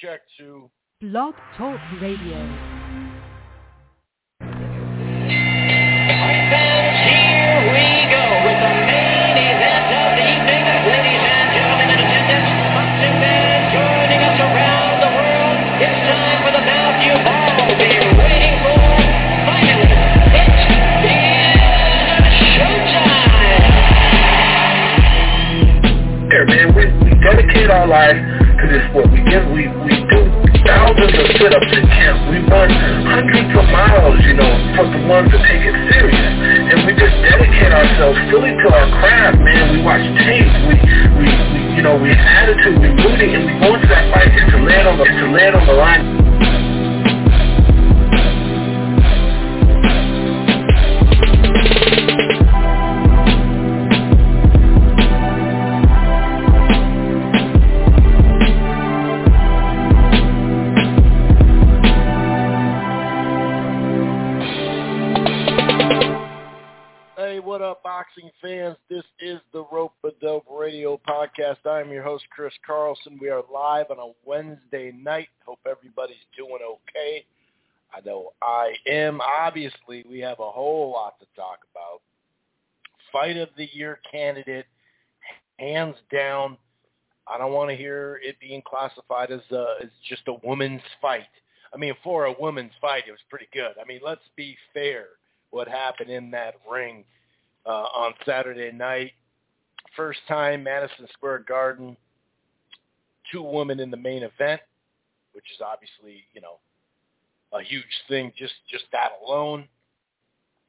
check two. Blog Talk Radio. Here, we go with the main event of the evening, ladies and gentlemen, and attendees. Smokey man, we, we dedicate our life to this sport. We give, we, we do thousands of sit-ups in camp. We run hundreds of miles, you know, for the ones that take it serious. And we just dedicate ourselves fully to our craft, man. We watch tape. We, we, we you know, we attitude. We rooting, and we go into that fight to land on the, to land on the line. Host, Chris Carlson. We are live on a Wednesday night. Hope everybody's doing okay. I know I am. Obviously, we have a whole lot to talk about. Fight of the year candidate, hands down. I don't want to hear it being classified as uh, as just a woman's fight. I mean, for a woman's fight, it was pretty good. I mean, let's be fair. What happened in that ring uh, on Saturday night? First time Madison Square Garden, two women in the main event, which is obviously you know a huge thing. Just just that alone,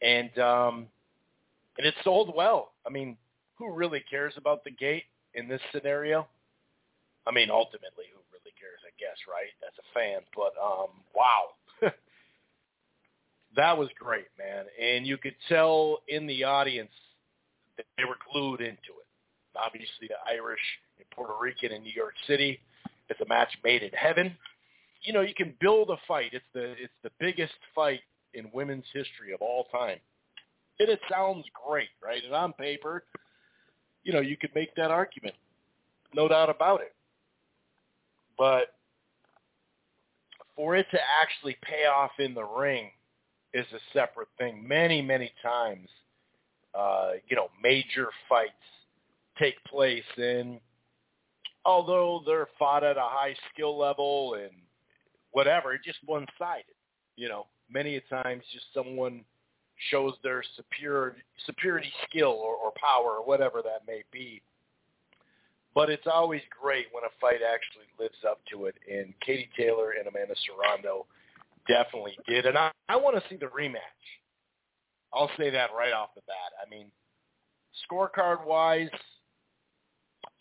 and um, and it sold well. I mean, who really cares about the gate in this scenario? I mean, ultimately, who really cares? I guess, right? As a fan, but um, wow, that was great, man. And you could tell in the audience that they were glued into it. Obviously, the Irish and Puerto Rican in New York City. It's a match made in heaven. You know, you can build a fight. It's the it's the biggest fight in women's history of all time. And it sounds great, right? And on paper, you know, you could make that argument. No doubt about it. But for it to actually pay off in the ring is a separate thing. Many, many times, uh, you know, major fights take place and although they're fought at a high skill level and whatever, it's just one-sided, you know, many a times just someone shows their superior, superiority skill or, or power or whatever that may be. But it's always great when a fight actually lives up to it. And Katie Taylor and Amanda Serrano definitely did. And I, I want to see the rematch. I'll say that right off the bat. I mean, scorecard wise,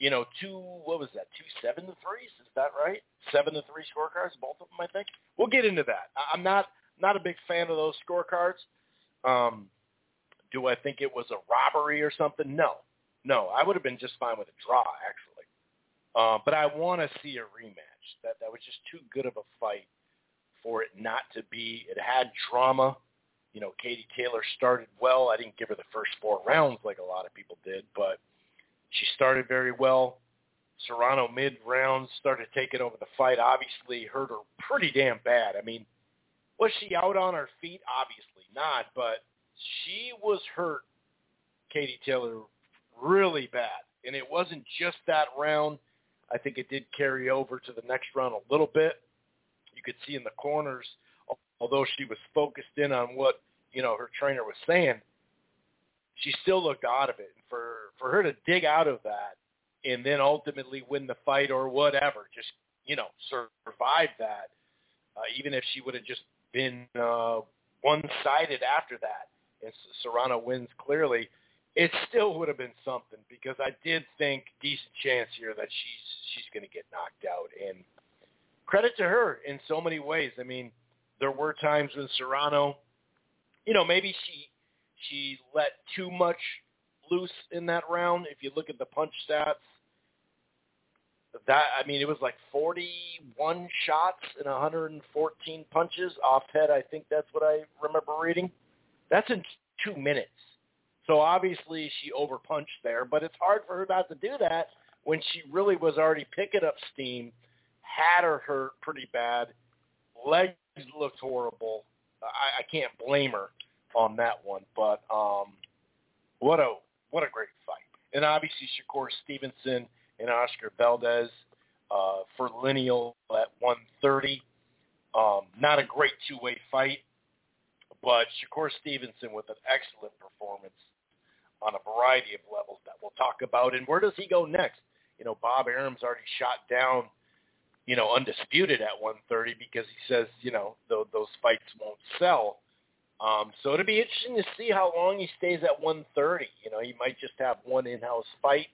you know, two what was that? Two seven to threes? Is that right? Seven to three scorecards, both of them, I think. We'll get into that. I'm not not a big fan of those scorecards. Um, do I think it was a robbery or something? No, no. I would have been just fine with a draw, actually. Uh, but I want to see a rematch. That that was just too good of a fight for it not to be. It had drama. You know, Katie Taylor started well. I didn't give her the first four rounds like a lot of people did, but she started very well. Serrano mid rounds started taking over the fight. Obviously hurt her pretty damn bad. I mean, was she out on her feet? Obviously not, but she was hurt, Katie Taylor, really bad. And it wasn't just that round. I think it did carry over to the next round a little bit. You could see in the corners, although she was focused in on what, you know, her trainer was saying, she still looked out of it. And for for her to dig out of that and then ultimately win the fight or whatever, just you know, survive that, uh, even if she would have just been uh, one-sided after that, and Serrano wins clearly, it still would have been something because I did think decent chance here that she's she's going to get knocked out. And credit to her in so many ways. I mean, there were times when Serrano, you know, maybe she she let too much loose in that round. If you look at the punch stats, that I mean, it was like 41 shots and 114 punches off head. I think that's what I remember reading. That's in two minutes. So obviously she overpunched there, but it's hard for her not to do that when she really was already picking up steam, had her hurt pretty bad. Legs looked horrible. I, I can't blame her on that one, but um, what a what a great fight. And obviously Shakur Stevenson and Oscar Valdez uh, for lineal at 130. Um, not a great two-way fight, but Shakur Stevenson with an excellent performance on a variety of levels that we'll talk about. And where does he go next? You know, Bob Arum's already shot down, you know, undisputed at 130 because he says, you know, th- those fights won't sell. Um, so it'll be interesting to see how long he stays at 130. You know, he might just have one in-house fight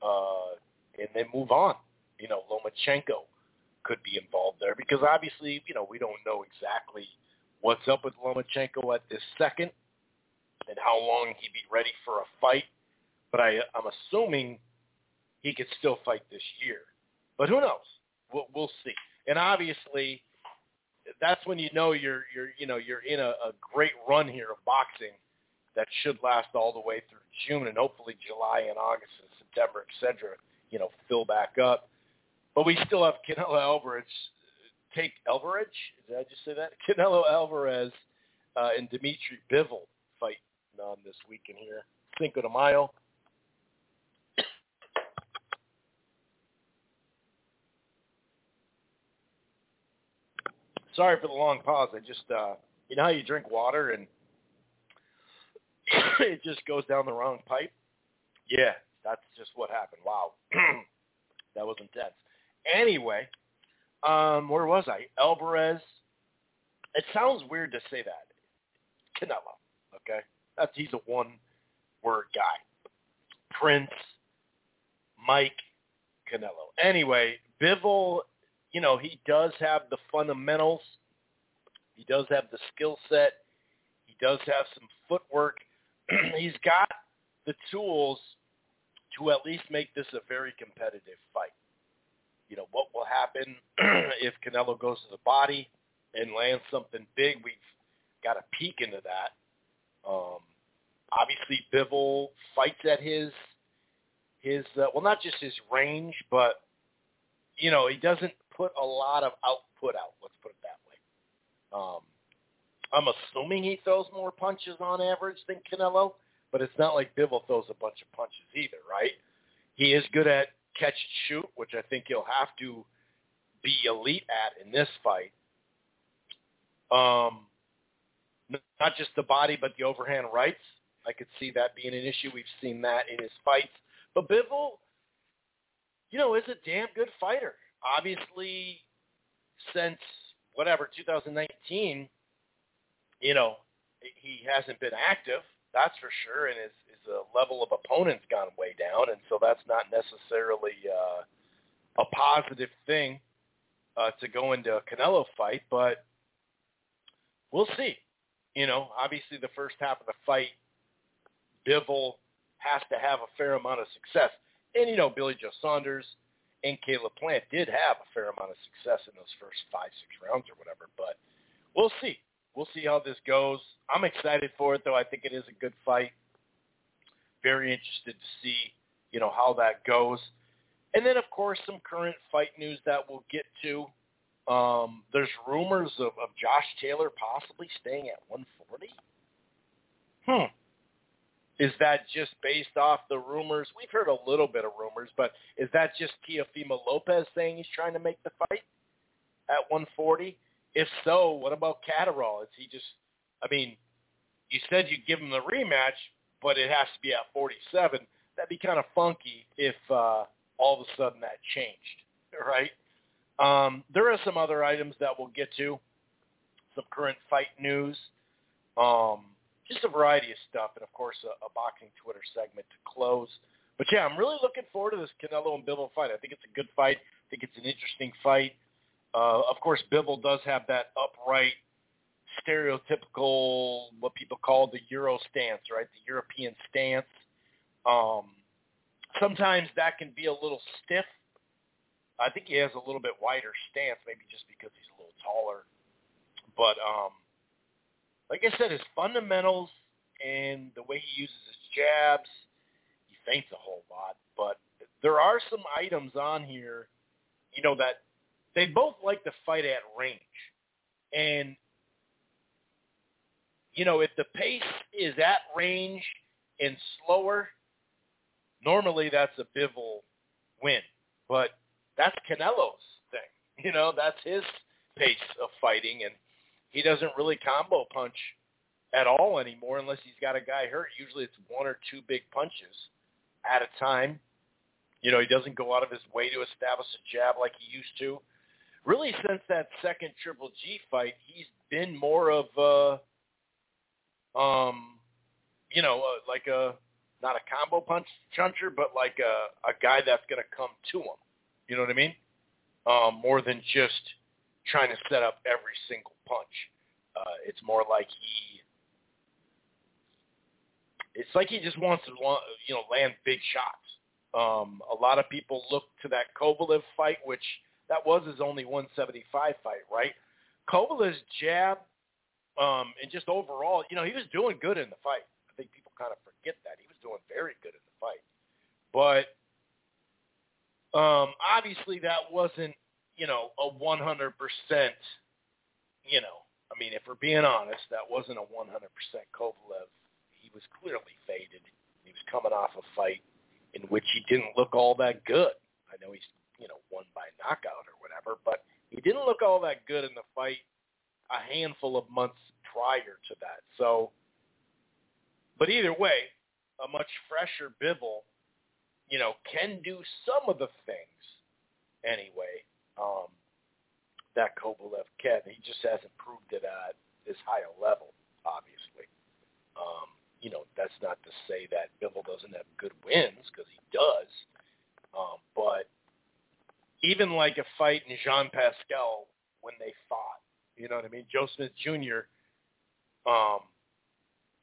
uh, and then move on. You know, Lomachenko could be involved there because obviously, you know, we don't know exactly what's up with Lomachenko at this second and how long he'd be ready for a fight. But I, I'm assuming he could still fight this year. But who knows? We'll, we'll see. And obviously, that's when you know you're you're you know you're in a, a great run here of boxing that should last all the way through June and hopefully July and August and September, etc. You know, fill back up. But we still have Canelo Alvarez take Alvarez. Did I just say that? Canelo Alvarez uh, and Dimitry Bivol fight on this weekend here. Cinco de Mayo. Sorry for the long pause. I just, uh, you know how you drink water and it just goes down the wrong pipe? Yeah, that's just what happened. Wow. that was intense. Anyway, um, where was I? Alvarez. It sounds weird to say that. Canelo. Okay, that's he's a one-word guy. Prince, Mike, Canelo. Anyway, Bivol, you know, he does have the fundamentals. He does have the skill set. He does have some footwork. he's got the tools to at least make this a very competitive fight. You know, what will happen if Canelo goes to the body and lands something big? We've got a peek into that. Um, obviously, Bivol fights at his his uh, well, not just his range, but you know, he doesn't put a lot of output out. Let's put it that way. Um, I'm assuming he throws more punches on average than Canelo, but it's not like Bivol throws a bunch of punches either, right? He is good at catch and shoot, which I think he'll have to be elite at in this fight. Um, not just the body, but the overhand rights. I could see that being an issue. We've seen that in his fights. But Bivol, you know, is a damn good fighter. Obviously, since whatever 2019, you know, he hasn't been active. That's for sure, and his his uh, level of opponents gone way down, and so that's not necessarily uh, a positive thing uh, to go into a Canelo fight. But we'll see. You know, obviously the first half of the fight, Bivol has to have a fair amount of success. And, you know, Billy Joe Saunders and Caleb Plant did have a fair amount of success in those first five, six rounds or whatever. But we'll see. We'll see how this goes. I'm excited for it, though. I think it is a good fight. Very interested to see, you know, how that goes. And then, of course, some current fight news that we'll get to. Um, there's rumors of, of Josh Taylor possibly staying at 140. Hmm. Is that just based off the rumors? We've heard a little bit of rumors, but is that just Teofimo Lopez saying he's trying to make the fight at 140? If so, what about Catterall? Is he just, I mean, you said you'd give him the rematch, but it has to be at 47. That'd be kind of funky if uh, all of a sudden that changed, right? Um, there are some other items that we'll get to, some current fight news. Um, just a variety of stuff, and of course a, a boxing Twitter segment to close. But yeah, I'm really looking forward to this Canelo and Bivol fight. I think it's a good fight. I think it's an interesting fight. Uh, of course, Bivol does have that upright, stereotypical, what people call the Euro stance, right? The European stance. Um, sometimes that can be a little stiff. I think he has a little bit wider stance, maybe just because he's a little taller. But um, like I said, his fundamentals and the way he uses his jabs, he feints a whole lot. But there are some items on here, you know, that they both like to fight at range. And, you know, if the pace is at range and slower, normally that's a Bivol win. But that's Canelo's thing. You know, that's his pace of fighting, and he doesn't really combo punch at all anymore unless he's got a guy hurt. Usually it's one or two big punches at a time. You know, he doesn't go out of his way to establish a jab like he used to. Really, since that second Triple G fight, he's been more of a, um, you know, uh, like a not a combo punch puncher, but like a a guy that's going to come to him. You know what I mean? Um, more than just trying to set up every single punch. Uh, it's more like he. It's like he just wants to, you know, land big shots. Um, a lot of people look to that Kovalev fight, which that was his only 175 fight, right? Kovalev's jab um, and just overall, you know, he was doing good in the fight. I think people kind of forget that he was doing very good in the fight, but um, obviously that wasn't, you know, a 100%. You know, I mean, if we're being honest, that wasn't a 100% Kovalev. He was clearly faded. He was coming off a fight in which he didn't look all that good. I know he's, you know, won by knockout or whatever, but he didn't look all that good in the fight a handful of months prior to that. So, but either way, a much fresher Bivol, you know, can do some of the things anyway um, that Kovalev can. He just hasn't proved it at this high a level, obviously. Um, you know, that's not to say that Bivol doesn't have good wins because he does. Um, but even like a fight in Jean Pascal when they fought, you know what I mean? Joe Smith Jr. Um,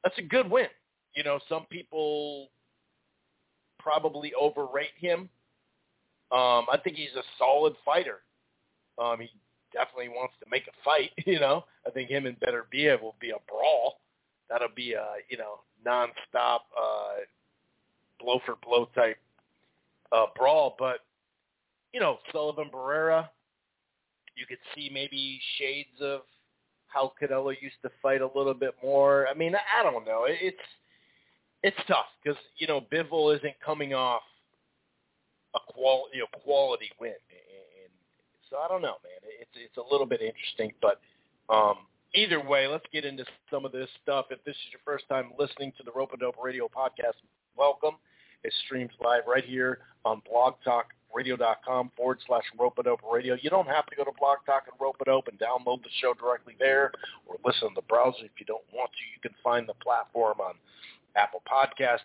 that's a good win. You know, some people probably overrate him. Um, I think he's a solid fighter. Um, he definitely wants to make a fight. You know, I think him and Beterbiev will be a brawl that'll be a you know nonstop uh, blow for blow type uh, brawl. But you know Sullivan Barrera, you could see maybe shades of how Canelo used to fight a little bit more. I mean, I don't know. It's it's tough because you know Bivol isn't coming off a qual you quality win, I don't know, man. It's it's a little bit interesting, but um, either way, let's get into some of this stuff. If this is your first time listening to the Rope a Dope Radio podcast, welcome. It streams live right here on blogtalkradio.com forward slash Rope a Dope Radio. You don't have to go to Blog Talk and Rope a Dope and download the show directly there or listen to the browser if you don't want to. You can find the platform on Apple Podcast,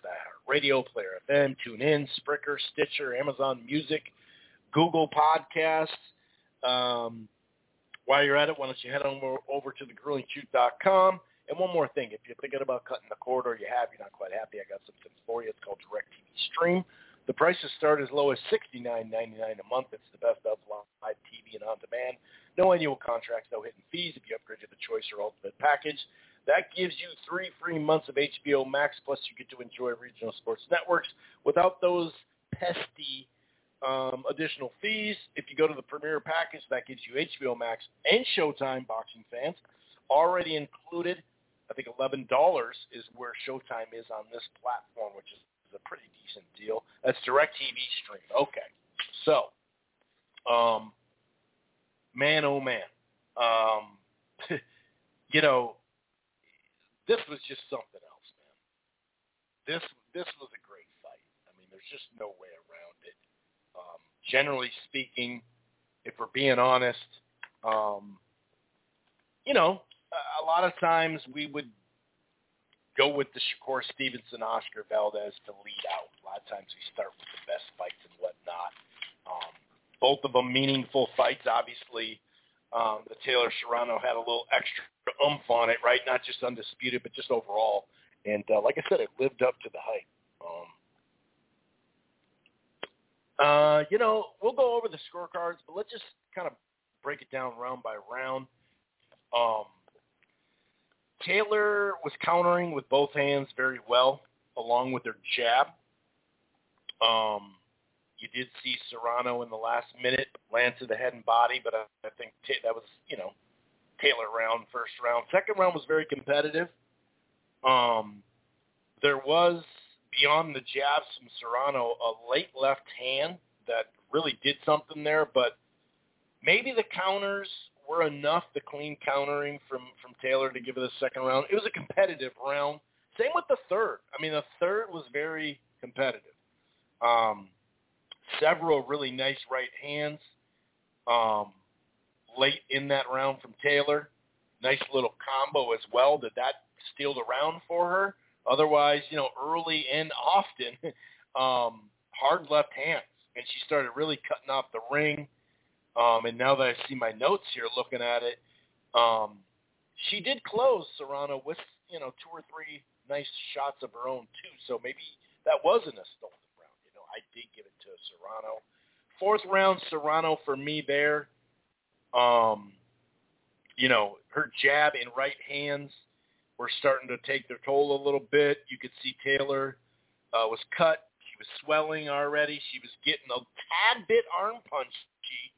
Radio, Player FM, TuneIn, Spreaker, Stitcher, Amazon Music, Google Podcasts, um, while you're at it, why don't you head on over, over to thegruelingtruth.com. And one more thing, if you're thinking about cutting the cord or you have, you're not quite happy, I got something for you. It's called DirecTV Stream. The prices start as low as $69.99 a month. It's the best of live TV and on-demand. No annual contracts, no hidden fees if you upgrade to the Choice or Ultimate package. That gives you three free months of HBO Max, plus you get to enjoy regional sports networks without those pesky um, additional fees. If you go to the Premier package, that gives you HBO Max and Showtime boxing fans. Already included, I think $11 is where Showtime is on this platform, which is, a pretty decent deal. That's DirecTV stream. Okay. So, um, man, oh man. Um, you know, this was just something else, man. This this was a great fight. I mean, there's just no way around generally speaking, if we're being honest, um, you know, a lot of times we would go with the Shakur Stevenson, Oscar Valdez to lead out. A lot of times we start with the best fights and whatnot. Um, both of them meaningful fights, obviously. Um, the Taylor Serrano had a little extra oomph on it, right? Not just undisputed, but just overall. And uh, like I said, it lived up to the hype. Um, uh, you know, we'll go over the scorecards, but let's just kind of break it down round by round. Um, Taylor was countering with both hands very well, along with their jab. Um, You did see Serrano in the last minute land to the head and body, but I, I think t- that was, you know, Taylor round, first round. Second round was very competitive. Um, there was, beyond the jabs from Serrano, a late left hand that really did something there, but maybe the counters were enough, the clean countering from, from Taylor to give it a second round. It was a competitive round. Same with the third. I mean, the third was very competitive. Um, several really nice right hands um, late in that round from Taylor. Nice little combo as well. Did that steal the round for her? Otherwise, you know, early and often, um, hard left hands. And she started really cutting off the ring. Um, and now that I see my notes here looking at it, um, she did close Serrano with, you know, two or three nice shots of her own too. So maybe that wasn't a stolen round. You know, I did give it to Serrano. Fourth round, Serrano for me there. Um, you know, her jab and right hands were starting to take their toll a little bit. You could see Taylor uh, was cut. She was swelling already. She was getting a tad bit arm punchy.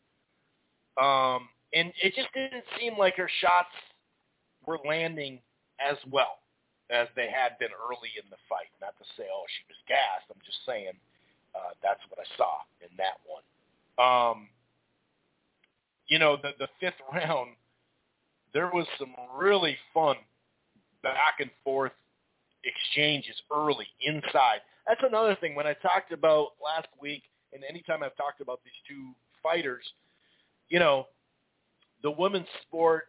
Um, and it just didn't seem like her shots were landing as well as they had been early in the fight. Not to say, oh, she was gassed. I'm just saying uh, that's what I saw in that one. Um, you know, the the fifth round, there was some really fun back and forth exchanges early inside. That's another thing. When I talked about last week, and anytime I've talked about these two fighters, you know, the women's sport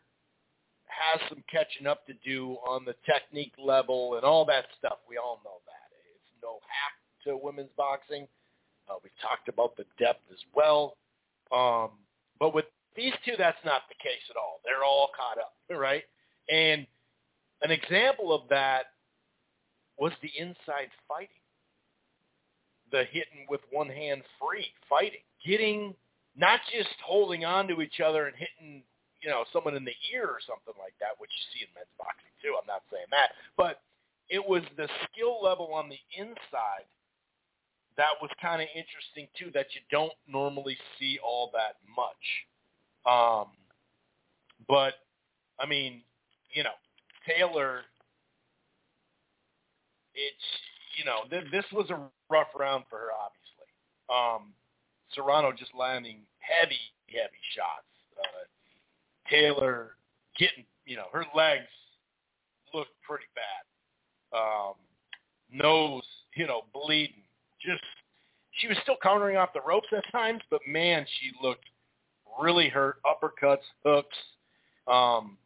has some catching up to do on the technique level and all that stuff. We all know that. It's no hack to women's boxing. Uh, we've talked about the depth as well. Um, but with these two, that's not the case at all. They're all caught up, right? And an example of that was the inside fighting, the hitting with one hand free fighting, getting not just holding on to each other and hitting, you know, someone in the ear or something like that, which you see in men's boxing too. I'm not saying that, but it was the skill level on the inside that was kind of interesting too that you don't normally see all that much. Um, but I mean, you know, Taylor, it's you know th- this was a rough round for her, obviously. Um, Serrano just landing heavy, heavy shots. Uh, Taylor getting, you know, her legs looked pretty bad. Um, nose, you know, bleeding just she was still countering off the ropes at times, but man, she looked really hurt. Uppercuts, hooks, um,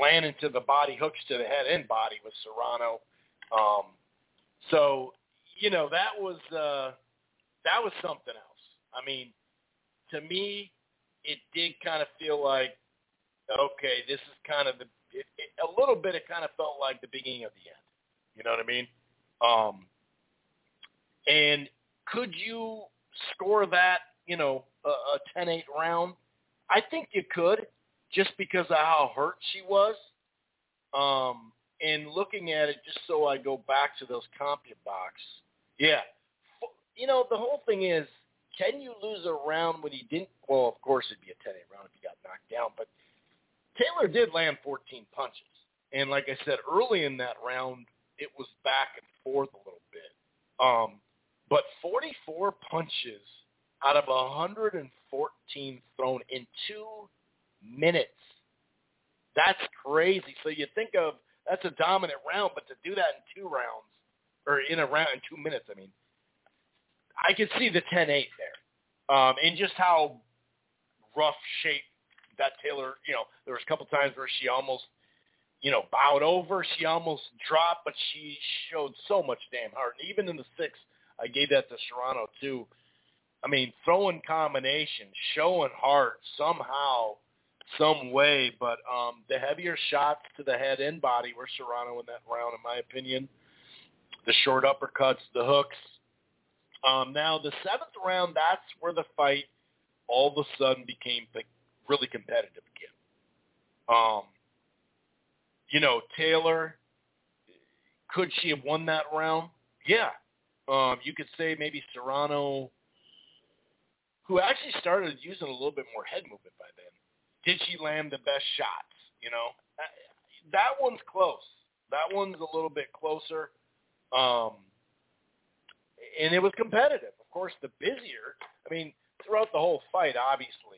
landing to the body, hooks to the head and body with Serrano. Um, so you know that was uh, that was something else. I mean, to me, it did kind of feel like okay, this is kind of the it, it, a little bit. It kind of felt like the beginning of the end. You know what I mean? Um, and could you score that, you know, a, a 10-8 round? I think you could just because of how hurt she was. Um, and looking at it, just so I go back to those box, yeah. You know, the whole thing is, can you lose a round when you didn't? Well, of course it'd be a 10-8 round if you got knocked down, but Taylor did land 14 punches. And like I said, early in that round, it was back and forth a little bit. Um, but 44 punches out of 114 thrown in two minutes. That's crazy. So you think of that's a dominant round, but to do that in two rounds or in a round in two minutes, I mean, I could see the 10-8 there, um, and just how rough shape that Taylor. You know, there was a couple times where she almost, you know, bowed over. She almost dropped, but she showed so much damn heart. And even in the sixth, I gave that to Serrano too. I mean, throwing combinations, showing heart somehow, some way, but um, the heavier shots to the head and body were Serrano in that round, in my opinion. The short uppercuts, the hooks. Um, now, the seventh round, that's where the fight all of a sudden became really competitive again. Um, you know, Taylor, could she have won that round? Yeah, um, you could say maybe Serrano who actually started using a little bit more head movement by. Did she land the best shots? You know, that one's close. That one's a little bit closer. Um, and it was competitive. Of course, the busier. I mean, throughout the whole fight, obviously,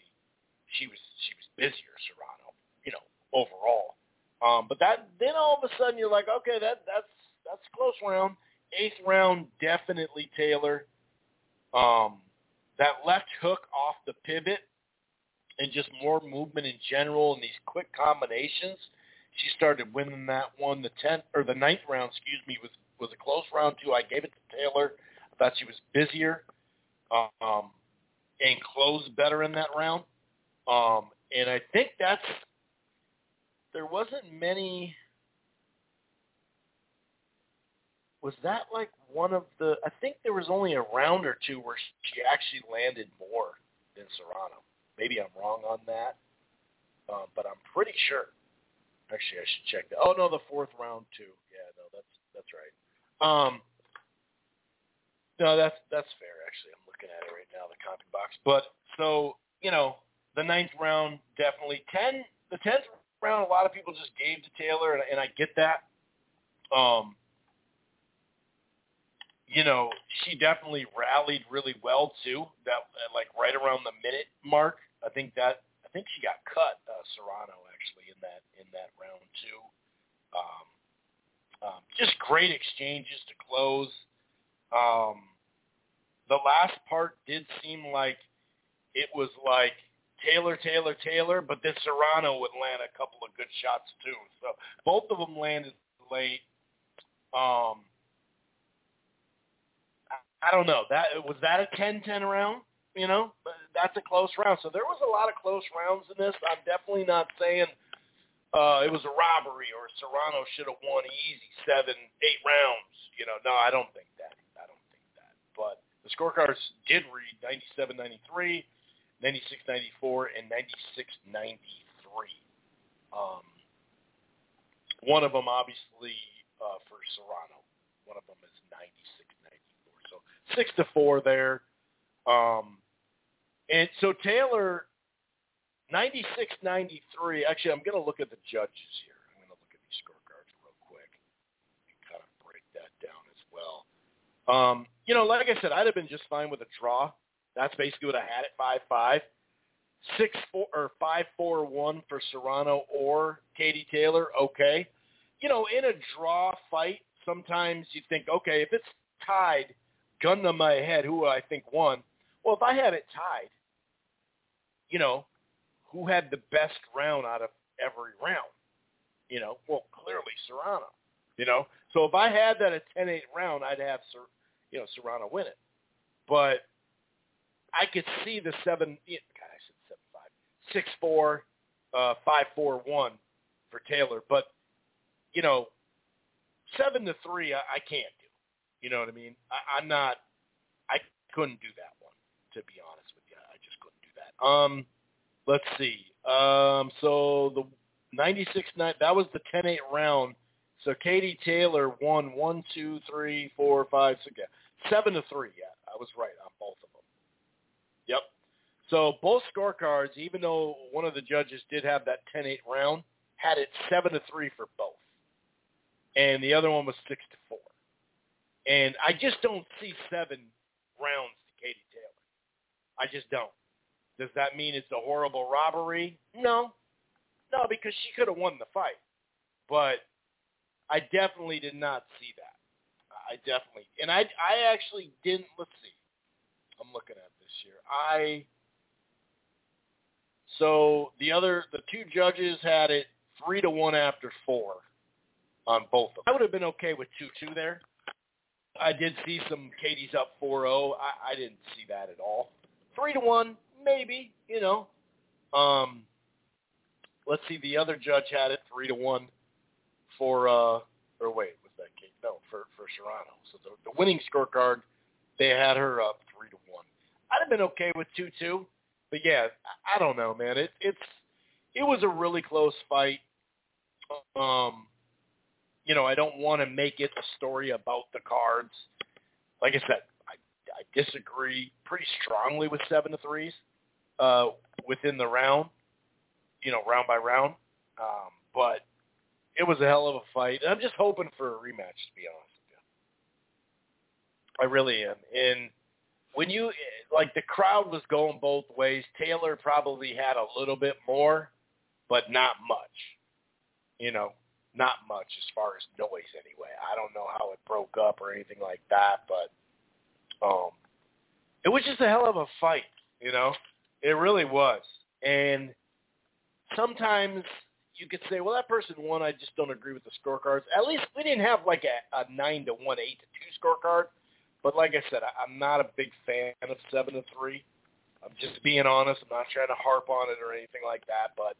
she was she was busier, Serrano. You know, overall. Um, but that then all of a sudden you're like, okay, that that's that's close round. Eighth round, definitely Taylor. Um, that left hook off the pivot and just more movement in general and these quick combinations. She started winning that one. The tenth or the ninth round, excuse me, was was a close round too. I gave it to Taylor. I thought she was busier um, and closed better in that round. Um, and I think that's there wasn't many. Was that like one of the? I think there was only a round or two where she actually landed more than Serrano. Maybe I'm wrong on that, um, but I'm pretty sure. Actually, I should check that. Oh no, the fourth round too. Yeah, no, that's that's right. Um, no, that's that's fair. Actually, I'm looking at it right now, the CompuBox. But so you know, the ninth round definitely ten. The tenth round, a lot of people just gave to Taylor, and, and I get that. Um, you know, she definitely rallied really well too. That like right around the minute mark, I think that I think she got cut uh, Serrano actually in that in that round too. Um, um, just great exchanges to close. Um, the last part did seem like it was like Taylor, Taylor, Taylor, but then Serrano would land a couple of good shots too. So both of them landed late. Um, I, I don't know. That was that a 10-10 round. You know, that's a close round. So there was a lot of close rounds in this. I'm definitely not saying uh, it was a robbery or Serrano should have won easy seven, eight rounds. You know, no, I don't think that. I don't think that. But the scorecards did read 97-93. 96.94 and 96.93. Um, one of them, obviously, uh, for Serrano. One of them is 96.94. So six to four there. Um, and so Taylor, 96.93. Actually, I'm going to look at the judges here. I'm going to look at these scorecards real quick and kind of break that down as well. Um, you know, like I said, I'd have been just fine with a draw that's basically what I had at five five. Six four or five four one for Serrano or Katie Taylor. Okay, you know, in a draw fight, sometimes you think, okay, if it's tied, gun to my head, who I think won. Well, if I had it tied, you know, who had the best round out of every round? You know, well, clearly Serrano. You know, so if I had that a 10-8 round, I'd have, you know, Serrano win it. But I could see the seven. God, I said seven five, six four, uh, for Taylor, but you know, seven to three, I, I can't do. You know what I mean? I, I'm not. I couldn't do that one. To be honest with you, I just couldn't do that. Um, let's see. Um, so the ninety six nine. That was the ten eight round. So Katie Taylor won one, two, three, four, five, six, yeah, seven to three. Yeah, I was right on both of them. Yep. So both scorecards, even though one of the judges did have that 10-8 round, had it 7 to 3 for both. And the other one was 6 to 4. And I just don't see seven rounds to Katie Taylor. I just don't. Does that mean it's a horrible robbery? No. No, because she could have won the fight. But I definitely did not see that. I definitely, and I, I actually didn't. Let's see. I'm looking at this here. I so the other the two judges had it three to one after four on both of them. I would have been okay with two two there. I did see some Katie's up 4-0. I, I didn't see that at all. Three to one, maybe. You know. Um, let's see. The other judge had it three to one for. uh Or wait, was that Kate? No, for for Serrano. So the, the winning scorecard, they had her up three to one. I'd have been okay with two two, but yeah, I don't know, man. It it's it was a really close fight. Um, you know, I don't want to make it a story about the cards. Like I said, I, I disagree pretty strongly with seven to threes uh, within the round, you know, round by round. Um, but it was a hell of a fight. I'm just hoping for a rematch, to be honest with you. I really am. And when you like the crowd was going both ways. Taylor probably had a little bit more, but not much. You know, not much as far as noise anyway. I don't know how it broke up or anything like that, but um it was just a hell of a fight, you know? It really was. And sometimes you could say, well, that person won. I just don't agree with the scorecards. At least we didn't have like a, a nine to one, eight to two scorecard. But like I said, I, I'm not a big fan of seven to three. I'm just being honest. I'm not trying to harp on it or anything like that. But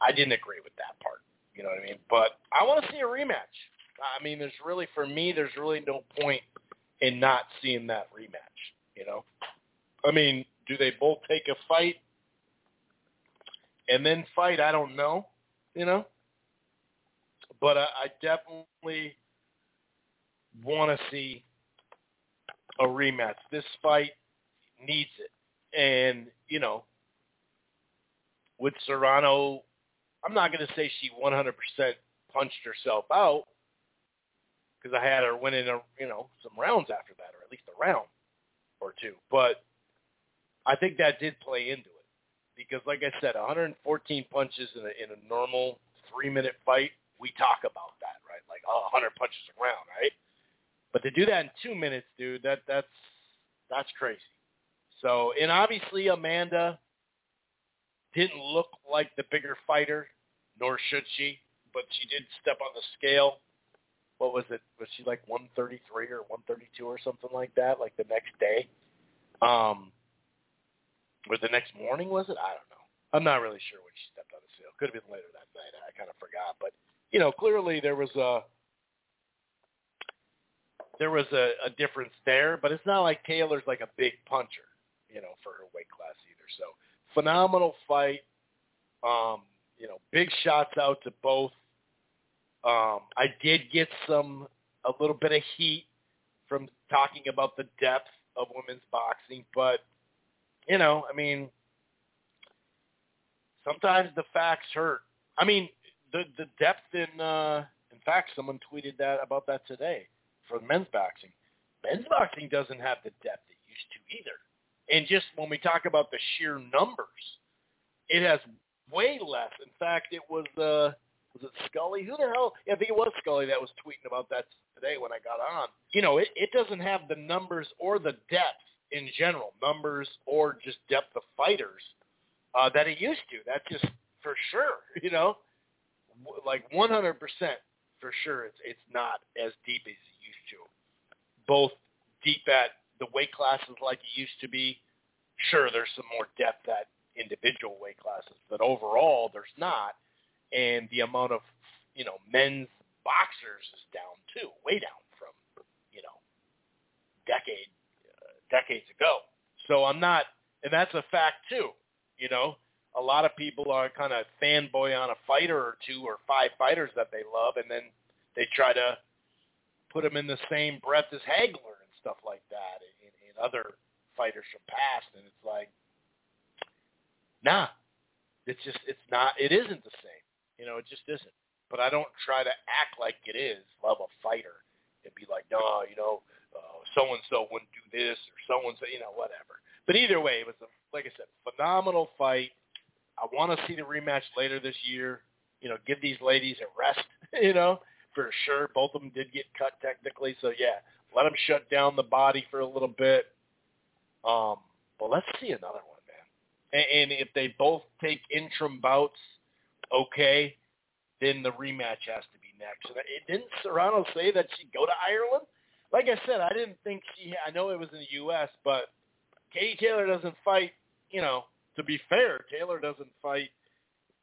I didn't agree with that part. You know what I mean? But I want to see a rematch. I mean, there's really for me, there's really no point in not seeing that rematch. You know, I mean, do they both take a fight and then fight? I don't know. You know, but I, I definitely want to see a rematch. This fight needs it, and you know, with Serrano I'm not going to say she 100% punched herself out because I had her winning, a, you know, some rounds after that, or at least a round or two. But I think that did play into it because, like I said, 114 punches in a, in a normal three-minute fight, we talk about that, right? Like, oh, 100 punches a round, right? But to do that in two minutes, dude, that that's that's crazy. So, and obviously Amanda didn't look like the bigger fighter, nor should she, but she did step on the scale. What was it? Was she like 133 or 132 or something like that? Like the next day, um, or the next morning was it? I don't know. I'm not really sure when she stepped on the scale. Could have been later that night. I kind of forgot, but you know, clearly there was a there was a, a difference there, but it's not like Taylor's like a big puncher, you know, for her weight class either. So phenomenal fight. Um, you know, big shots out to both. Um, I did get some a little bit of heat from talking about the depth of women's boxing, but you know, I mean, sometimes the facts hurt. I mean, the the depth in uh, in fact, someone tweeted that about that today for men's boxing. Men's boxing doesn't have the depth it used to either. And just when we talk about the sheer numbers, it has way less. In fact, it was uh, was it Scully? Who the hell? Yeah, I think it was Scully that was tweeting about that today when I got on. You know, it, it doesn't have the numbers or the depth in general, numbers or just depth of fighters uh, that it used to. That's just for sure. You know, like 100% for sure. It's it's not as deep as it used to. Both deep at the weight classes like it used to be. Sure, there's some more depth at individual weight classes, but overall there's not. And the amount of, you know, men's boxers is down too, way down from, you know, decade decades ago. So I'm not, and that's a fact too. You know, a lot of people are kind of fanboy on a fighter or two or five fighters that they love, and then they try to put them in the same breath as Hagler and stuff like that, and, and other fighters from past. And it's like, nah, it's just it's not. It isn't the same. You know, it just isn't. But I don't try to act like it is. Love a fighter and be like, no, you know, so and so wouldn't do this or so and so, you know, whatever. But either way, it was a, like I said, phenomenal fight. I want to see the rematch later this year. You know, give these ladies a rest. You know, for sure. Both of them did get cut technically, so yeah, let them shut down the body for a little bit. Um, but let's see another one man. and if they both take interim bouts, okay, then the rematch has to be next. And it, didn't Serrano say that she'd go to Ireland? Like I said, I didn't think she. I know it was in the U.S., but Katie Taylor doesn't fight. You know, to be fair, Taylor doesn't fight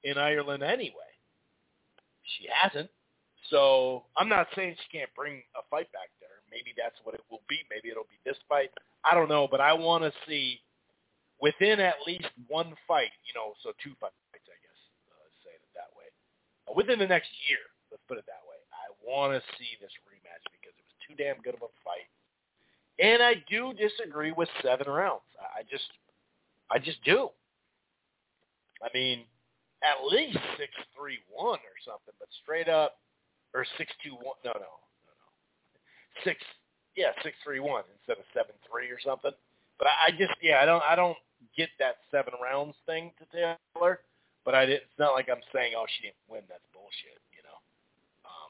in Ireland anyway. She hasn't. So I'm not saying she can't bring a fight back there. Maybe that's what it will be. Maybe it'll be this fight. I don't know, but I want to see within at least one fight, you know, so two fights, I guess, uh, say it that way. Uh, within the next year, let's put it that way. I want to see this rematch because it was too damn good of a fight, And I do disagree with seven rounds. I just, I just do. I mean, at least six three one or something, but straight up or six two one. No, no, no, no. Six, yeah, six three one instead of seven three or something. But I, I just, yeah, I don't, I don't get that seven rounds thing to Taylor. But I, didn't, it's not like I'm saying, oh, she didn't win. That's bullshit, you know. Um,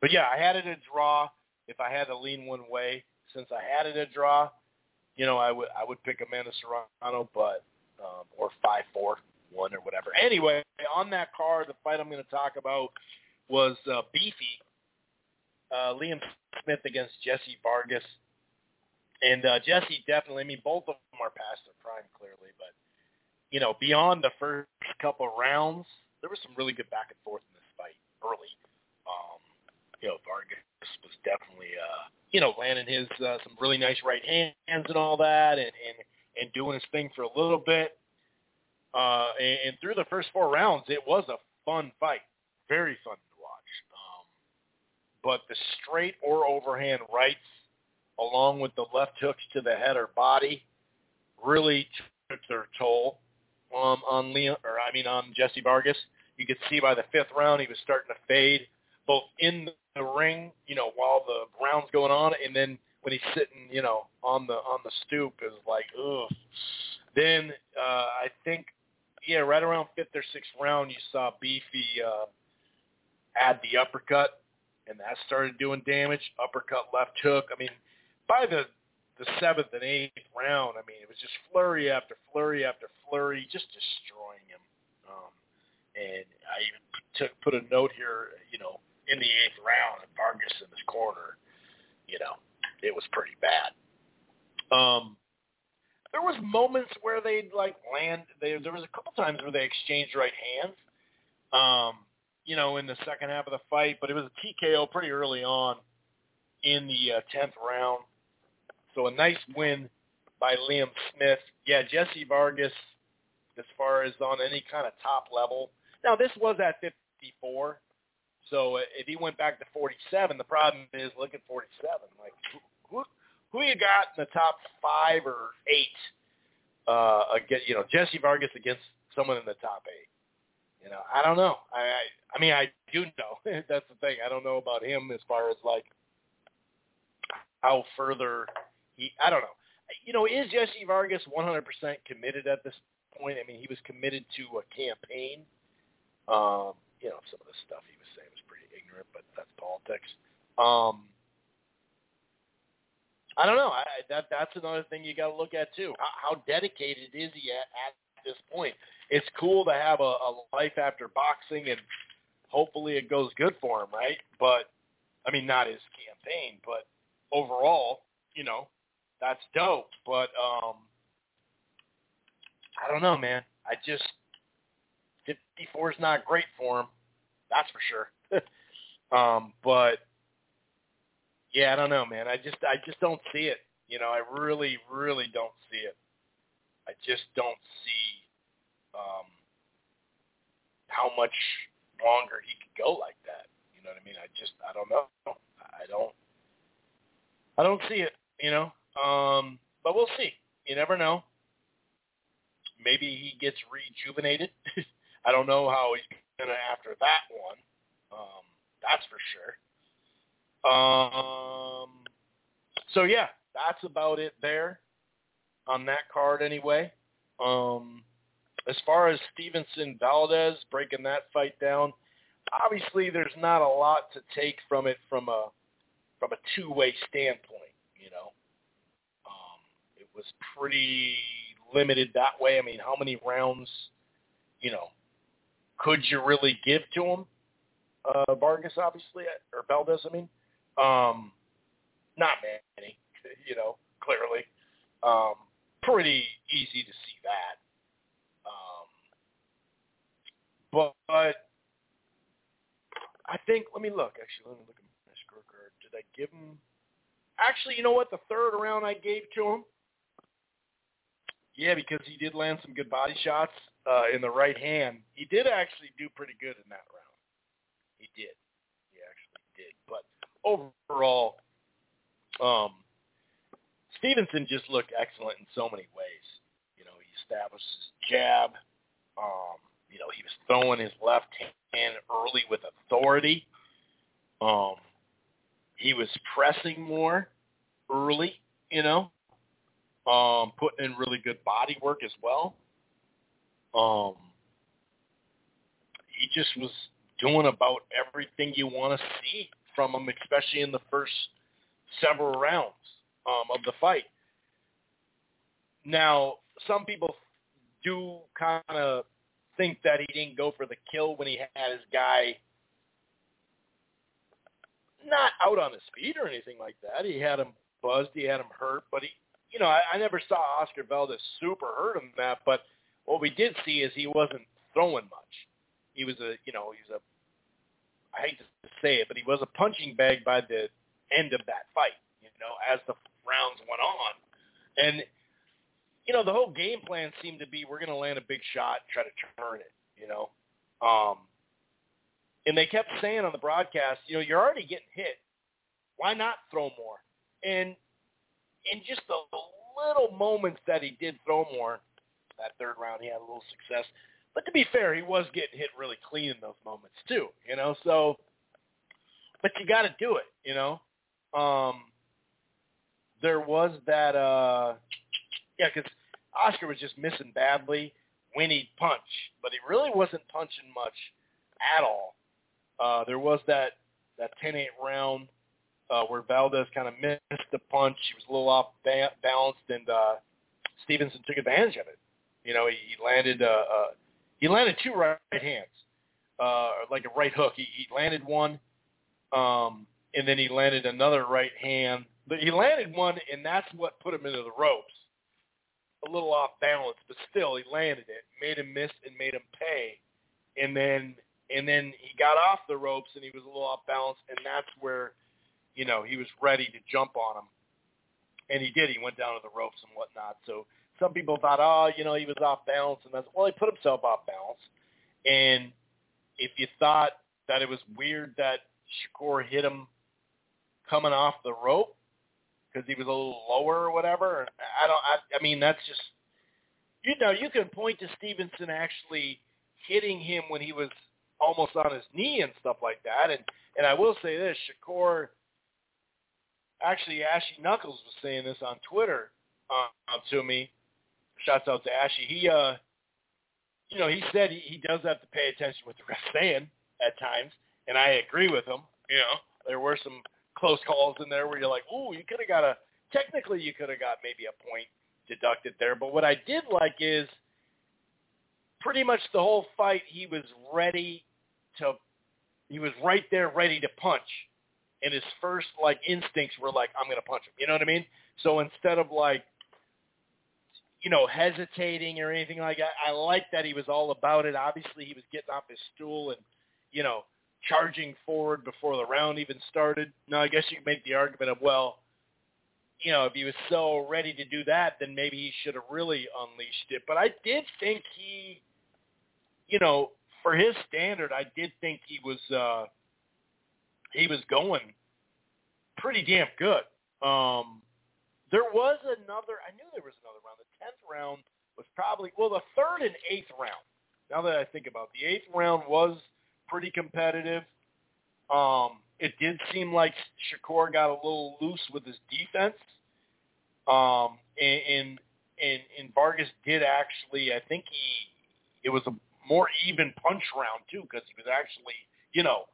but yeah, I had it a draw. If I had to lean one way, since I had it a draw, you know, I would I would pick Amanda Serrano, but um, or five four one or whatever. Anyway, on that card, the fight I'm going to talk about was uh, Beefy uh, Liam Smith against Jesse Vargas. And uh, Jesse definitely, I mean, both of them are past their prime clearly, but you know, beyond the first couple rounds, there was some really good back and forth in this fight early. Um, you know, Vargas was definitely, uh, you know, landing his uh, some really nice right hands and all that, and and and doing his thing for a little bit. Uh, and, and through the first four rounds, it was a fun fight, very fun to watch. Um, but the straight or overhand rights, along with the left hooks to the head or body, really took their toll um, on Leon, or I mean on Jesse Vargas. You could see by the fifth round he was starting to fade, both in the ring, you know, while the round's going on, and then when he's sitting, you know, on the on the stoop, is like, ugh. Then uh, I think yeah, right around fifth or sixth round, you saw Beefy uh, add the uppercut, and that started doing damage. Uppercut, left hook. I mean, by the the seventh and eighth round, I mean, it was just flurry after flurry after flurry, just destroying him. Um, and I even took put a note here, you know, in the eighth round, and Vargas in his corner, you know, it was pretty bad. Um, there was moments where they'd like land. They, there was a couple times where they exchanged right hands. Um, you know, in the second half of the fight, but it was a TKO pretty early on in the uh, tenth round. So a nice win by Liam Smith. Yeah, Jesse Vargas, as far as on any kind of top level. Now this was at 54, so if he went back to 47, the problem is look at 47. Like who who you got in the top five or eight? Uh, against you know Jesse Vargas against someone in the top eight. You know, I don't know. I I, I mean I do know. That's the thing. I don't know about him as far as like how further he. I don't know. You know, is Jesse Vargas 100% committed at this point? I mean, he was committed to a campaign. Um, you know, some of the stuff he was saying ignorant, but that's politics. Um, I don't know. I, that that's another thing you got to look at too. How, how dedicated is he at, at this point? It's cool to have a, a life after boxing, and hopefully it goes good for him, right? But I mean, not his campaign, but overall, you know, that's dope. But um, I don't know, man. I just 54 is not great for him. That's for sure. Um, but yeah, I don't know, man. I just I just don't see it. You know, I really, really don't see it. I just don't see um, how much longer he could go like that. You know what I mean? I just I don't know. I don't I don't see it. You know, um, but we'll see. You never know. Maybe he gets rejuvenated. I don't know how he's gonna after that one. Um, that's for sure. Um, so yeah, that's about it there on that card anyway. Um, as far as Stevenson Valdez breaking that fight down, obviously there's not a lot to take from it from a from a two-way standpoint. You know, um, it was pretty limited that way. I mean, how many rounds, you know, could you really give to him? Uh, Vargas, obviously, or Valdez, I mean. Um, not many, you know, clearly. Um, pretty easy to see that. Um, but, but I think, let me look. Actually, let me look at my scorecard. Did I give him? Actually, you know what? The third round I gave to him. Yeah, because he did land some good body shots uh, in the right hand. He did actually do pretty good in that round. He did. He actually did. But overall, um, Stevenson just looked excellent in so many ways. You know, he established his jab. Um, you know, he was throwing his left hand early with authority. Um, he was pressing more early, you know, um, putting in really good body work as well. Um, he just was doing about everything you want to see from him, especially in the first several rounds um, of the fight. Now, some people do kind of think that he didn't go for the kill when he had his guy not out on his feet or anything like that. He had him buzzed, he had him hurt, but he, you know, I, I never saw Oscar Valdez super hurt him that. But what we did see is he wasn't throwing much. He was a, you know, he's a, I hate to say it, but he was a punching bag by the end of that fight. You know, as the rounds went on, and you know, the whole game plan seemed to be we're going to land a big shot and try to turn it. You know, um, and they kept saying on the broadcast, you know, you're already getting hit. Why not throw more? And in just the little moments that he did throw more, that third round he had a little success. But to be fair, he was getting hit really clean in those moments too, you know. So, but you got to do it, you know. Um, there was that, uh, yeah, because Oscar was just missing badly when he'd punch, but he really wasn't punching much at all. Uh, there was that that 10-8 round uh, where Valdez kind of missed the punch. He was a little off ba- balanced, and uh, Stevenson took advantage of it. You know, he, he landed uh, uh, he landed two right hands, uh, like a right hook. He, he landed one, um, and then he landed another right hand. But he landed one, and that's what put him into the ropes. A little off balance, but still he landed it, made him miss, and made him pay. And then and then he got off the ropes, and he was a little off balance, and that's where, you know, he was ready to jump on him. And he did. He went down to the ropes and whatnot. So some people thought, oh, you know, he was off balance, and that's well, he put himself off balance. And if you thought that it was weird that Shakur hit him coming off the rope because he was a little lower or whatever, I don't. I, I mean, that's just you know, you can point to Stevenson actually hitting him when he was almost on his knee and stuff like that. And and I will say this, Shakur, actually Ashy Knuckles was saying this on Twitter uh, to me shouts out to Ashy. He, uh, you know, he said he, he does have to pay attention what the ref's saying at times, and I agree with him. You know, there were some close calls in there where you're like, ooh, you could have got a, technically you could have got maybe a point deducted there. But what I did like is pretty much the whole fight he was ready to, he was right there ready to punch. And his first like instincts were like, I'm to punch him. You know what I mean? So instead of like you know, hesitating or anything like that. I like that he was all about it. Obviously, he was getting off his stool and, you know, charging forward before the round even started. Now, I guess you could make the argument of, well, you know, if he was so ready to do that, then maybe he should have really unleashed it. But I did think he, you know, for his standard, I did think he was uh he was going pretty damn good. Um there was another. I knew there was another round. The tenth round was probably well, the third and eighth round. Now that I think about it, the eighth round was pretty competitive. Um, it did seem like Shakur got a little loose with his defense. Um, and, and and and Vargas did actually. I think he it was a more even punch round too because he was actually you know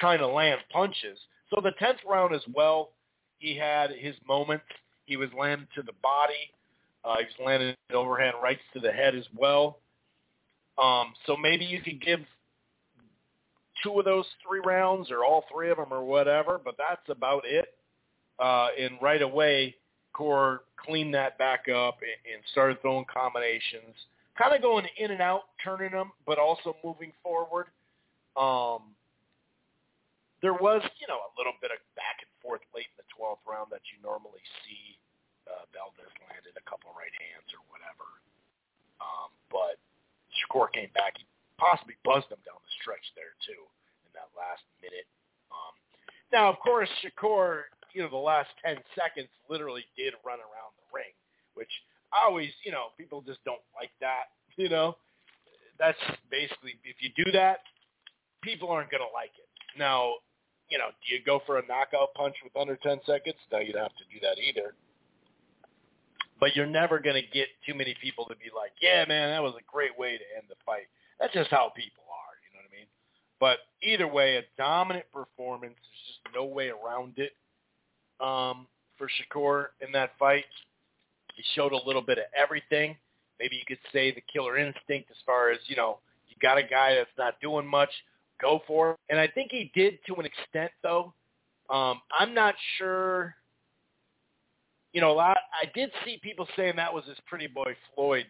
trying to land punches. So the tenth round as well, he had his moments. He was landed to the body. Uh, he was landed overhand rights to the head as well. Um, so maybe you could give two of those three rounds or all three of them or whatever, but that's about it. Uh, and right away, Core cleaned that back up and, and started throwing combinations, kind of going in and out, turning them, but also moving forward. Um, there was, you know, a little bit of back and forth late in the 12th round that you normally see. Uh, Valdez landed a couple right hands or whatever. Um, but Shakur came back. He possibly buzzed him down the stretch there, too, in that last minute. Um, now, of course, Shakur, you know, the last 10 seconds literally did run around the ring, which I always, you know, people just don't like that, you know. That's basically, if you do that, people aren't going to like it. Now, you know, do you go for a knockout punch with under 10 seconds? No, you don't have to do that either. But you're never going to get too many people to be like, yeah, man, that was a great way to end the fight. That's just how people are, you know what I mean? But either way, a dominant performance. There's just no way around it um, for Shakur in that fight. He showed a little bit of everything. Maybe you could say the killer instinct as far as, you know, you got a guy that's not doing much, go for it. And I think he did to an extent, though. Um, I'm not sure. You know, a lot. I did see people saying that was his pretty boy Floyd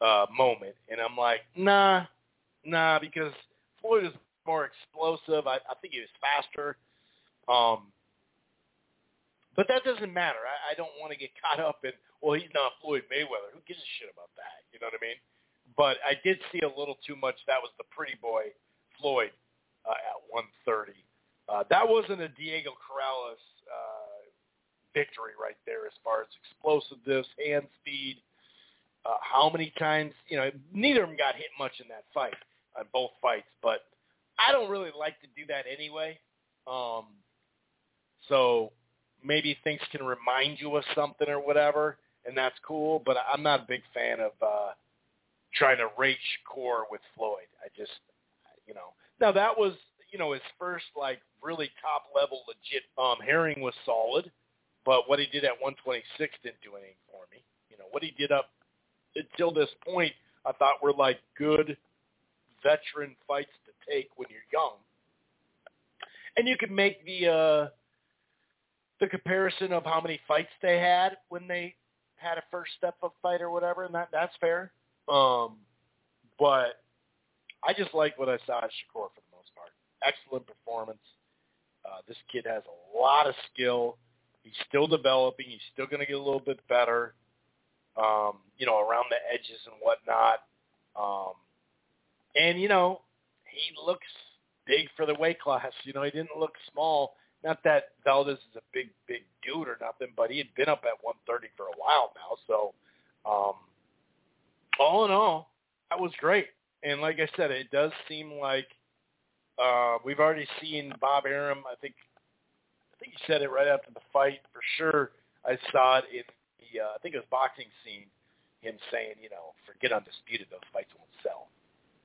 uh, moment, and I'm like, nah, nah, because Floyd is more explosive. I, I think he was faster. Um, but that doesn't matter. I, I don't want to get caught up in, well, he's not Floyd Mayweather. Who gives a shit about that? You know what I mean? But I did see a little too much. That was the pretty boy Floyd uh, at 130. Uh, that wasn't a Diego Corrales uh, victory right there as far as explosiveness, hand speed. Uh, how many times, you know, neither of them got hit much in that fight, on both fights, but I don't really like to do that anyway. Um, so maybe things can remind you of something or whatever, and that's cool, but I'm not a big fan of uh, trying to rate Shakur with Floyd. I just, you know. Now that was, you know, his first like really top level legit. Um, Herring was solid, but what he did at 126 didn't do anything for me. You know, what he did up until this point, I thought were like good veteran fights to take when you're young. And you could make the uh the comparison of how many fights they had when they had a first step up fight or whatever, and that that's fair. Um, but I just like what I saw at Shakur for the most part. Excellent performance. Uh, this kid has a lot of skill. He's still developing. He's still going to get a little bit better, um, you know, around the edges and whatnot. Um, and, you know, he looks big for the weight class. You know, he didn't look small. Not that Valdez is a big, big dude or nothing, but he had been up at 130 for a while now. So, um, all in all, that was great. And like I said, it does seem like uh, we've already seen Bob Arum. I think think he said it right after the fight for sure. I saw it in the uh, I think it was boxing scene. Him saying, you know, forget undisputed; those fights won't sell.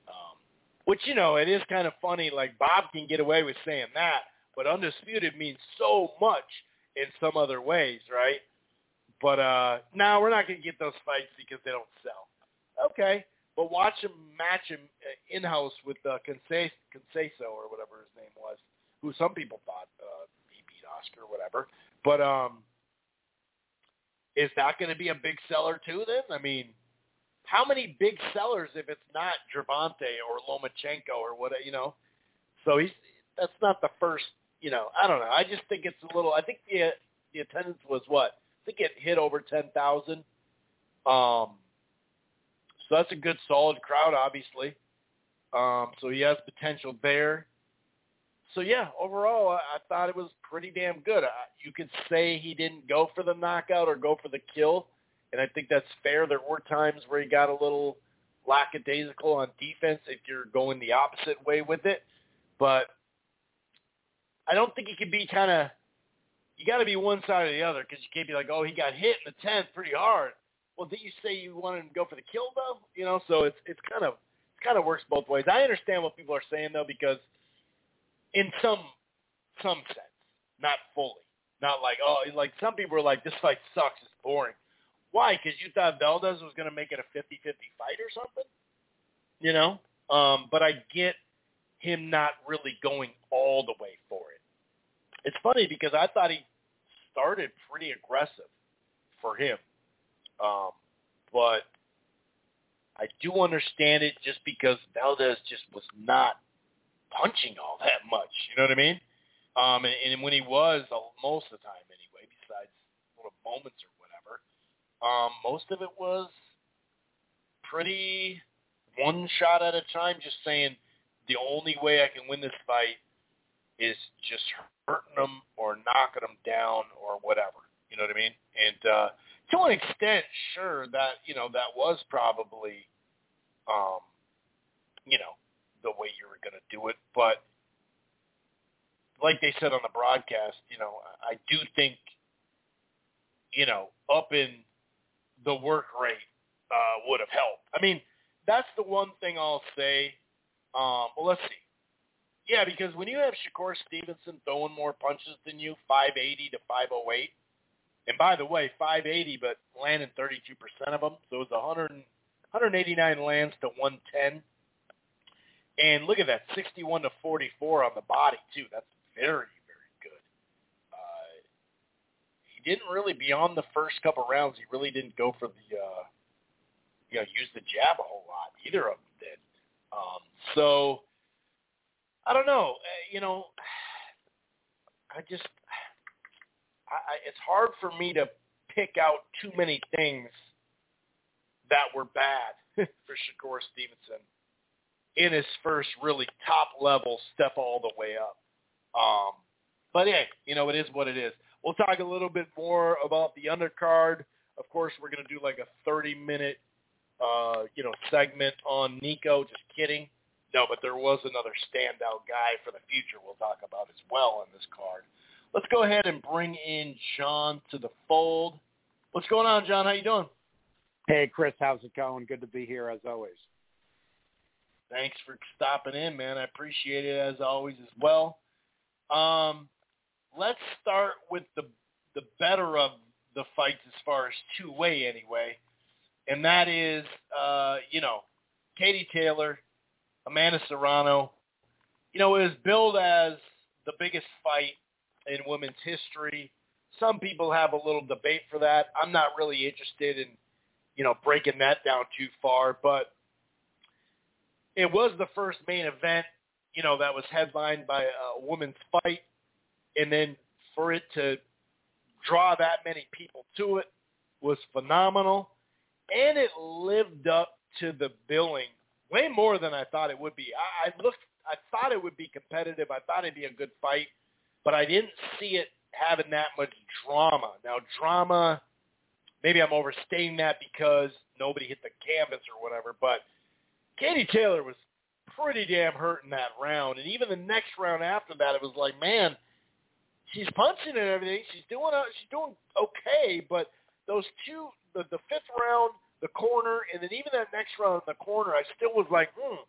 Um, which you know, it is kind of funny. Like Bob can get away with saying that, but undisputed means so much in some other ways, right? But uh now we're not going to get those fights because they don't sell. Okay, but watch him match him uh, in-house with uh, Conceição or whatever his name was, who some people thought uh, Oscar whatever. But um, is that going to be a big seller too? Then I mean, how many big sellers if it's not Gervonta or Lomachenko or what you know? So he's that's not the first. You know, I don't know. I just think it's a little. I think the the attendance was what? I think it hit over ten thousand. Um, so that's a good, solid crowd, obviously. Um, so he has potential there. So yeah, overall, I, I thought it was pretty damn good. I, you could say he didn't go for the knockout or go for the kill, and I think that's fair. There were times where he got a little lackadaisical on defense if you're going the opposite way with it, but I don't think he can be kind of. You got to be one side or the other because you can't be like, oh, he got hit in the tenth pretty hard well, did you say you wanted him to go for the kill though? You know, so it's it's kind of it kind of works both ways. I understand what people are saying though because in some some sense, not fully, not like oh, like some people are like this fight sucks, it's boring. Why? Because you thought Valdez was going to make it a 50-50 fight or something, you know? Um, but I get him not really going all the way for it. It's funny because I thought he started pretty aggressive for him um, but I do understand it just because Valdez just was not punching all that much. You know what I mean? Um, and, and when he was, uh, most of the time anyway, besides little moments or whatever, um, most of it was pretty one shot at a time, just saying the only way I can win this fight is just hurting them or knocking them down or whatever. You know what I mean? And uh, to an extent, sure that you know that was probably, um, you know, the way you were going to do it. But like they said on the broadcast, you know, I do think, you know, up in the work rate uh, would have helped. I mean, that's the one thing I'll say. Um, well, let's see. Yeah, because when you have Shakur Stevenson throwing more punches than you, 580 to 508, and by the way, 580, but landing 32% of them, so it was 100, 189 lands to 110. And look at that, 61 to 44 on the body too. That's very, very good. Uh, he didn't really beyond the first couple rounds. He really didn't go for the, uh, you know, use the jab a whole lot. Either of them did. Um, so I don't know. Uh, you know, I just, I, I, it's hard for me to pick out too many things that were bad for Shakur Stevenson in his first really top level step all the way up. Um, but hey, you know, it is what it is. We'll talk a little bit more about the undercard. Of course, we're going to do like a 30 minute, uh, you know, segment on Nico. Just kidding. No, but there was another standout guy for the future we'll talk about as well on this card. Let's go ahead and bring in John to the fold. What's going on, John? How you doing? Hey, Chris. How's it going? Good to be here as always. Thanks for stopping in, man. I appreciate it as always as well. Um, let's start with the the better of the fights as far as two way anyway, and that is uh, you know Katie Taylor, Amanda Serrano. You know, it was billed as the biggest fight in women's history. Some people have a little debate for that. I'm not really interested in, you know, breaking that down too far, but it was the first main event, you know, that was headlined by a women's fight, and then for it to draw that many people to it was phenomenal, and it lived up to the billing way more than I thought it would be. I, I looked, I thought it would be competitive. I thought it'd be a good fight, but I didn't see it having that much drama. Now, drama, maybe I'm overstating that because nobody hit the canvas or whatever, but Katie Taylor was pretty damn hurt in that round, and even the next round after that, it was like, man, she's punching and everything. She's doing, uh, she's doing okay, but those two, the, the fifth round, the corner, and then even that next round in the corner, I still was like, hmm,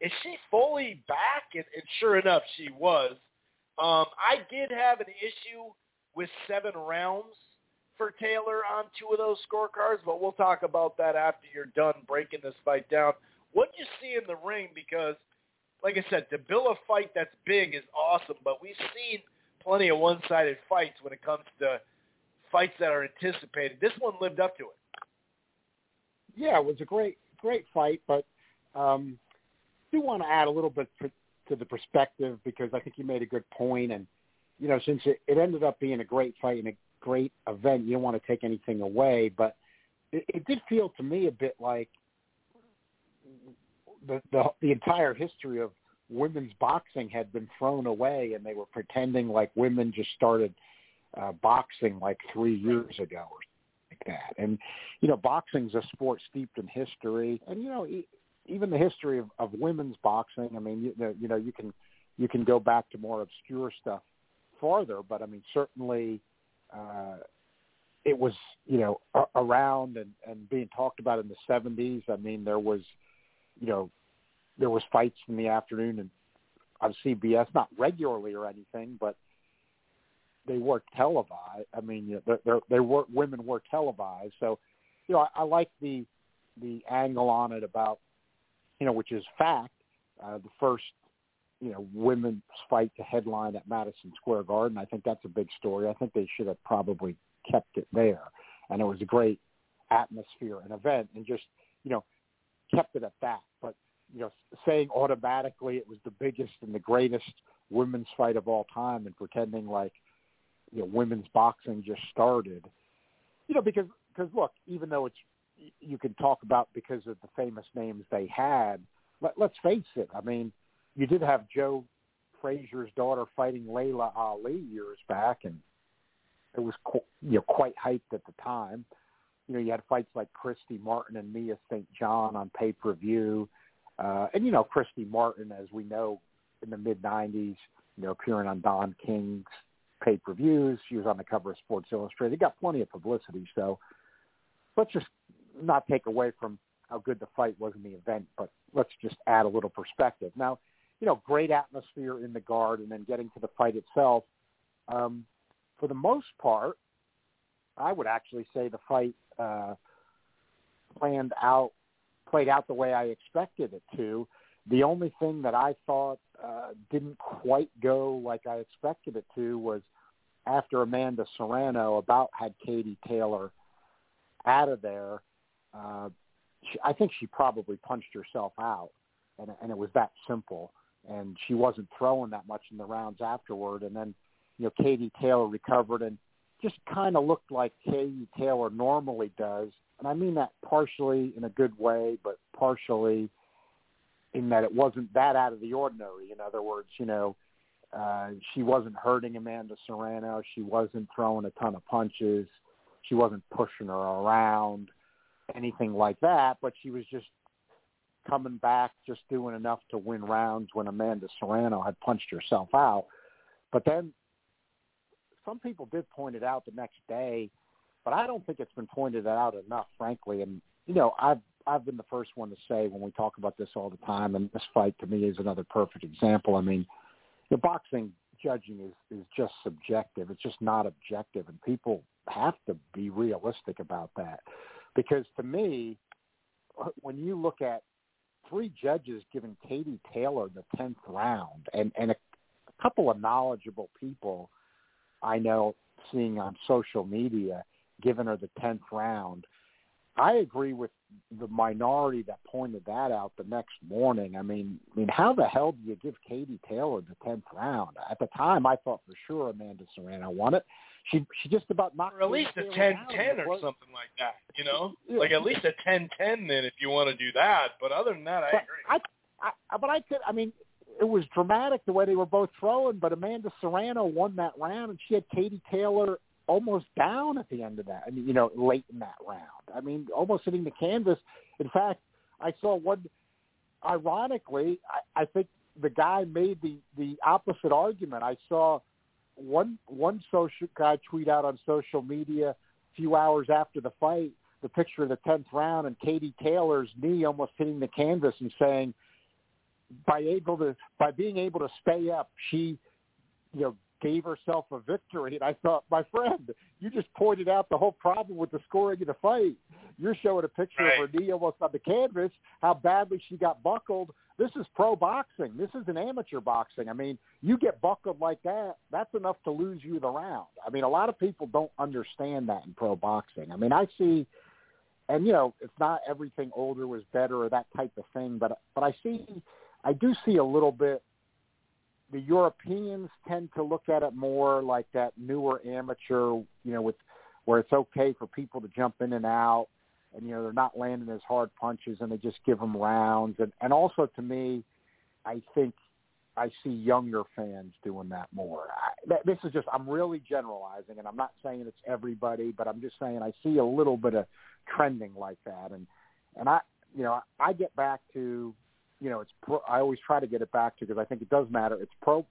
is she fully back? And, and sure enough, she was. Um, I did have an issue with seven rounds for Taylor on two of those scorecards, but we'll talk about that after you're done breaking this fight down what you see in the ring because, like I said, to build a fight that's big is awesome, but we've seen plenty of one-sided fights when it comes to fights that are anticipated. This one lived up to it. Yeah, it was a great, great fight, but um, I do want to add a little bit to the perspective because I think you made a good point, and you know, since it, it ended up being a great fight and a great event, you don't want to take anything away, but it, it did feel to me a bit like the, the the entire history of women's boxing had been thrown away, and they were pretending like women just started uh, boxing like three years ago or like that. And you know, boxing's a sport steeped in history, and you know, e- even the history of, of women's boxing. I mean, you know, you know, you can you can go back to more obscure stuff farther, but I mean, certainly. Uh, it was you know around and and being talked about in the 70s i mean there was you know, there was fights in the afternoon and on CBS, not regularly or anything, but they were televised. I mean, you know, they they were women were televised, so you know, I, I like the the angle on it about you know, which is fact. Uh, the first you know women's fight to headline at Madison Square Garden. I think that's a big story. I think they should have probably kept it there, and it was a great atmosphere and event, and just you know kept it at that. But you know, saying automatically it was the biggest and the greatest women's fight of all time, and pretending like you know women's boxing just started, you know, because because look, even though it's you can talk about because of the famous names they had, let, let's face it. I mean, you did have Joe Frazier's daughter fighting Laila Ali years back, and it was you know quite hyped at the time. You know, you had fights like Christy Martin and Mia St. John on pay per view, uh, and you know Christy Martin, as we know, in the mid '90s, you know, appearing on Don King's pay per views. She was on the cover of Sports Illustrated. Got plenty of publicity. So let's just not take away from how good the fight was in the event, but let's just add a little perspective. Now, you know, great atmosphere in the guard, and then getting to the fight itself. Um, for the most part, I would actually say the fight uh, planned out, played out the way I expected it to. The only thing that I thought uh, didn't quite go like I expected it to was after Amanda Serrano about had Katie Taylor out of there. Uh, she, I think she probably punched herself out, and, and it was that simple. And she wasn't throwing that much in the rounds afterward. And then, you know, Katie Taylor recovered and just kind of looked like Katie Taylor normally does. And I mean that partially in a good way, but partially in that it wasn't that out of the ordinary. In other words, you know, uh, she wasn't hurting Amanda Serrano. She wasn't throwing a ton of punches. She wasn't pushing her around, anything like that. But she was just coming back, just doing enough to win rounds when Amanda Serrano had punched herself out. But then some people did point it out the next day, but I don't think it's been pointed out enough, frankly. And you know, I've I've been the first one to say when we talk about this all the time, and this fight to me is another perfect example. I mean, the boxing judging is is just subjective. It's just not objective, and people have to be realistic about that. Because to me, uh, when you look at three judges giving Katie Taylor the tenth round, and and a, a couple of knowledgeable people I know seeing on social media giving her the tenth round, I agree with the minority that pointed that out the next morning. I mean, I mean, how the hell do you give Katie Taylor the tenth round? At the time, I thought for sure Amanda Serrano won it. She she just about knocked. Or at least a ten ten or something like that. You know, yeah. like at least a ten ten. Then, if you want to do that. But other than that, I but agree. I, I but I could. I mean, it was dramatic the way they were both throwing. But Amanda Serrano won that round, and she had Katie Taylor almost down at the end of that. I mean, you know, late in that round. I mean, almost hitting the canvas. In fact, I saw one. Ironically, I, I think the guy made the the opposite argument. I saw one one social guy tweet out on social media a few hours after the fight the picture of the tenth round and Katie Taylor's knee almost hitting the canvas and saying by able to by being able to stay up, she you know gave herself a victory. And I thought, my friend, you just pointed out the whole problem with the scoring of the fight. You're showing a picture right. of her knee almost on the canvas, how badly she got buckled. This is pro boxing. This is an amateur boxing. I mean, you get buckled like that, that's enough to lose you the round. I mean, a lot of people don't understand that in pro boxing. I mean, I see and you know, it's not everything older was better or that type of thing, but but I see I do see a little bit the Europeans tend to look at it more like that newer amateur, you know, with where it's okay for people to jump in and out, and you know they're not landing as hard punches, and they just give them rounds. And and also to me, I think I see younger fans doing that more. I, this is just I'm really generalizing, and I'm not saying it's everybody, but I'm just saying I see a little bit of trending like that, and and I you know I get back to you know, it's pro, I always try to get it back to because I think it does matter. It's pro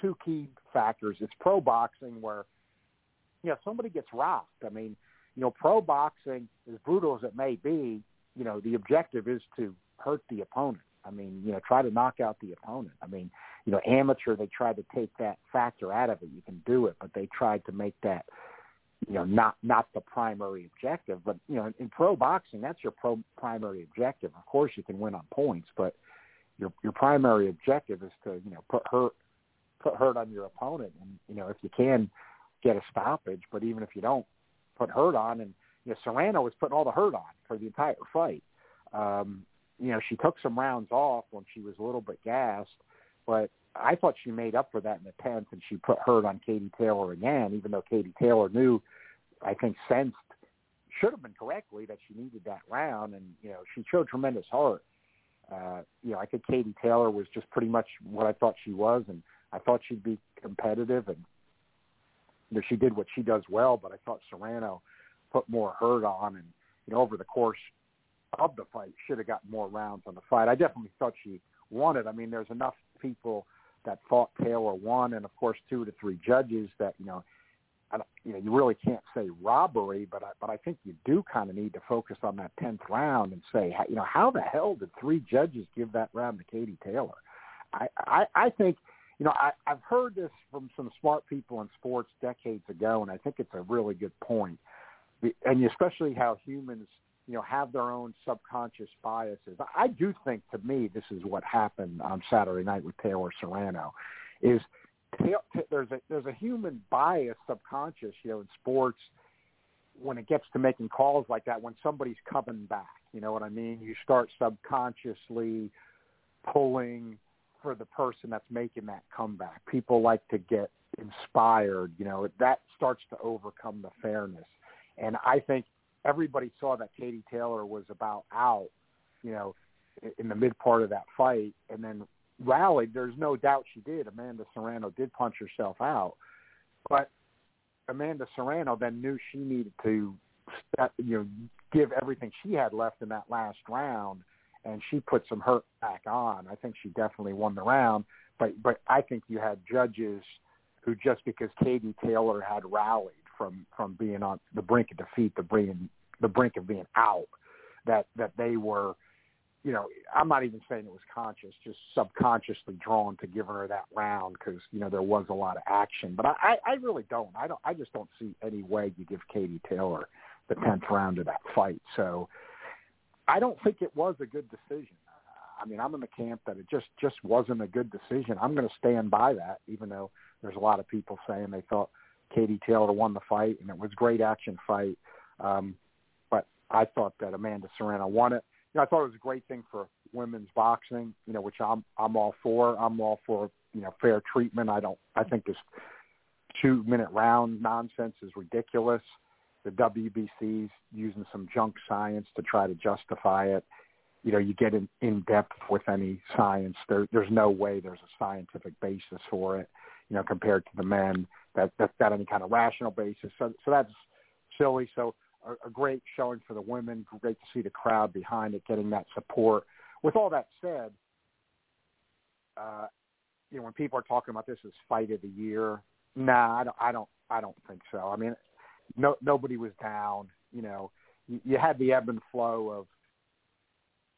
two key factors. It's pro boxing where you know somebody gets rocked. I mean, you know, pro boxing as brutal as it may be, you know, the objective is to hurt the opponent. I mean, you know, try to knock out the opponent. I mean, you know, amateur they tried to take that factor out of it. You can do it, but they tried to make that you know not not the primary objective but you know in, pro boxing that's your pro primary objective. Of course you can win on points but your your primary objective is to you know put hurt put hurt on your opponent. And you know if you can get a stoppage but even if you don't put hurt on and you know Serrano was putting all the hurt on for the entire fight. Um you know she took some rounds off when she was a little bit gassed but I thought she made up for that in the tenth, and she put hurt on Katie Taylor again, even though Katie Taylor knew, I think, sensed should have been correctly that she needed that round, and you know she showed tremendous heart. Uh, you know, I think Katie Taylor was just pretty much what I thought she was, and I thought she'd be competitive, and you know, she did what she does well. But I thought Serrano put more hurt on, and you know, over the course of the fight, should have gotten more rounds on the fight. I definitely thought she it. I mean, there's enough people that thought Taylor won, and of course, two to three judges that you know I don't, you know, you really can't say robbery, but I, but I think you do kind of need to focus on that tenth round and say, you know, how the hell did three judges give that round to Katie Taylor? I, I, I think, you know, I, I've heard this from some smart people in sports decades ago, and I think it's a really good point. And especially how humans, you know, have their own subconscious biases. I do think, to me, this is what happened on Saturday night with Taylor Serrano, is – there's a there's a human bias subconscious you know in sports when it gets to making calls like that when somebody's coming back you know what i mean? You start subconsciously pulling for the person that's making that comeback. People like to get inspired you know that starts to overcome the fairness. And i think everybody saw that katie taylor was about out you know in the mid part of that fight and then rallied. There's no doubt she did. Amanda Serrano did punch herself out, but Amanda Serrano then knew she needed to, you know, give everything she had left in that last round, and she put some hurt back on. I think she definitely won the round, but but I think you had judges who just because Katie Taylor had rallied from from being on the brink of defeat, the brink the brink of being out, that that they were you know, I'm not even saying it was conscious, just subconsciously drawn to giving her that round because you know there was a lot of action. But I, I really don't. I don't. I just don't see any way you give Katie Taylor the tenth round of that fight. So I don't think it was a good decision. I mean, I'm in the camp that it just just wasn't a good decision. I'm going to stand by that, even though there's a lot of people saying they thought Katie Taylor won the fight and it was great action fight. Um, but I thought that Amanda Serrano won it You know, I thought it was a great thing for women's boxing, you know, which I'm I'm all for. I'm all for, you know, fair treatment. I don't I think this two minute round nonsense is ridiculous. The WBC's using some junk science to try to justify it. You know, you get in, in depth with any science. There, there's no way there's a scientific basis for it. You know, compared to the men, that that's got any kind of rational basis. So, so that's silly. So a, a great showing for the women. Great to see the crowd behind it, getting that support. With all that said, uh, you know, when people are talking about this as fight of the year, nah, I don't, I don't, I don't think so. I mean, no, nobody was down. You know, you, you had the ebb and flow of,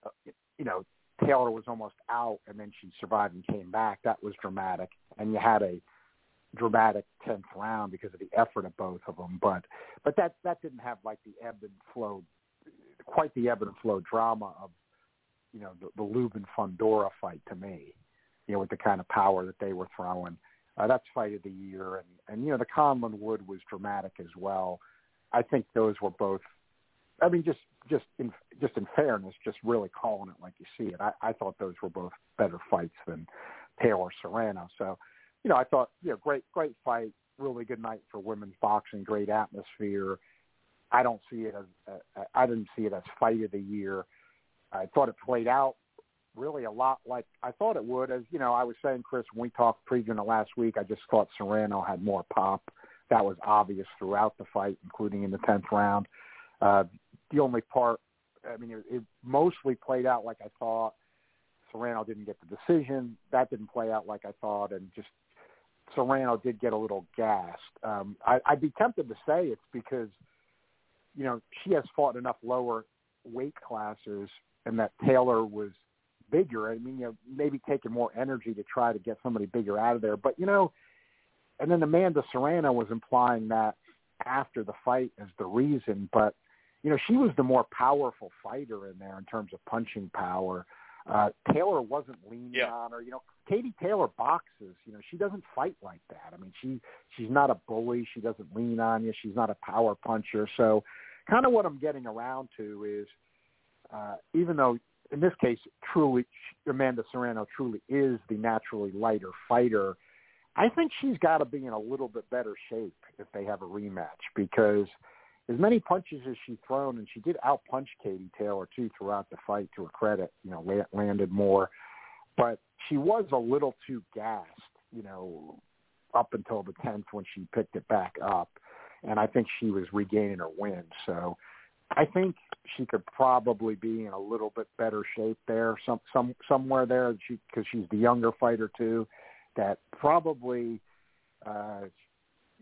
uh, you know, Taylor was almost out and then she survived and came back. That was dramatic. And you had a dramatic tenth round because of the effort of both of them. But but that that didn't have like the ebb and flow, quite the ebb and flow drama of you know the, the Lubin Fundora fight to me. You know with the kind of power that they were throwing. Uh, that's fight of the year, and and you know the Conlan Wood was dramatic as well. I think those were both. I mean, just just in just in fairness, just really calling it like you see it. I, I thought those were both better fights than Taylor Serrano. So you know, I thought, you know, great, great fight, really good night for women's boxing, great atmosphere. I don't see it as, uh, I didn't see it as fight of the year. I thought it played out really a lot like I thought it would. As you know, I was saying, Chris, when we talked previewing the last week, I just thought Serrano had more pop. That was obvious throughout the fight, including in the tenth round. Uh, the only part, I mean, it, it mostly played out like I thought. Serrano didn't get the decision. That didn't play out like I thought, and just Serrano did get a little gassed. Um, I, I'd be tempted to say it's because, you know, she has fought enough lower weight classes and that Taylor was bigger. I mean, you know, maybe taking more energy to try to get somebody bigger out of there. But, you know, and then Amanda Serrano was implying that after the fight as the reason. But, you know, she was the more powerful fighter in there in terms of punching power. Uh, Taylor wasn't leaning yeah. on her. You know, Katie Taylor boxes. You know, she doesn't fight like that. I mean, she she's not a bully. She doesn't lean on you. She's not a power puncher. So, kind of what I'm getting around to is, uh, even though in this case, truly Amanda Serrano truly is the naturally lighter fighter. I think she's got to be in a little bit better shape if they have a rematch because as many punches as she thrown, and she did outpunch Katie Taylor too throughout the fight. To her credit, you know, landed more, but she was a little too gassed you know, up until the tenth when she picked it back up, and I think she was regaining her wind. So I think she could probably be in a little bit better shape there, some some somewhere there. She because she's the younger fighter too, that probably uh,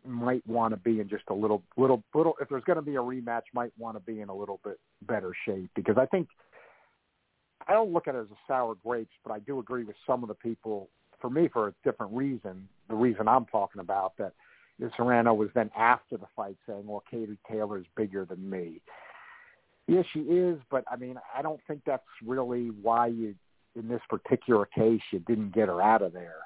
might want to be in just a little little little. If there's going to be a rematch, might want to be in a little bit better shape because I think I don't look at it as a sour grapes, but I do agree with some of the people. For me, for a different reason, the reason I'm talking about that is Serrano was then after the fight saying, "Well, Katie Taylor's bigger than me." Yes, she is, but I mean, I don't think that's really why you, in this particular case, you didn't get her out of there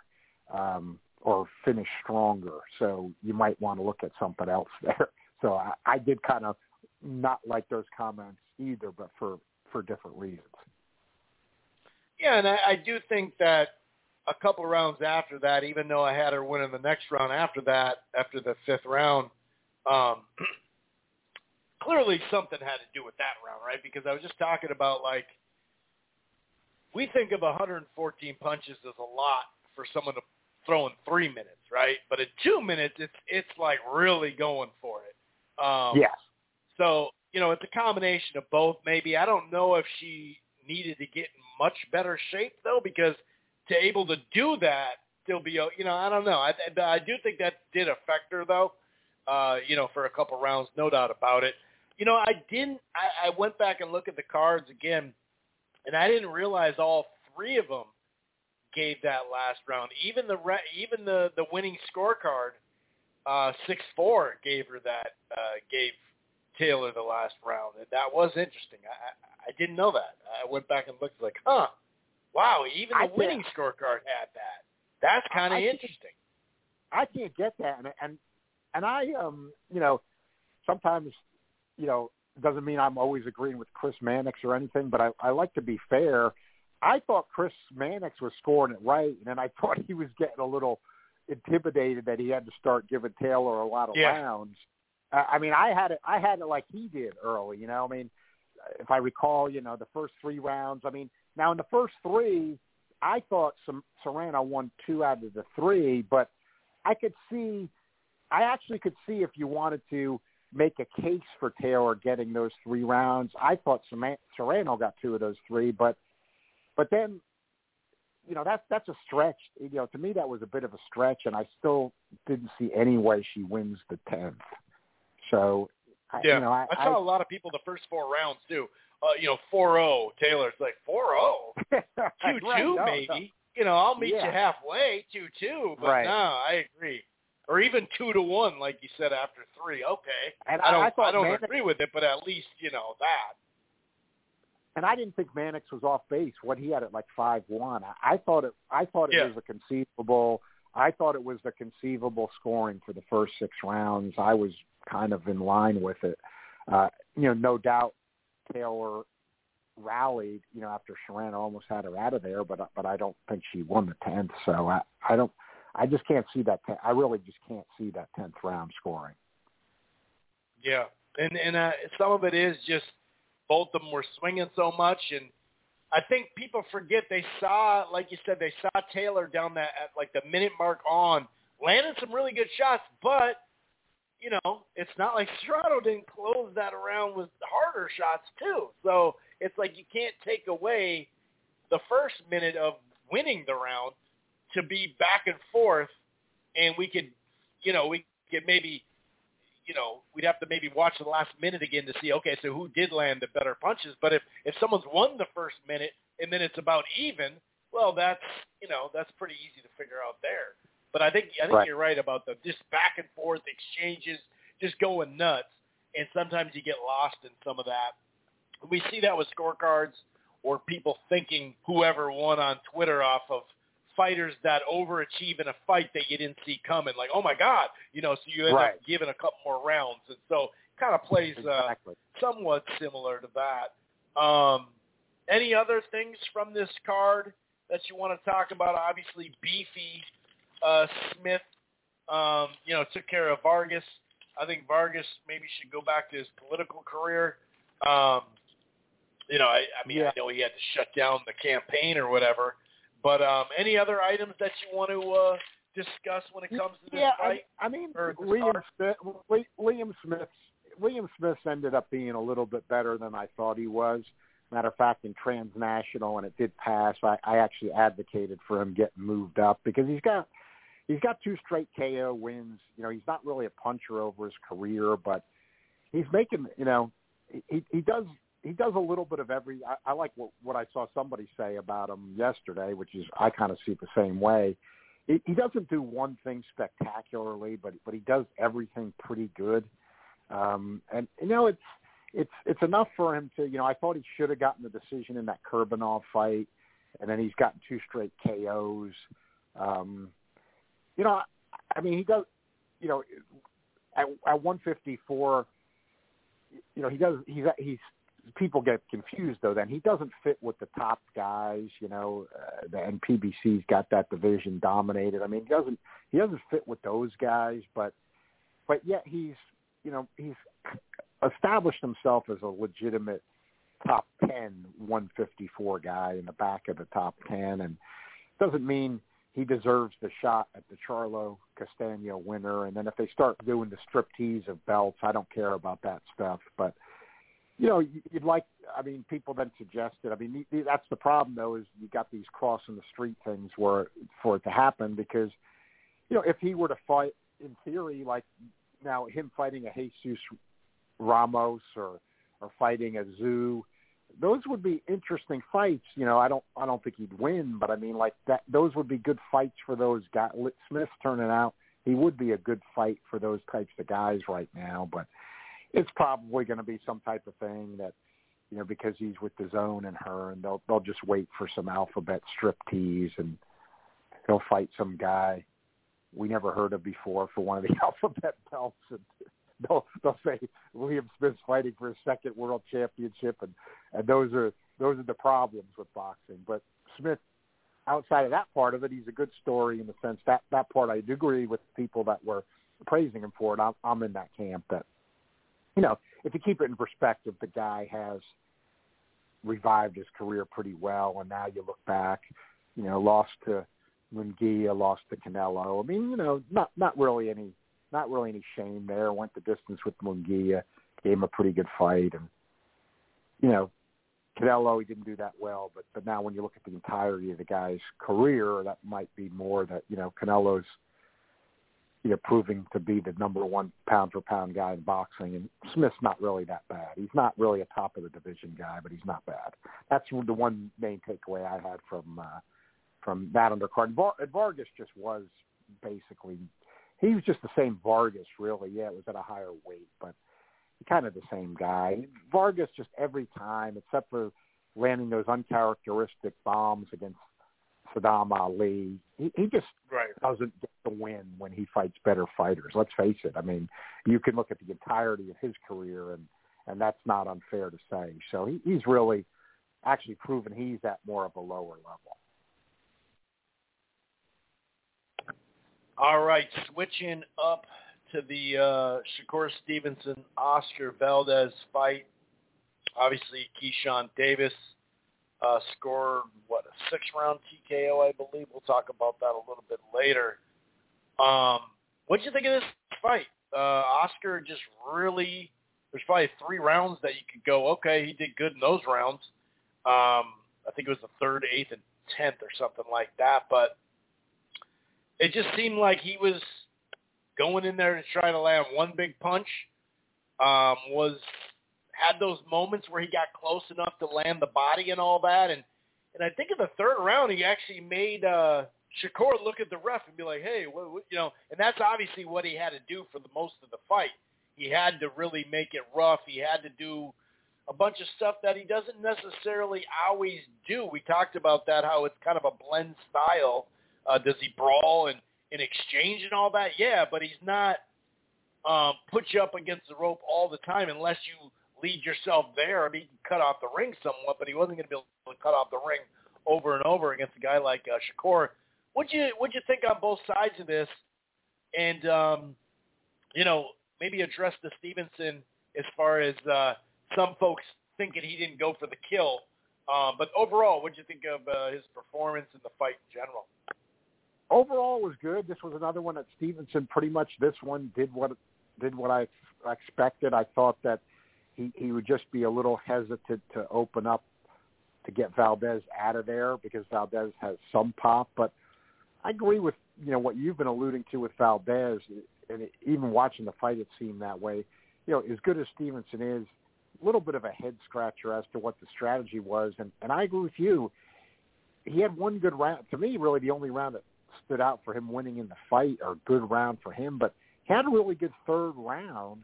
um, or finish stronger. So you might want to look at something else there. So I, I did kind of not like those comments either, but for for different reasons. Yeah, and I, I do think that a couple rounds after that, even though I had her win in the next round after that, after the fifth round, um, clearly something had to do with that round, right? Because I was just talking about like we think of 114 punches as a lot for someone to throw in three minutes, right? But in two minutes, it's it's like really going for it. Um, yes. So you know, it's a combination of both. Maybe I don't know if she needed to get in much better shape though, because to able to do that, still be you know, I don't know. I I do think that did affect her though. Uh, you know, for a couple rounds, no doubt about it. You know, I didn't. I, I went back and looked at the cards again, and I didn't realize all three of them gave that last round. Even the re- even the the winning scorecard, uh, six four gave her that uh, gave Taylor the last round, and that was interesting. I I didn't know that. I went back and looked like, huh, wow, even the I winning scorecard had that. That's kind of interesting. I can't get that, and and and I um you know sometimes you know, doesn't mean I'm always agreeing with Chris Mannix or anything, but I, I like to be fair. I thought Chris Mannix was scoring it right, and then I thought he was getting a little intimidated that he had to start giving Taylor a lot of yeah. rounds. Uh, I mean, I had it, I had it like he did early. You know, I mean, if I recall, you know, the first three rounds. I mean, now in the first three, I thought some Serrano won two out of the three, but I could see, I actually could see if you wanted to make a case for Taylor getting those three rounds. I thought Serrano got two of those three, but but then you know that's that's a stretch. You know, to me that was a bit of a stretch, and I still didn't see any way she wins the tenth. So yeah, you know, I, I saw a lot of people the first four rounds too. Uh, you know, four zero. Taylor's like four zero, two two maybe. No. You know, I'll meet yeah. you halfway, two two. But right. no, I agree or even two to one, like you said after three. Okay, and I don't, I, I, I don't agree with it, but at least you know that. And I didn't think Mannix was off base. What he had at like five one. I, I thought it. I thought it yeah. was a conceivable. I thought it was the conceivable scoring for the first six rounds. I was kind of in line with it. Uh, you know, no doubt Taylor rallied. You know, after Serrano almost had her out of there, but but I don't think she won the tenth. So I I don't. I just can't see that. I really just can't see that tenth round scoring. Yeah, and and uh, some of it is just both of them were swinging so much, and I think people forget they saw, like you said, they saw Taylor down that at like the minute mark on, landed some really good shots, but you know, it's not like Serrano didn't close that around with harder shots too. So it's like you can't take away the first minute of winning the round to be back and forth, and we could, you know, we could maybe, you know, we'd have to maybe watch the last minute again to see, okay, so who did land the better punches? But if if someone's won the first minute and then it's about even, well, that's you know that's pretty easy to figure out there. But I think I think right. you're right about the just back and forth exchanges, just going nuts, and sometimes you get lost in some of that. We see that with scorecards or people thinking whoever won on Twitter off of fighters that overachieve in a fight that you didn't see coming. Like, oh my God, you know, so you end right. up giving a couple more rounds, and so kind of plays exactly. uh, somewhat similar to that. Um, any other things from this card that you want to talk about? Obviously, beefy uh, Smith, um, you know, took care of Vargas. I think Vargas maybe should go back to his political career. Um, you know, I, I mean, Yeah. I know he had to shut down the campaign or whatever, but um, any other items that you want to uh, discuss when it comes to this yeah, fight? I, I mean, or this Liam card? Smith, Li- Liam Smith, Liam Smith ended up being a little bit better than I thought he was. Matter of fact, in transnational, and it did pass. I, I actually advocated for him getting moved up because he's got he's got two straight KO wins. You know, he's not really a puncher over his career, but he's making. You know, he he does he does a little bit of every. I, I like what what I saw somebody say about him yesterday, which is I kind of see it the same way. He, he doesn't do one thing spectacularly, but but he does everything pretty good. Um, and you know, it's it's it's enough for him to. You know, I thought he should have gotten the decision in that Kurbanov fight, and then he's gotten two straight KOs. Um, you know, I, I mean, he does. You know, at, at 154, you know, he does. He's he's people get confused though. Then he doesn't fit with the top guys. You know, uh, and PBC's got that division dominated. I mean, he doesn't he doesn't fit with those guys, but but yet he's you know he's established himself as a legitimate top 10 154 guy in the back of the top 10 and doesn't mean he deserves the shot at the Charlo Castano winner and then if they start doing the striptease of belts I don't care about that stuff but you know you'd like I mean people then suggested I mean that's the problem though is you got these crossing the street things where for it to happen because you know if he were to fight in theory like now him fighting a Jesus Ramos or or fighting a Tszyu, those would be interesting fights. You know, I don't I don't think he'd win, but I mean like that those would be good fights for those guys. Smith turning out he would be a good fight for those types of guys right now, but it's probably going to be some type of thing that you know because he's with DAZN and her, and they'll they'll just wait for some alphabet striptease and he'll fight some guy we never heard of before for one of the alphabet belts and they'll they'll say William Smith's fighting for his second world championship and and those are those are the problems with boxing. But Smith outside of that part of it he's a good story in the sense that that part I do agree with people that were praising him for it. I'm, I'm in that camp that you know if you keep it in perspective the guy has revived his career pretty well and now you look back you know lost to Munguia lost to Canelo. I mean, you know, not not really any not really any shame there. Went the distance with Munguia, gave him a pretty good fight, and you know, Canelo he didn't do that well. But but now when you look at the entirety of the guy's career, that might be more that you know Canelo's you know proving to be the number one pound for pound guy in boxing, and Smith's not really that bad. He's not really a top of the division guy, but he's not bad. That's the one main takeaway I had from. uh from that undercard. Var- Vargas just was basically he was just the same Vargas, really. Yeah, it was at a higher weight, but kind of the same guy. Vargas just every time, except for landing those uncharacteristic bombs against Saddam Ali, he, he just right. doesn't get the win when he fights better fighters. Let's face it. I mean, you can look at the entirety of his career, and and that's not unfair to say. So he, he's really actually proven he's at more of a lower level. All right, switching up to the uh, Shakur Stevenson Oscar Valdez fight. Obviously, Keyshawn Davis uh, scored what a six-round TKO, I believe. We'll talk about that a little bit later. Um, what did you think of this fight? Uh, Oscar just really. There's probably three rounds that you could go. Okay, he did good in those rounds. Um, I think it was the third, eighth, and tenth, or something like that. But it just seemed like he was going in there to try to land one big punch. Um, was had those moments where he got close enough to land the body and all that, and and I think in the third round he actually made uh, Shakur look at the ref and be like, "Hey, what, what, you know," and that's obviously what he had to do for the most of the fight. He had to really make it rough. He had to do a bunch of stuff that he doesn't necessarily always do. We talked about that, how it's kind of a blend style. Uh, does he brawl and in exchange and all that? Yeah, but he's not um, put you up against the rope all the time unless you lead yourself there. I mean, he cut off the ring somewhat, but he wasn't going to be able to cut off the ring over and over against a guy like uh, Shakur. What'd you What'd you think on both sides of this? And um, you know, maybe address the Stevenson as far as uh, some folks thinking he didn't go for the kill. Um, but overall, what did you think of uh, his performance in the fight in general? overall was good. This was another one that Stevenson pretty much this one did what did what I expected. I thought that he he would just be a little hesitant to open up to get Valdez out of there because Valdez has some pop, but I agree with you know what you've been alluding to with Valdez, and even watching the fight, it seemed that way. You know, as good as Stevenson is, a little bit of a head scratcher as to what the strategy was, and and I agree with you. He had one good round. To me, really, the only round that stood out for him winning in the fight, or good round for him, but he had a really good third round.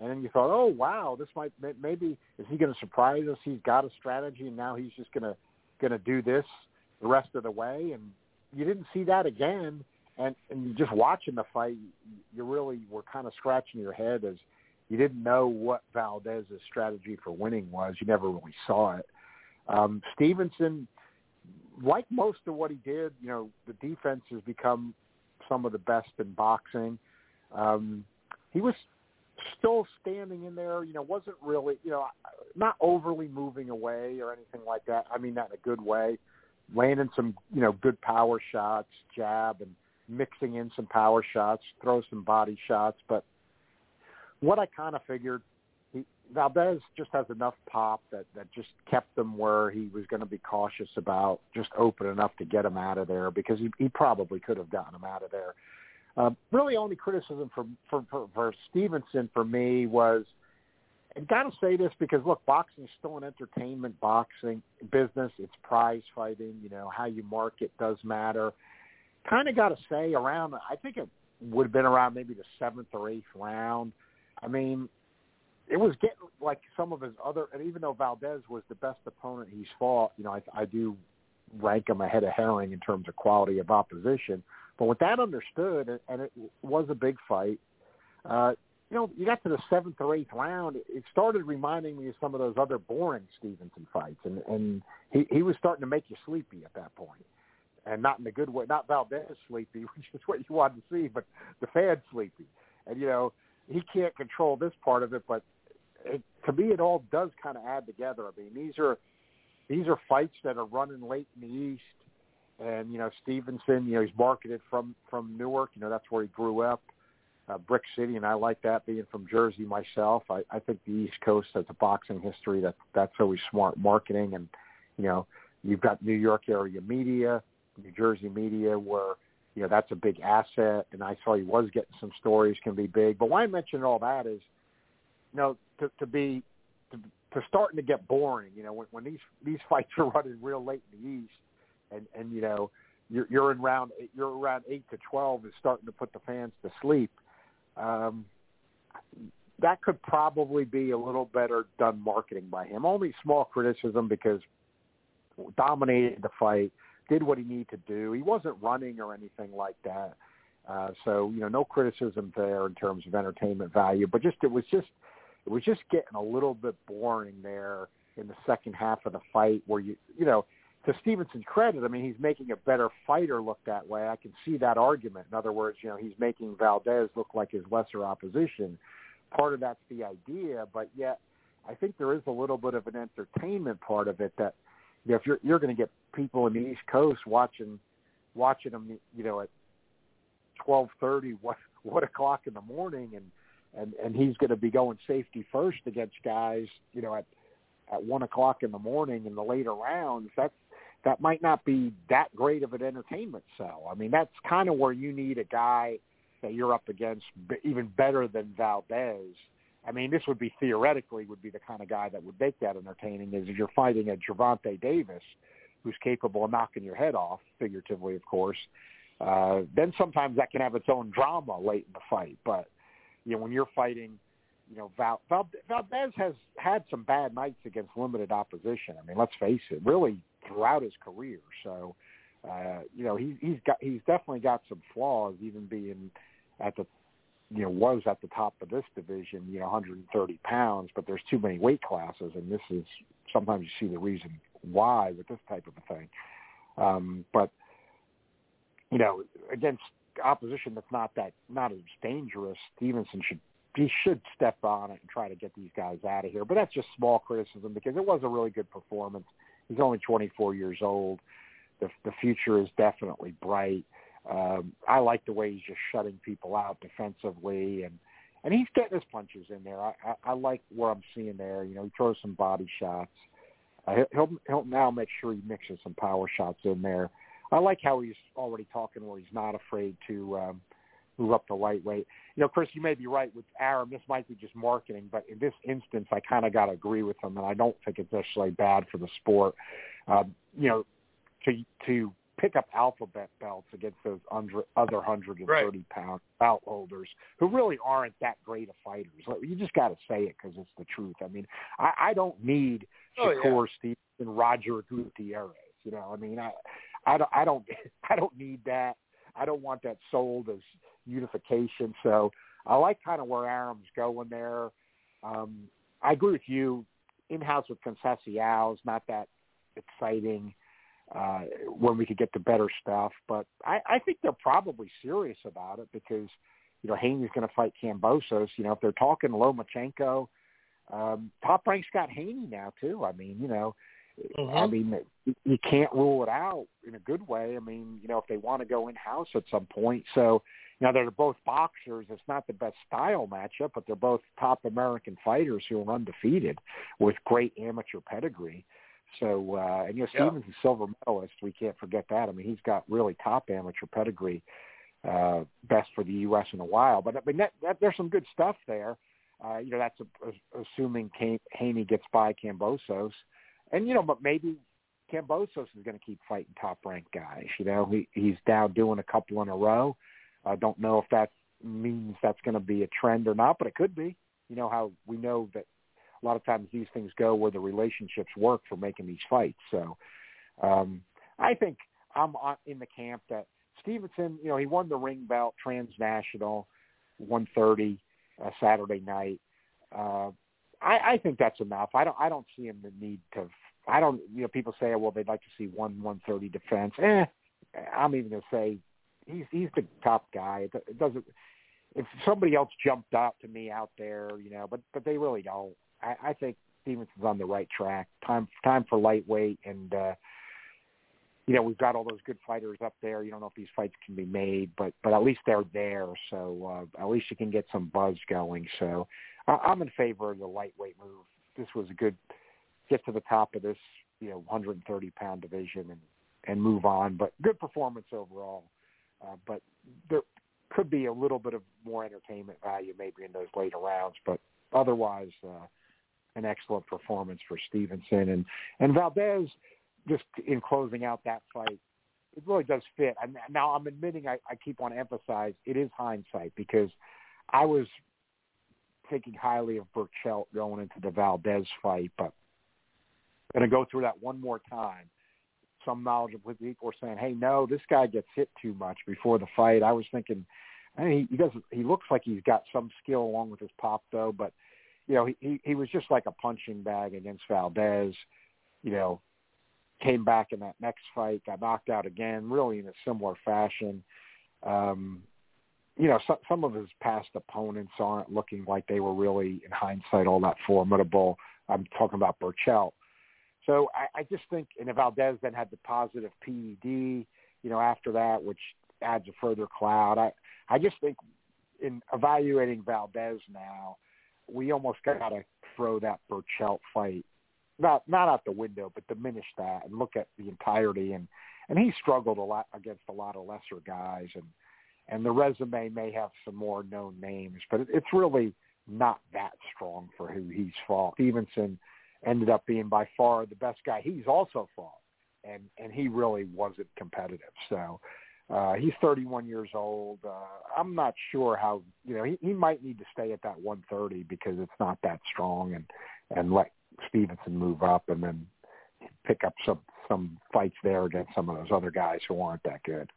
And then you thought, oh wow, this might maybe is he going to surprise us? He's got a strategy, and now he's just going to going to do this the rest of the way. And you didn't see that again. And and just watching the fight, you really were kind of scratching your head as you didn't know what Valdez's strategy for winning was. You never really saw it. Um, Stevenson, like most of what he did, you know, the defense has become some of the best in boxing. Um, he was still standing in there, you know, wasn't really, you know, not overly moving away or anything like that. I mean that in a good way. Landing some, you know, good power shots, jab and mixing in some power shots, throw some body shots, but what I kind of figured, he, Valdez just has enough pop that that just kept him where he was going to be cautious about just open enough to get him out of there because he, he probably could have gotten him out of there. Uh, really, only criticism for, for for for Stevenson for me was, and got to say this because look, boxing is still an entertainment boxing business. It's prize fighting. You know how you market does matter. Kind of got to say around. I think it would have been around maybe the seventh or eighth round. I mean, it was getting like some of his other, and even though Valdez was the best opponent he's fought, you know, I, I do rank him ahead of Herring in terms of quality of opposition. But with that understood, and it was a big fight, uh, you know, you got to the seventh or eighth round, it started reminding me of some of those other boring Stevenson fights, and and he he was starting to make you sleepy at that point, and not in a good way. Not Valdez sleepy, which is what you wanted to see, but the fans sleepy, and you know he can't control this part of it, but it, to me, it all does kind of add together. I mean, these are these are fights that are running late in the East and you know Stevenson, you know he's marketed from from Newark. You know that's where he grew up, uh, Brick City, and I like that being from Jersey myself. I, I think the East Coast has a boxing history that that's always smart marketing, and you know you've got New York area media, New Jersey media, where you know that's a big asset. And I saw he was getting some stories can be big. But why I mention all that is, you know, to, to be to, to starting to get boring. You know, when, when these these fights are running real late in the East and and you know you're you're in round you're around eight to twelve is starting to put the fans to sleep. Um, that could probably be a little better done marketing by him. Only small criticism because dominated the fight, did what he needed to do. He wasn't running or anything like that. Uh, so you know, no criticism there in terms of entertainment value, but just it was just it was just getting a little bit boring there in the second half of the fight where you you know to Stevenson's credit, I mean, he's making a better fighter look that way. I can see that argument. In other words, you know, he's making Valdez look like his lesser opposition. Part of that's the idea, but yet I think there is a little bit of an entertainment part of it that, you know, if you're you're going to get people in the East Coast watching watching them, you know, at twelve thirty, what what o'clock in the morning, and and and he's going to be going safety first against guys, you know, at at one o'clock in the morning in the later rounds. That's that might not be that great of an entertainment sell. I mean, that's kind of where you need a guy that you're up against even better than Valdez. I mean, this would be theoretically would be the kind of guy that would make that entertaining. Is if you're fighting a Gervonta Davis, who's capable of knocking your head off, figuratively, of course. Uh, then sometimes that can have its own drama late in the fight. But you know, when you're fighting, you know, Val, Val, Valdez has had some bad nights against limited opposition. I mean, let's face it, really throughout his career. So, uh, you know, he, he's got he's definitely got some flaws, even being at the you know was at the top of this division, you know, 130 pounds. But there's too many weight classes, and this is sometimes you see the reason why with this type of a thing. Um, but you know, against opposition that's not that not as dangerous, Stevenson should he should step on it and try to get these guys out of here. But that's just small criticism because it was a really good performance. He's only 24 years old. The, the future is definitely bright. Um, I like the way he's just shutting people out defensively, and and he's getting his punches in there. I, I, I like what I'm seeing there. You know, he throws some body shots. Uh, he'll he'll now make sure he mixes some power shots in there. I like how he's already talking where he's not afraid to um, move up to lightweight. You know, Chris, you may be right with Arum. This might be just marketing, but in this instance, I kind of got to agree with him, and I don't think it's necessarily bad for the sport. Um, you know, to to pick up alphabet belts against those under, other 130 right. pound belt holders who really aren't that great of fighters. You just got to say it because it's the truth. I mean, I, I don't need oh, Shakur yeah. Stevenson, Roger Gutierrez. You know, I mean, I, I don't, I don't, I don't need that. I don't want that sold as unification. So I like kind of where Arum's going there. Um, I agree with you. In house with Conceição is not that exciting uh, when we could get to better stuff. But I, I think they're probably serious about it because, you know, Haney's going to fight Kambosos. You know, if they're talking Lomachenko, um, Top Rank's got Haney now too. I mean, you know, mm-hmm. I mean, you can't rule it out in a good way. I mean, you know, if they want to go in house at some point. So, know, they're both boxers. It's not the best style matchup, but they're both top American fighters who are undefeated with great amateur pedigree. So, uh, and you know, Stevens yeah. is silver medalist. We can't forget that. I mean, he's got really top amateur pedigree, uh, best for the U.S. in a while. But I mean, that, that, there's some good stuff there. Uh, you know, that's a, a, assuming Haney gets by Kambosos, and you know, but maybe Kambosos is going to keep fighting top ranked guys. You know, he he's down doing a couple in a row. I don't know if that means that's going to be a trend or not, but it could be. You know how we know that a lot of times these things go where the relationships work for making these fights. So um, I think I'm in the camp that Stevenson, you know, he won the ring belt transnational 130 uh, Saturday night. Uh, I, I think that's enough. I don't I don't see him the need to. I don't. You know, people say, well, they'd like to see one 130 defense. Eh, I'm even going to say he's he's the top guy. It, doesn't. If somebody else jumped out to me out there, you know, but but they really don't. I, I think Stevenson's on the right track. Time time for lightweight, and uh, you know we've got all those good fighters up there. You don't know if these fights can be made, but but at least they're there. So uh, at least you can get some buzz going. So I, I'm in favor of the lightweight move. This was a good get to the top of this you know 130 pound division and and move on. But good performance overall. Uh, but there could be a little bit of more entertainment value maybe in those later rounds. But otherwise, uh, an excellent performance for Stevenson and and Valdez. Just in closing out that fight, it really does fit. And now I'm admitting I, I keep on emphasize it is hindsight because I was thinking highly of Berchelt going into the Valdez fight, but going to go through that one more time. Some knowledgeable people were saying, "Hey, no, this guy gets hit too much before the fight." I was thinking, he, he doesn't. He looks like he's got some skill along with his pop, though, but you know, he, he was just like a punching bag against Valdez. You know, came back in that next fight, got knocked out again, really in a similar fashion. Um, you know, some, some of his past opponents aren't looking like they were really, in hindsight, all that formidable. I'm talking about Berchelt. So I, I just think, and Valdez then had the positive PED, you know, after that, which adds a further cloud. I, I just think in evaluating Valdez now, we almost got to throw that Berchelt fight not not out the window, but diminish that and look at the entirety. And and he struggled a lot against a lot of lesser guys, and and the resume may have some more known names, but it, it's really not that strong for who he's fought. Stevenson ended up being by far the best guy he's also fought, and and he really wasn't competitive. So uh, he's 31 years old. Uh, I'm not sure how you know he, he might need to stay at that 130 because it's not that strong, and and let Stevenson move up and then pick up some some fights there against some of those other guys who aren't that good.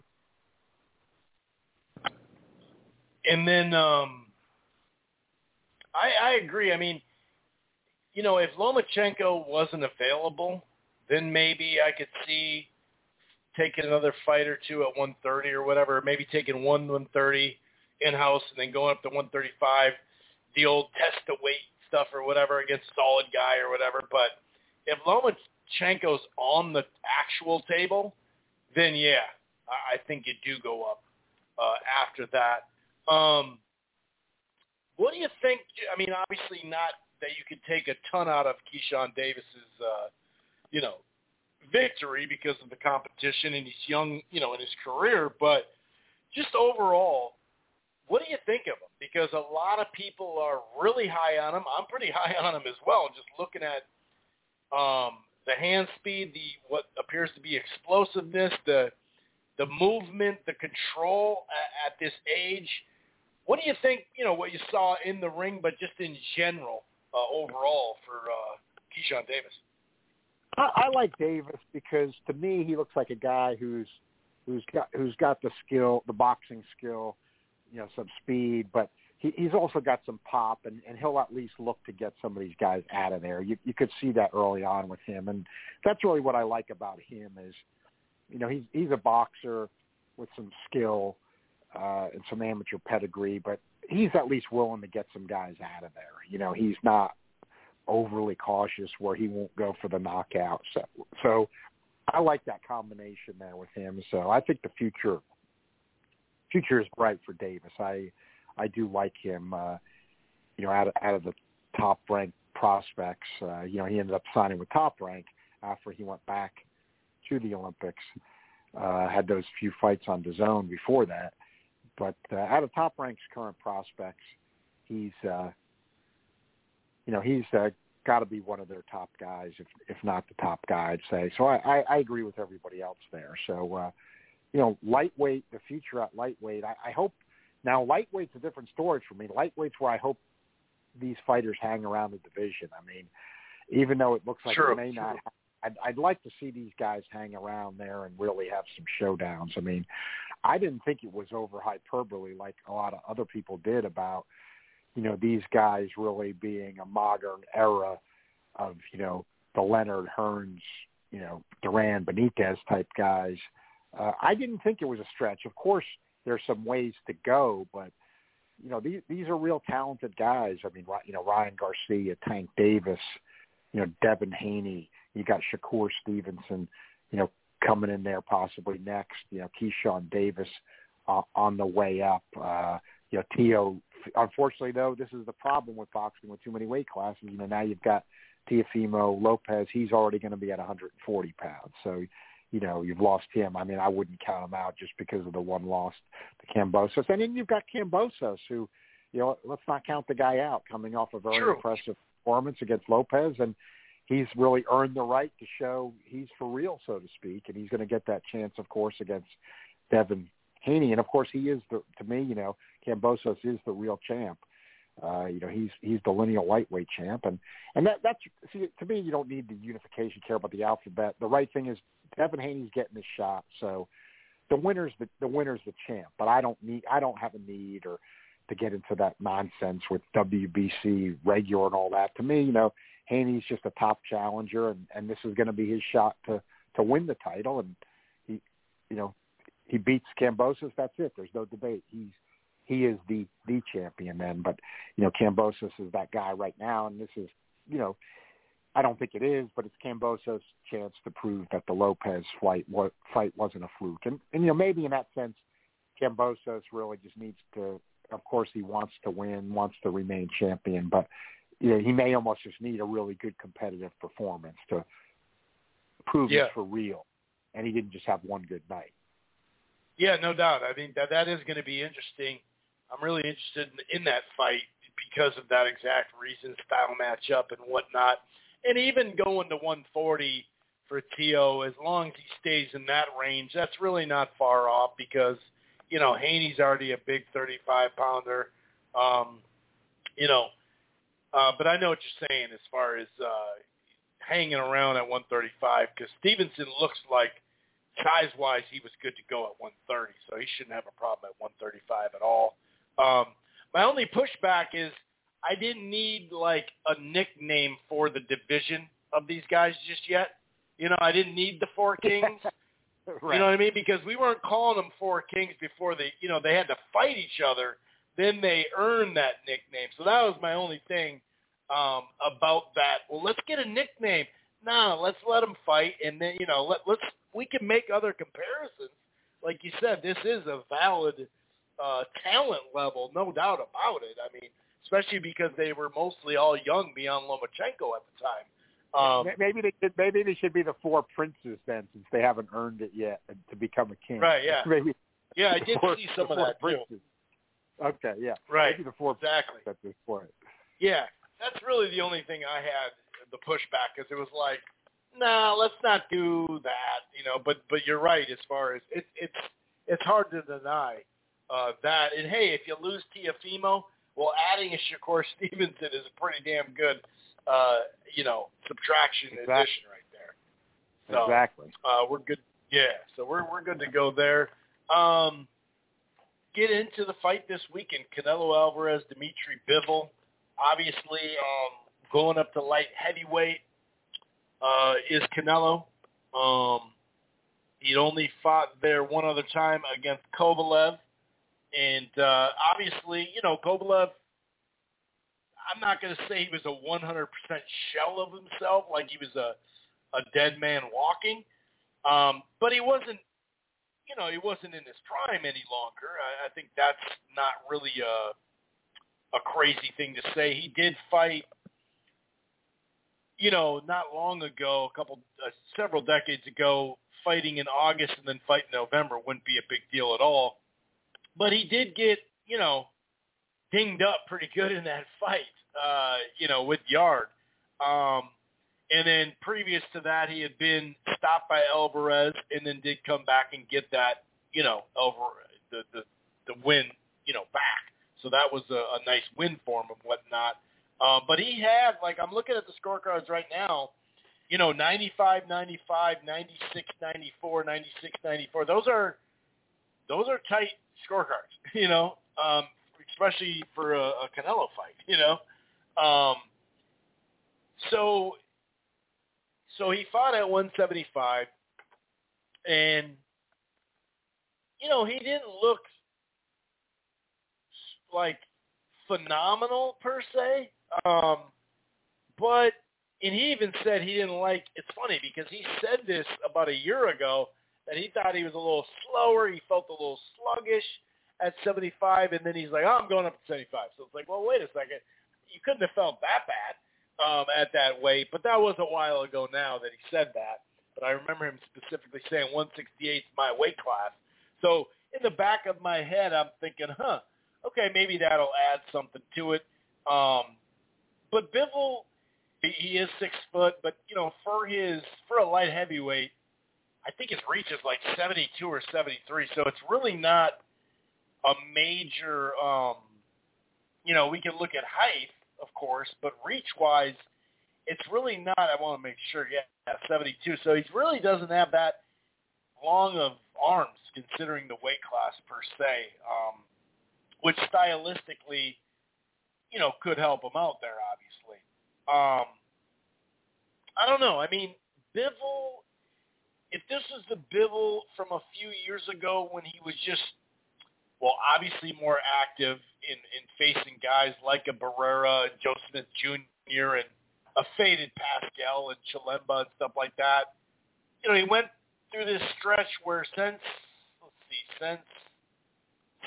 And then um, I, I agree. I mean, you know, if Lomachenko wasn't available, then maybe I could see taking another fight or two at 130 or whatever, maybe taking one 130 in-house and then going up to 135, the old test the weight stuff or whatever against solid guy or whatever. But if Lomachenko's on the actual table, then yeah, I think you do go up uh, after that. Um, what do you think? I mean, obviously not that you could take a ton out of Keyshawn Davis's, uh, you know, victory because of the competition and he's young, you know, in his career, but just overall, what do you think of him? Because a lot of people are really high on him. I'm pretty high on him as well. Just looking at um, the hand speed, the what appears to be explosiveness, the the movement, the control at, at this age. What do you think? You know what you saw in the ring, but just in general, uh, overall for uh, Keyshawn Davis. I, I like Davis because to me he looks like a guy who's who's got who's got the skill, the boxing skill, you know, some speed, but he, he's also got some pop, and, and he'll at least look to get some of these guys out of there. You, you could see that early on with him, and that's really what I like about him is, you know, he's he's a boxer with some skill uh, and some amateur pedigree, but he's at least willing to get some guys out of there. You know, he's not overly cautious where he won't go for the knockout. So, so I like that combination there with him. So I think the future future is bright for Davis. I I do like him. Uh, you know, out of out of the top ranked prospects, uh, you know, he ended up signing with Top Rank after he went back to the Olympics. Uh, had those few fights on DAZN before that, but uh, out of Top Rank's current prospects, he's uh, you know he's uh, got to be one of their top guys, if if not the top guy, I'd say. So I, I, I agree with everybody else there. So uh, you know, lightweight, the future at lightweight. I, I hope now lightweight's a different story for me. Lightweight's where I hope these fighters hang around the division. I mean, even though it looks like sure, it may sure. not, I'd, I'd like to see these guys hang around there and really have some showdowns. I mean, I didn't think it was over hyperbole like a lot of other people did about, you know, these guys really being a modern era of, you know, the Leonard Hearns, you know, Duran Benitez type guys. Uh, I didn't think it was a stretch. Of course, there's some ways to go, but you know these these are real talented guys. I mean, you know Ryan Garcia, Tank Davis, you know Devin Haney. You got Shakur Stevenson, you know coming in there possibly next. You know Keyshawn Davis uh, on the way up. Uh, you know Tio. Unfortunately, though, this is the problem with boxing with too many weight classes. You know now you've got Teofimo Lopez. He's already going to be at 140 pounds, so you know, you've lost him. I mean, I wouldn't count him out just because of the one loss to Kambosos. And then you've got Kambosos, who, you know, let's not count the guy out, coming off a very True. impressive performance against Lopez, and he's really earned the right to show he's for real, so to speak, and he's going to get that chance, of course, against Devin Haney. And of course, he is the to me, you know, Kambosos is the real champ. Uh, you know, he's he's the lineal lightweight champ, and and that that's see to me, you don't need the unification, care about the alphabet. The right thing is Devin Haney's getting his shot, so the winner's the the winner's the champ. But I don't need I don't have a need or to get into that nonsense with WBC regular and all that. To me, you know, Haney's just a top challenger, and and this is going to be his shot to to win the title, and he, you know, he beats Kambosos. That's it. There's no debate. He's he is the the champion then. But you know, Kambosos is that guy right now, and this is you know, I don't think it is, but it's Kambosos' chance to prove that the Lopez fight fight wasn't a fluke. And and you know, maybe in that sense, Kambosos really just needs to. Of course, he wants to win, wants to remain champion, but know, he may almost just need a really good competitive performance to prove Yeah. it's for real. And he didn't just have one good night. Yeah, no doubt. I mean that that is going to be interesting. I'm really interested in, in that fight because of that exact reason, style matchup and whatnot, and even going to 140 for Tio, as long as he stays in that range, that's really not far off because you know Haney's already a big 35 pounder. Um, you know, uh, but I know what you're saying as far as uh, hanging around at 135 because Stevenson looks like size wise he was good to go at 130, so he shouldn't have a problem at 135 at all. Um, my only pushback is I didn't need like a nickname for the division of these guys just yet. You know, I didn't need the Four Kings. right. You know what I mean? Because we weren't calling them Four Kings before they, you know, they had to fight each other. Then they earned that nickname. So that was my only thing um, about that. Well, let's get a nickname. No, let's let them fight, and then you know, let let's we can make other comparisons like you said, this is a valid uh, talent level, no doubt about it. I mean, especially because they were mostly all young beyond Lomachenko at the time. Um, maybe they should, maybe they should be the four princes then, since they haven't earned it yet to become a king. Right. Yeah. Maybe. Yeah, I did four, see some of that princes. too. Okay. Yeah. Right. Maybe the four Exactly. at this point. Yeah, that's really the only thing I had the pushback because it was like, nah, let's not do that, you know. But but you're right as far as it, it's it's hard to deny uh, that. And hey, if you lose Teofimo, well, adding a Shakur Stevenson is a pretty damn good, uh, you know, subtraction Exactly. addition right there. So, exactly. uh, we're good. Yeah, so we're we're good to go there. Um, get into the fight this weekend: Canelo Alvarez, Dimitry Bivol. Obviously, um, going up to light heavyweight uh, is Canelo. Um, he'd only fought there one other time against Kovalev, and uh, obviously, you know, Kovalev. I'm not going to say he was a 100% shell of himself, like he was a a dead man walking. Um, but he wasn't, you know, he wasn't in his prime any longer. I, I think that's not really a a crazy thing to say. He did fight, you know, not long ago, a couple, uh, several decades ago, fighting in August and then fight in November wouldn't be a big deal at all. But he did get, you know, dinged up pretty good in that fight, uh, you know, with Yarde. Um, and then previous to that, he had been stopped by Alvarez, and then did come back and get that, you know, over the the, the win, you know, back. So that was a, a nice win for him and whatnot. Um, but he had, like, I'm looking at the scorecards right now, you know, 95, 95, 96, 94, 96, 94. Those are those are tight scorecards, you know, um, especially for a, a Canelo fight, you know. Um, so so he fought at 175, and you know he didn't look like phenomenal per se, um, but and he even said he didn't like. It's funny because he said this about a year ago that he thought he was a little slower. He felt a little sluggish at 75, and then he's like, "Oh, I'm going up to 75." So it's like, well, wait a second, you couldn't have felt that bad um, at that weight, but that was a while ago now that he said that. But I remember him specifically saying 168 is my weight class. So in the back of my head, I'm thinking, huh, okay, maybe that'll add something to it. Um, but Bivol, he, he is six foot, but you know, for his for a light heavyweight, I think his reach is like 72 or 73. So it's really not a major. Um, you know, we can look at height, of course, but reach-wise, it's really not. I want to make sure. Yeah, 72. So he really doesn't have that long of arms, considering the weight class per se, um, which stylistically, you know, could help him out there. Obviously, um, I don't know. I mean, Bivol. If this was the Bivol from a few years ago when he was just well, obviously more active in, in facing guys like a Barrera and Joe Smith Jr. and a faded Pascal and Chilemba and stuff like that. You know, he went through this stretch where since let's see, since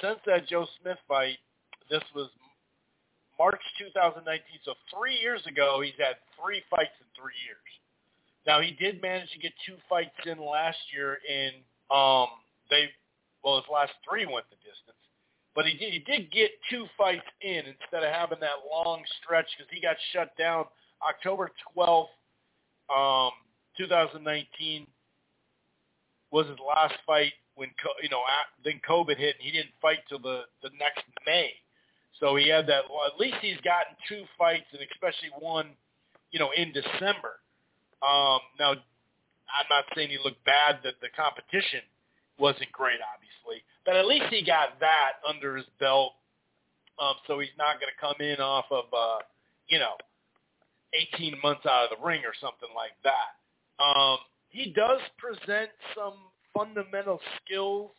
since that Joe Smith fight, this was March 2019. So three years ago, he's had three fights in three years. Now he did manage to get two fights in last year, and um, they well, his last three went the distance. But he did, he did get two fights in instead of having that long stretch because he got shut down October 12th, um, 2019 was his last fight when you know then COVID hit and he didn't fight till the the next May. So he had that. Well, at least he's gotten two fights and especially one, you know, in December. Um, now, I'm not saying he looked bad. That the competition wasn't great, obviously, but at least he got that under his belt. Um, so he's not going to come in off of, uh, you know, 18 months out of the ring or something like that. Um, he does present some fundamental skills.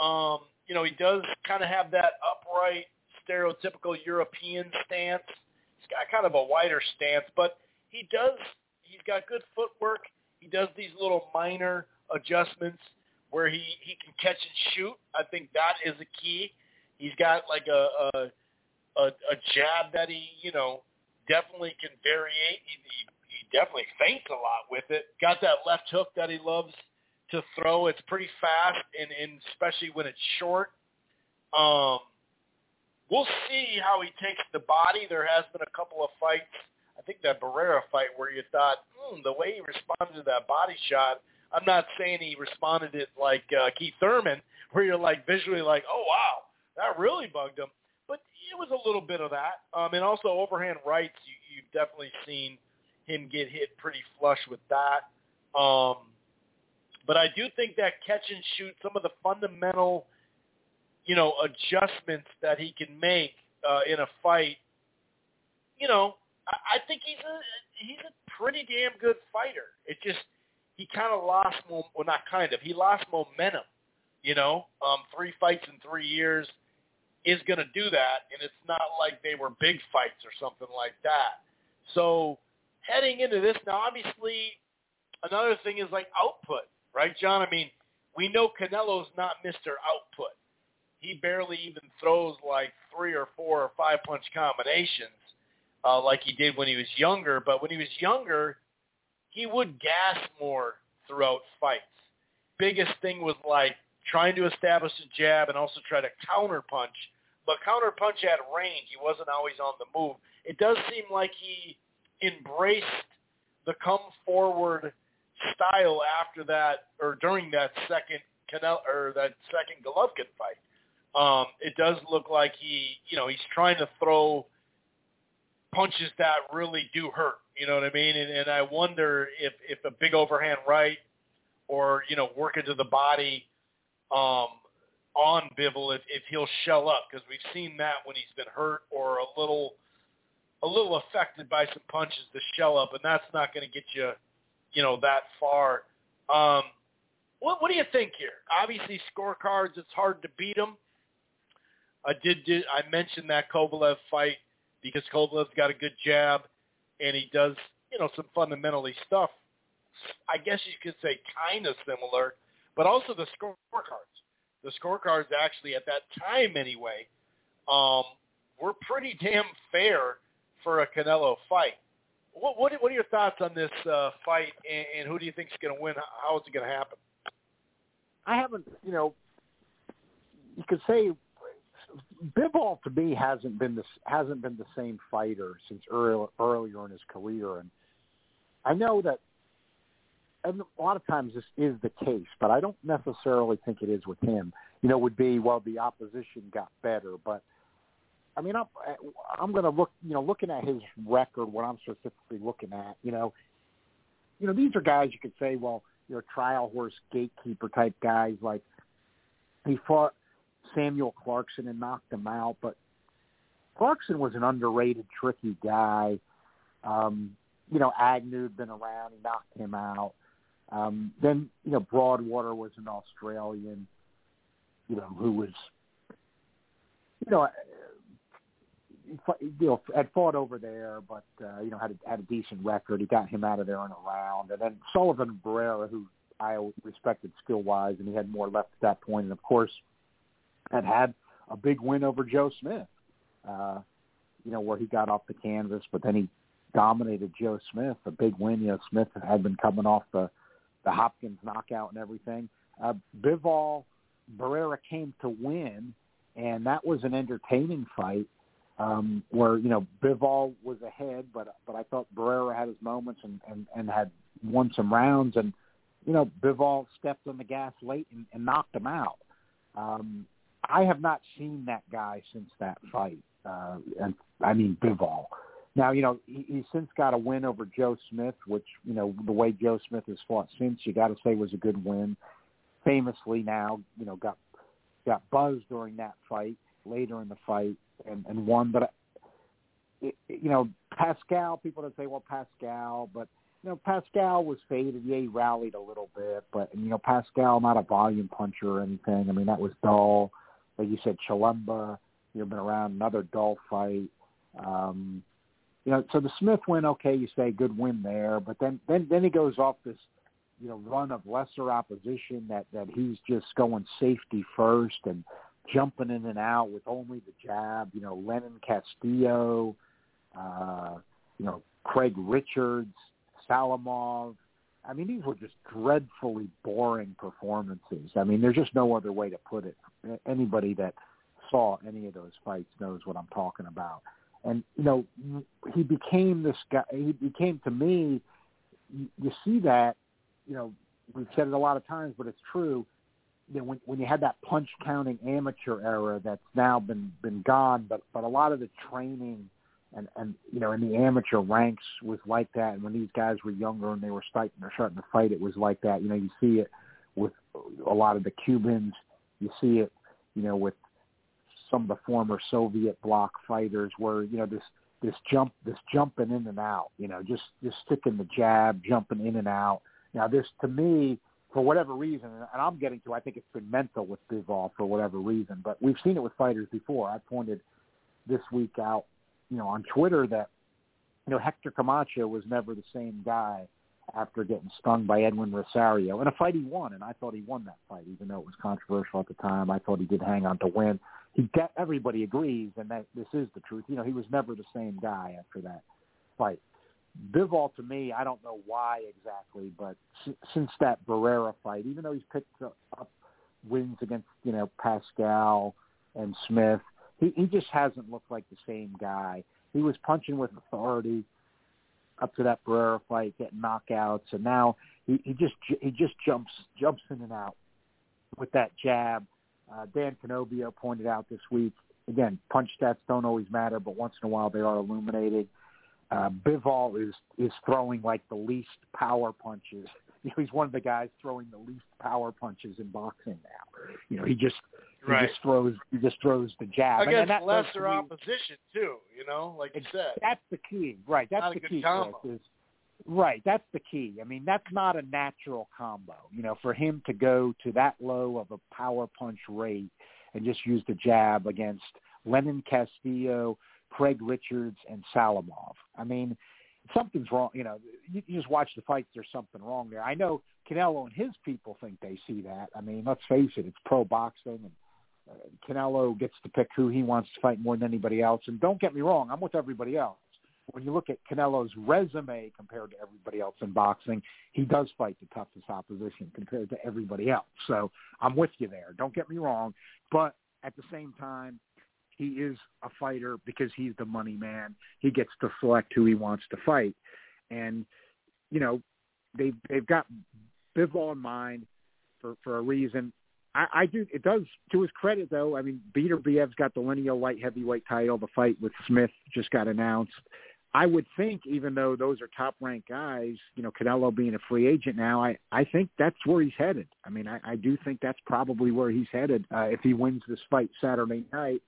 Um, you know, he does kind of have that upright, stereotypical European stance. He's got kind of a wider stance, but he does. He's got good footwork. He does these little minor adjustments where he he can catch and shoot. I think that is a key. He's got like a a, a, a jab that he you know definitely can variate. He, he he definitely feints a lot with it. Got that left hook that he loves to throw. It's pretty fast, and, and especially when it's short. Um, we'll see how he takes the body. There has been a couple of fights. I think that Barrera fight where you thought, hmm, the way he responded to that body shot. I'm not saying he responded it like uh, Keith Thurman, where you're like visually like, oh wow, that really bugged him. But it was a little bit of that. Um, and also overhand rights, you, you've definitely seen him get hit pretty flush with that. Um, but I do think that catch and shoot, some of the fundamental, you know, adjustments that he can make uh, in a fight, you know, I, I think he's a he's a pretty damn good fighter. It just he kind of lost, well, not kind of, he lost momentum. You know, um, three fights in three years is going to do that, and it's not like they were big fights or something like that. So heading into this, now obviously another thing is like output right, John? I mean, we know Canelo's not Mr. Output. He barely even throws like three or four or five punch combinations uh, like he did when he was younger. But when he was younger, he would gas more throughout fights. Biggest thing was like trying to establish a jab and also try to counter punch. But counter punch at range, he wasn't always on the move. It does seem like he embraced the come forward style after that or during that second Canel or that second Golovkin fight. Um, it does look like he, you know, he's trying to throw punches that really do hurt. You know what I mean? And, and I wonder if if a big overhand right or you know work into the body um, on Bivol if, if he'll shell up because we've seen that when he's been hurt or a little a little affected by some punches to shell up, and that's not going to get you you know, that far. Um, what, what do you think here? Obviously, scorecards, it's hard to beat them. I did, did I mentioned that Kovalev fight because Kovalev's got a good jab, and he does, you know, some fundamentally stuff. I guess you could say kind of similar, but also the scorecards. The scorecards actually at that time anyway um, were pretty damn fair for a Canelo fight. What, what, what are your thoughts on this uh, fight, and, and who do you think is going to win? How is it going to happen? I haven't, you know, you could say Bivol to me hasn't been the hasn't been the same fighter since early, earlier in his career, and I know that, and a lot of times this is the case, but I don't necessarily think it is with him. You know, would be well the opposition got better, but I mean, I'm I'm going to look, you know, looking at his record, what I'm specifically looking at, you know, you know, these are guys you could say, well, you're trial horse gatekeeper type guys. Like he fought Samuel Clarkson and knocked him out, but Clarkson was an underrated, tricky guy. Um, you know, Agnew had been around, he knocked him out. Um, then, you know, Broadhurst was an Australian, you know, who was, you know, you know, had fought over there, but uh, you know had a, had a decent record. He got him out of there in a round, and then Sullivan Barrera, who I respected skill wise, and he had more left at that point, and of course had had a big win over Joe Smith. Uh, you know where he got off the canvas, but then he dominated Joe Smith. A big win. You know Smith had been coming off the the Hopkins knockout and everything. Uh, Bivol Barrera came to win, and that was an entertaining fight um, where you know Bivol was ahead, but but I thought Barrera had his moments and and, and had won some rounds, and you know Bivol stepped on the gas late and, and knocked him out. Um, I have not seen that guy since that fight, uh, and I mean Bivol. Now you know he, he's since got a win over Joe Smith, which you know the way Joe Smith has fought since, you got to say was a good win. Famously now, you know got got buzzed during that fight later in the fight and, and won. But it, you know, Pascal, people that say, well, Pascal, but you know, Pascal was faded. Yeah, he rallied a little bit, but you know, Pascal not a volume puncher or anything. I mean, that was dull. Like you said, Chilemba. you've been around another dull fight. Um, you know, so the Smith win, okay, you say good win there, but then then then he goes off this you know run of lesser opposition that that he's just going safety first and jumping in and out with only the jab. You know, Lenin Castillo, uh, you know, Craig Richards, Salamov. I mean, these were just dreadfully boring performances. I mean, there's just no other way to put it. Anybody that saw any of those fights knows what I'm talking about. And you know, he became this guy. He became to me. You see that, you know, we've said it a lot of times, but it's true. You know, when when you had that punch counting amateur era that's now been been gone, but but a lot of the training and and you know in the amateur ranks was like that. And when these guys were younger and they were starting they're starting to fight, it was like that. You know, you see it with a lot of the Cubans. You see it, you know, with some of the former Soviet bloc fighters, where you know this this jump this jumping in and out. You know, just just sticking the jab, jumping in and out. Now this to me. For whatever reason, and I'm getting to, I think it's been mental with Bivol for whatever reason, but we've seen it with fighters before. I pointed this week out you know, on Twitter that, you know, Hector Camacho was never the same guy after getting stung by Edwin Rosario in a fight he won, and I thought he won that fight, even though it was controversial at the time. I thought he did hang on to win. He de- everybody agrees, and that this is the truth. You know, he was never the same guy after that fight. Bivol, to me, I don't know why exactly, but s- since that Barrera fight, even though he's picked up wins against you know Pascal and Smith, he he just hasn't looked like the same guy. He was punching with authority up to that Barrera fight, getting knockouts, and now he, he just he just jumps jumps in and out with that jab. Uh, Dan Canobbio pointed out this week again, punch stats don't always matter, but once in a while they are illuminated. Uh, Bivol is is throwing like the least power punches. He's one of the guys throwing the least power punches in boxing now. You know, he just he Right. just throws he just throws the jab. And- Against and that lesser opposition too, you know, like you said. That's the key, right? That's Not the key, is right. That's the key. I mean, that's not a natural combo. You know, for him to go to that low of a power punch rate and just use the jab against Lenin Castillo, Craig Richards, and Salamov. I mean, something's wrong. You know, you, you just watch the fights. There's something wrong there. I know Canelo and his people think they see that. I mean, let's face it. It's pro boxing, and uh, Canelo gets to pick who he wants to fight more than anybody else. And don't get me wrong, I'm with everybody else. When you look at Canelo's resume compared to everybody else in boxing, he does fight the toughest opposition compared to everybody else. So I'm with you there. Don't get me wrong, but at the same time, he is a fighter because he's the money man. He gets to select who he wants to fight, and you know they've they've got Bivol in mind for for a reason. I, I do. It does to his credit, though. I mean, Beterbiev's got the lineal light heavyweight title. The fight with Smith just got announced. I would think, even though those are top ranked guys, you know, Canelo being a free agent now, I I think that's where he's headed. I mean, I, I do think that's probably where he's headed uh, if he wins this fight Saturday night.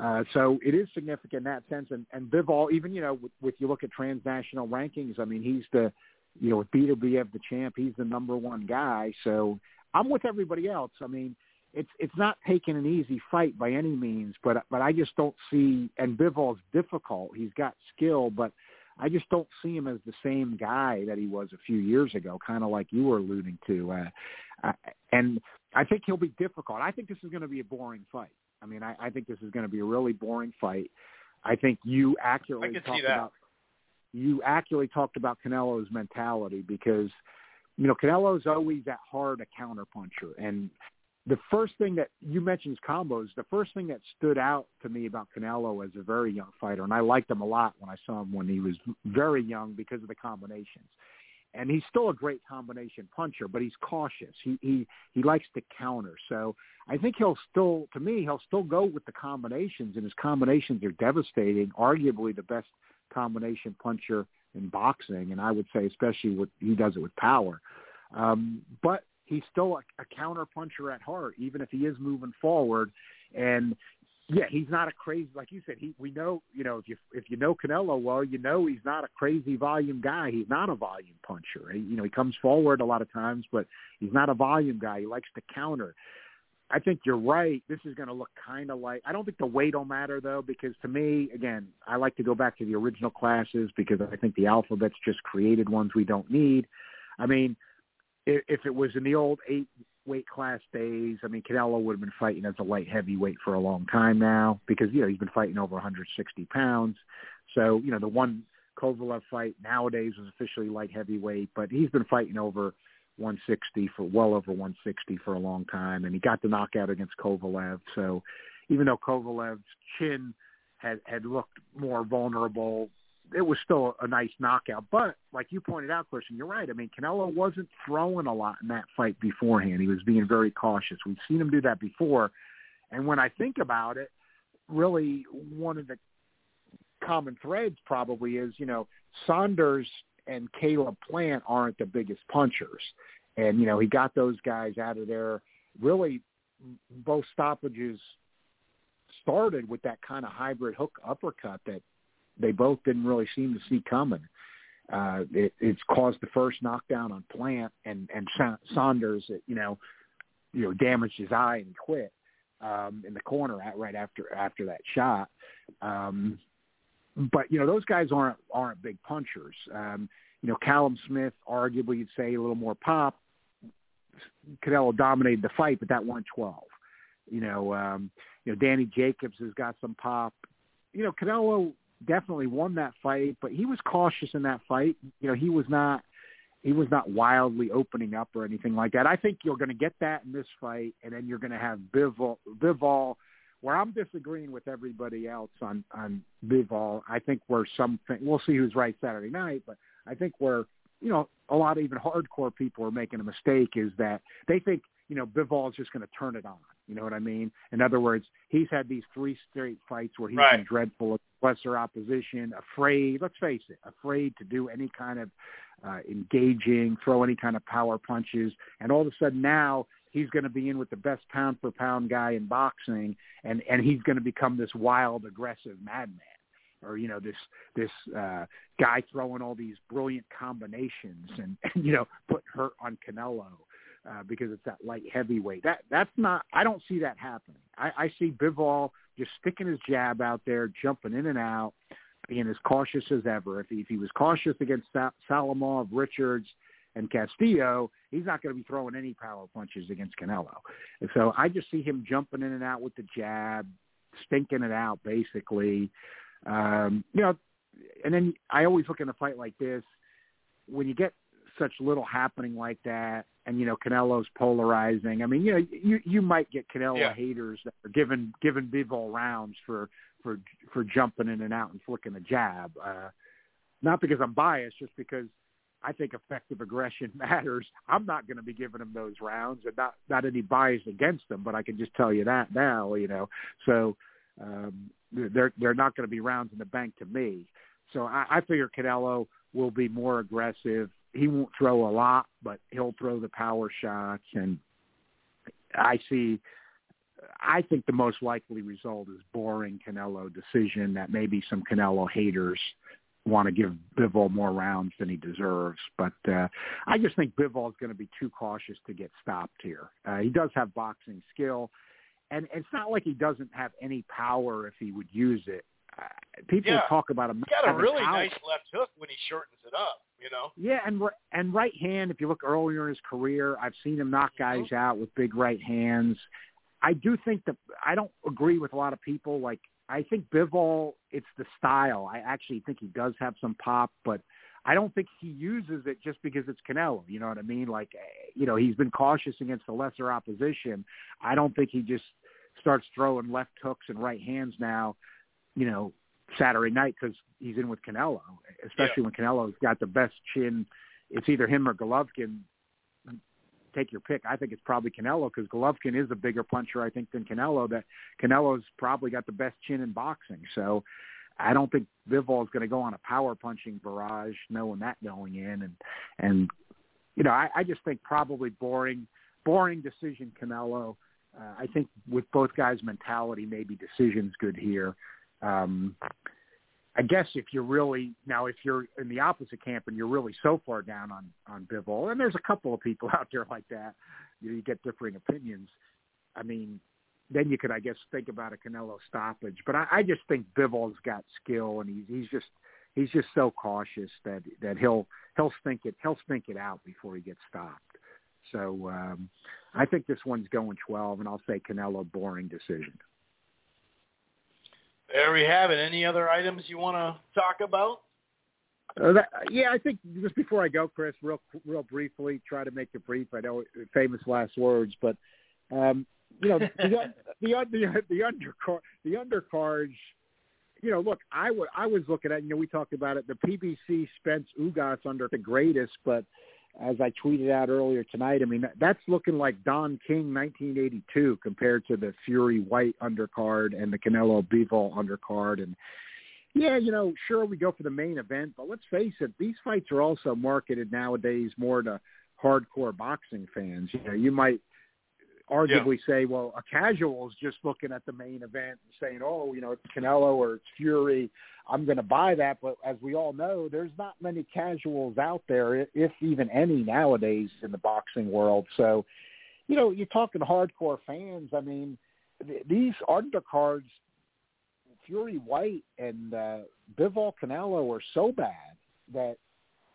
Uh, so it is significant in that sense. And, and Bivol, even, you know, with, with you look at transnational rankings, I mean, he's the, you know, with Biev, the champ, he's the number one guy. So I'm with everybody else. I mean, it's it's not taking an easy fight by any means, but but I just don't see. And Bivol's difficult. He's got skill, but I just don't see him as the same guy that he was a few years ago. Kind of like you were alluding to. Uh, uh, and I think he'll be difficult. I think this is going to be a boring fight. I mean, I, I think this is going to be a really boring fight. I think you accurately I can see talked about you accurately talked about Canelo's mentality because you know Canelo's always that hard a counter puncher, and the first thing that you mentioned is combos. The first thing that stood out to me about Canelo as a very young fighter, and I liked him a lot when I saw him when he was very young because of the combinations. And he's still a great combination puncher, but he's cautious. He he he likes to counter. So I think he'll still, to me, he'll still go with the combinations, and his combinations are devastating. Arguably the best combination puncher in boxing, and I would say especially what he does it with power. Um, but he's still a, a counter puncher at heart, even if he is moving forward. And yeah, he's not a crazy like you said. He we know you know if you if you know Canelo well, you know he's not a crazy volume guy. He's not a volume puncher. He, you know he comes forward a lot of times, but he's not a volume guy. He likes to counter. I think you're right. This is going to look kind of like. I don't think the weight will matter though, because to me, again, I like to go back to the original classes because I think the alphabet's just created ones we don't need. I mean, if, if it was in the old eight weight class days, I mean, Canelo would have been fighting as a light heavyweight for a long time now because you know he's been fighting over 160 pounds. So you know the one Kovalev fight nowadays is officially light heavyweight, but he's been fighting over 160 for well over 160 for a long time, and he got the knockout against Kovalev. So even though Kovalev's chin had had looked more vulnerable, it was still a nice knockout. But like you pointed out, Christian, you're right. I mean, Canelo wasn't throwing a lot in that fight beforehand. He was being very cautious. We've seen him do that before, and when I think about it, really one of the common threads probably is you know Saunders and Caleb Plant aren't the biggest punchers. And, you know, he got those guys out of there. Really, both stoppages started with that kind of hybrid hook uppercut that they both didn't really seem to see coming. Uh, it, it's caused the first knockdown on Plant and and Saunders, you know, you know, damaged his eye and quit um, in the corner right after after that shot. Um, but you know those guys aren't aren't big punchers. Um, you know Callum Smith, arguably you'd say a little more pop. Canelo dominated the fight, but that went 12. You know, um, you know Danny Jacobs has got some pop. You know Canelo definitely won that fight, but he was cautious in that fight. You know he was not he was not wildly opening up or anything like that. I think you're going to get that in this fight, and then you're going to have Bivol, Bivol where I'm disagreeing with everybody else on on Bivol, I think we're something. We'll see who's right Saturday night, but I think we're you know a lot of even hardcore people are making a mistake is that they think you know Bivol is just going to turn it on. You know what I mean? In other words, he's had these three straight fights where he's right. been dreadful, lesser opposition, afraid. Let's face it, afraid to do any kind of uh, engaging, throw any kind of power punches, and all of a sudden now he's going to be in with the best pound for pound guy in boxing, and and he's going to become this wild, aggressive madman, or you know this this uh, guy throwing all these brilliant combinations and, and you know put hurt on Canelo. Uh, because it's that light heavyweight. That that's not. I don't see that happening. I, I see Bivol just sticking his jab out there, jumping in and out, being as cautious as ever. If he, if he was cautious against Sa- Salamov, Richards, and Castillo, he's not going to be throwing any power punches against Canelo. And so I just see him jumping in and out with the jab, stinking it out basically. Um, you know, and then I always look in a fight like this when you get such little happening like that, and you know Canelo's polarizing. I mean, you know, you you might get Canelo yeah. haters that are giving giving Bivol rounds for for for jumping in and out and flicking a jab. Uh, not because I'm biased, just because I think effective aggression matters. I'm not going to be giving them those rounds, and not not any bias against them, but I can just tell you that now, you know. So um, they're they're not going to be rounds in the bank to me. So I, I figure Canelo will be more aggressive. He won't throw a lot, but he'll throw the power shots, and I see. I think the most likely result is boring Canelo decision that maybe some Canelo haters want to give Bivol more rounds than he deserves. But uh, I just think Bivol is going to be too cautious to get stopped here. Uh, he does have boxing skill, and it's not like he doesn't have any power if he would use it. Uh, people yeah. talk about him. He's got a really power. nice left hook when he shortens it up. You know. Yeah, and and right hand. If you look earlier in his career, I've seen him knock guys mm-hmm. out with big right hands. I do think that I don't agree with a lot of people like I think Bivol, it's the style. I actually think he does have some pop, but I don't think he uses it just because it's Canelo. You know what I mean? Like, eh, you know, he's been cautious against the lesser opposition. I don't think he just starts throwing left hooks and right hands now, you know, Saturday night because he's in with Canelo, especially yeah. when Canelo's got the best chin. It's either him or Golovkin take your pick. I think it's probably Canelo because Golovkin is a bigger puncher, I think, than Canelo. That Canelo's probably got the best chin in boxing. So I don't think Bivol is going to go on a power punching barrage, knowing that going in, and and you know I, I just think probably boring, boring decision Canelo. Uh, I think with both guys' mentality, maybe decision's good here. Um, I guess if you're really now if you're in the opposite camp and you're really so far down on on Bivol, and there's a couple of people out there like that, you, know, you get differing opinions. I mean, then you could I guess think about a Canelo stoppage, but I, I just think Bivol's got skill and he's he's just he's just so cautious that that he'll he'll stink it he'll stink it out before he gets stopped. So um, I think this one's going 12, and I'll say Canelo boring decision. There we have it. Any other items you want to talk about? Uh, that, yeah, I think just before I go, Chris, real real briefly, try to make it brief. I know famous last words, but um, you know the the the, the undercard the undercards. You know, look, I, w- I was looking at you know we talked about it. The PBC Spence Ugas under the greatest, but as I tweeted out earlier tonight, I mean that's looking like Don King 1982 compared to the Fury Whyte undercard and the Canelo Bivol undercard and yeah, you know, sure we go for the main event, but let's face it, these fights are also marketed nowadays more to hardcore boxing fans. You know, you might arguably yeah. say, well, a casual is just looking at the main event and saying, oh, you know, it's Canelo or it's Fury. I'm going to buy that. But as we all know, there's not many casuals out there, if even any nowadays in the boxing world. So, you know, you're talking hardcore fans. I mean, th- these undercards Fury Whyte and uh, Bivol Canelo are so bad that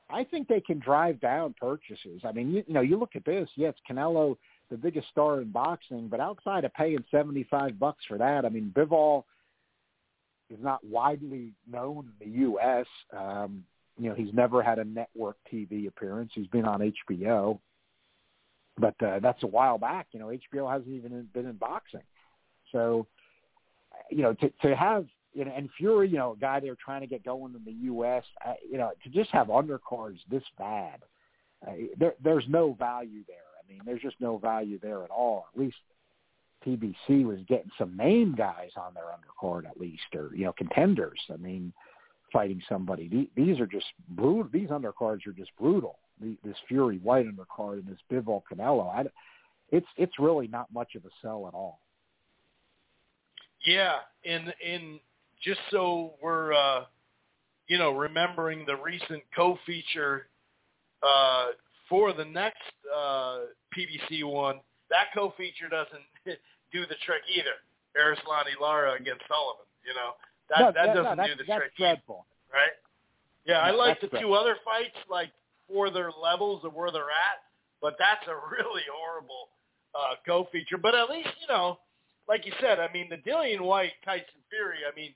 I think they can drive down purchases. I mean, you, you know, you look at this. Yes, Canelo, the biggest star in boxing, but outside of paying seventy-five bucks for that, I mean, Bivol is not widely known in the U.S. Um, you know, he's never had a network TV appearance. He's been on HBO, but uh, that's a while back. You know, HBO hasn't even been in boxing, so you know, to to have you know, and Fury, you know, a guy they were trying to get going in the U.S. Uh, you know, to just have undercards this bad, uh, there, there's no value there. I mean, there's just no value there at all. At least PBC was getting some name guys on their undercard, at least, or you know, contenders. I mean, fighting somebody. These are just brutal. These undercards are just brutal. This Fury Whyte undercard and this Bivol Canelo. I, it's it's really not much of a sell at all. Yeah, and and just so we're uh, you know remembering the recent co-feature uh, for the next uh, PBC one, that co-feature doesn't do the trick either. Erislandy Lara against Sullivan, you know that no, that doesn't no, do the that's trick dreadful. either, right? Yeah, I like the dreadful. two other fights like for their levels of where they're at, but that's a really horrible uh, co-feature. But at least you know like you said, I mean, the Dillian Whyte Tyson Fury, I mean,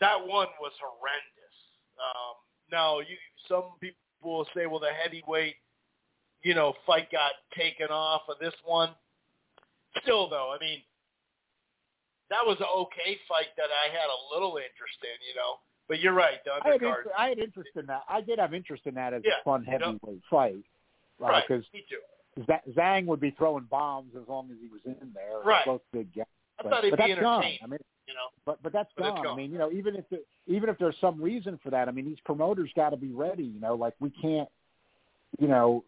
that one was horrendous. Um, now, you some people will say, well, the heavyweight, you know, fight got taken off of this one. Still, though, I mean, that was an okay fight that I had a little interest in, you know. But you're right, the I had, undercard. inter- I had interest in that. I did have interest in that as Yeah, a fun you know. heavyweight fight, right, Because me too. Z- Zhang would be throwing bombs as long as he was in there. Right. Both big guys. I thought he'd be gone. entertained, I mean, you know. but but that's But it's gone. I mean, you know, even if it, even if there's some reason for that, I mean, these promoters got to be ready. You know, like we can't, you know,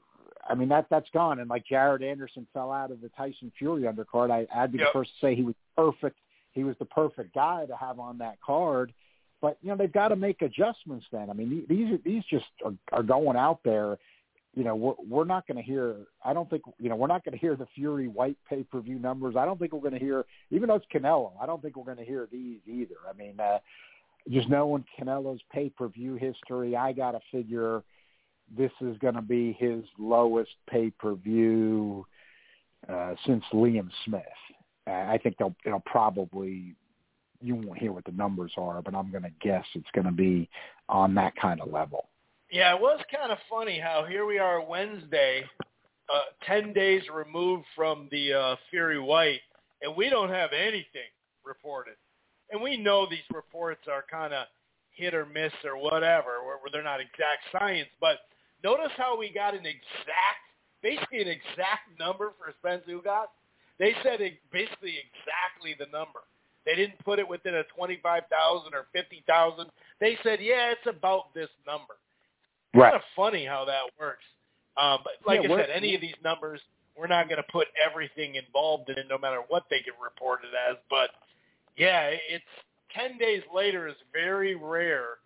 I mean that that's gone. And like Jared Anderson fell out of the Tyson Fury undercard. I, I'd be Yep. the first to say he was perfect. He was the perfect guy to have on that card. But you know, they've got to make adjustments. Then I mean, these these just are, are going out there. You know, we're we're not going to hear. I don't think you know we're not going to hear the Fury Whyte pay per view numbers. I don't think we're going to hear, even though it's Canelo. I don't think we're going to hear these either. I mean, uh, just knowing Canelo's pay per view history, I got to figure this is going to be his lowest pay per view uh, since Liam Smith. I think they'll it'll probably you won't hear what the numbers are, but I'm going to guess it's going to be on that kind of level. Yeah, it was kind of funny how here we are Wednesday, uh, 10 days removed from the uh, Fury Whyte, and we don't have anything reported. And we know these reports are kind of hit or miss or whatever, where, they're not exact science. But notice how we got an exact, basically an exact number for Spence Ugas. They said basically exactly the number. They didn't put it within a 25,000 or 50,000. They said, yeah, it's about this number kind of funny how that works. Um, but like Yeah, I said, any of these numbers, we're not going to put everything involved in it, no matter what they get reported as. But yeah, it's ten days later is very rare,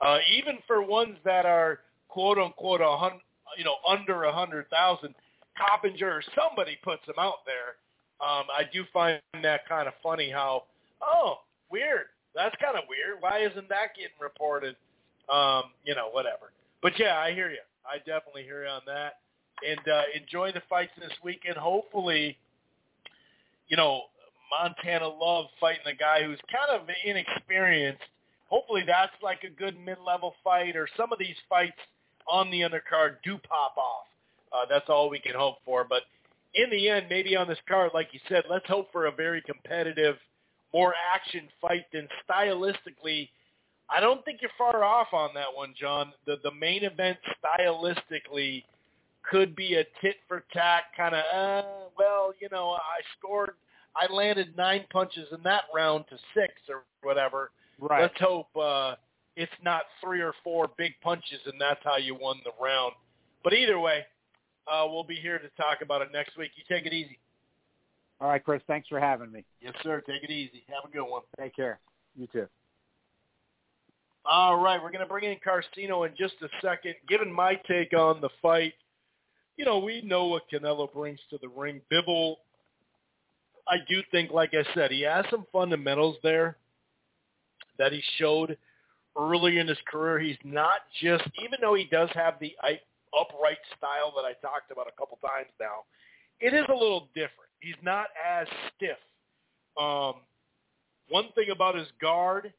uh, even for ones that are quote unquote a hundred, you know, under a hundred thousand. Coppinger or somebody puts them out there. Um, I do find that kind of funny. How oh weird. That's kind of weird. Why isn't that getting reported? Um, you know, whatever. But yeah, I hear you. I definitely hear you on that. and uh, enjoy the fights this weekend. Hopefully, you know, Montana Love fighting a guy who's kind of inexperienced. Hopefully, that's like a good mid-level fight, or some of these fights on the undercard do pop off. Uh, that's all we can hope for. But in the end, maybe on this card, like you said, let's hope for a very competitive, more action fight than stylistically. I don't think you're far off on that one, John. The the main event stylistically could be a tit for tat kind of. Uh, well, you know, I scored, I landed nine punches in that round to six or whatever. Right. Let's hope uh, it's not three or four big punches and that's how you won the round. But either way, uh, we'll be here to talk about it next week. You take it easy. All right, Chris. Thanks for having me. Yes, sir. Take it easy. Have a good one. Take care. You too. All right, we're going to bring in Carcino in just a second. Given my take on the fight, you know, we know what Canelo brings to the ring. Bivol, I do think, like I said, he has some fundamentals there that he showed early in his career. He's not just, even though he does have the upright style that I talked about a couple times now, it is a little different. He's not as stiff. Um, one thing about his guard,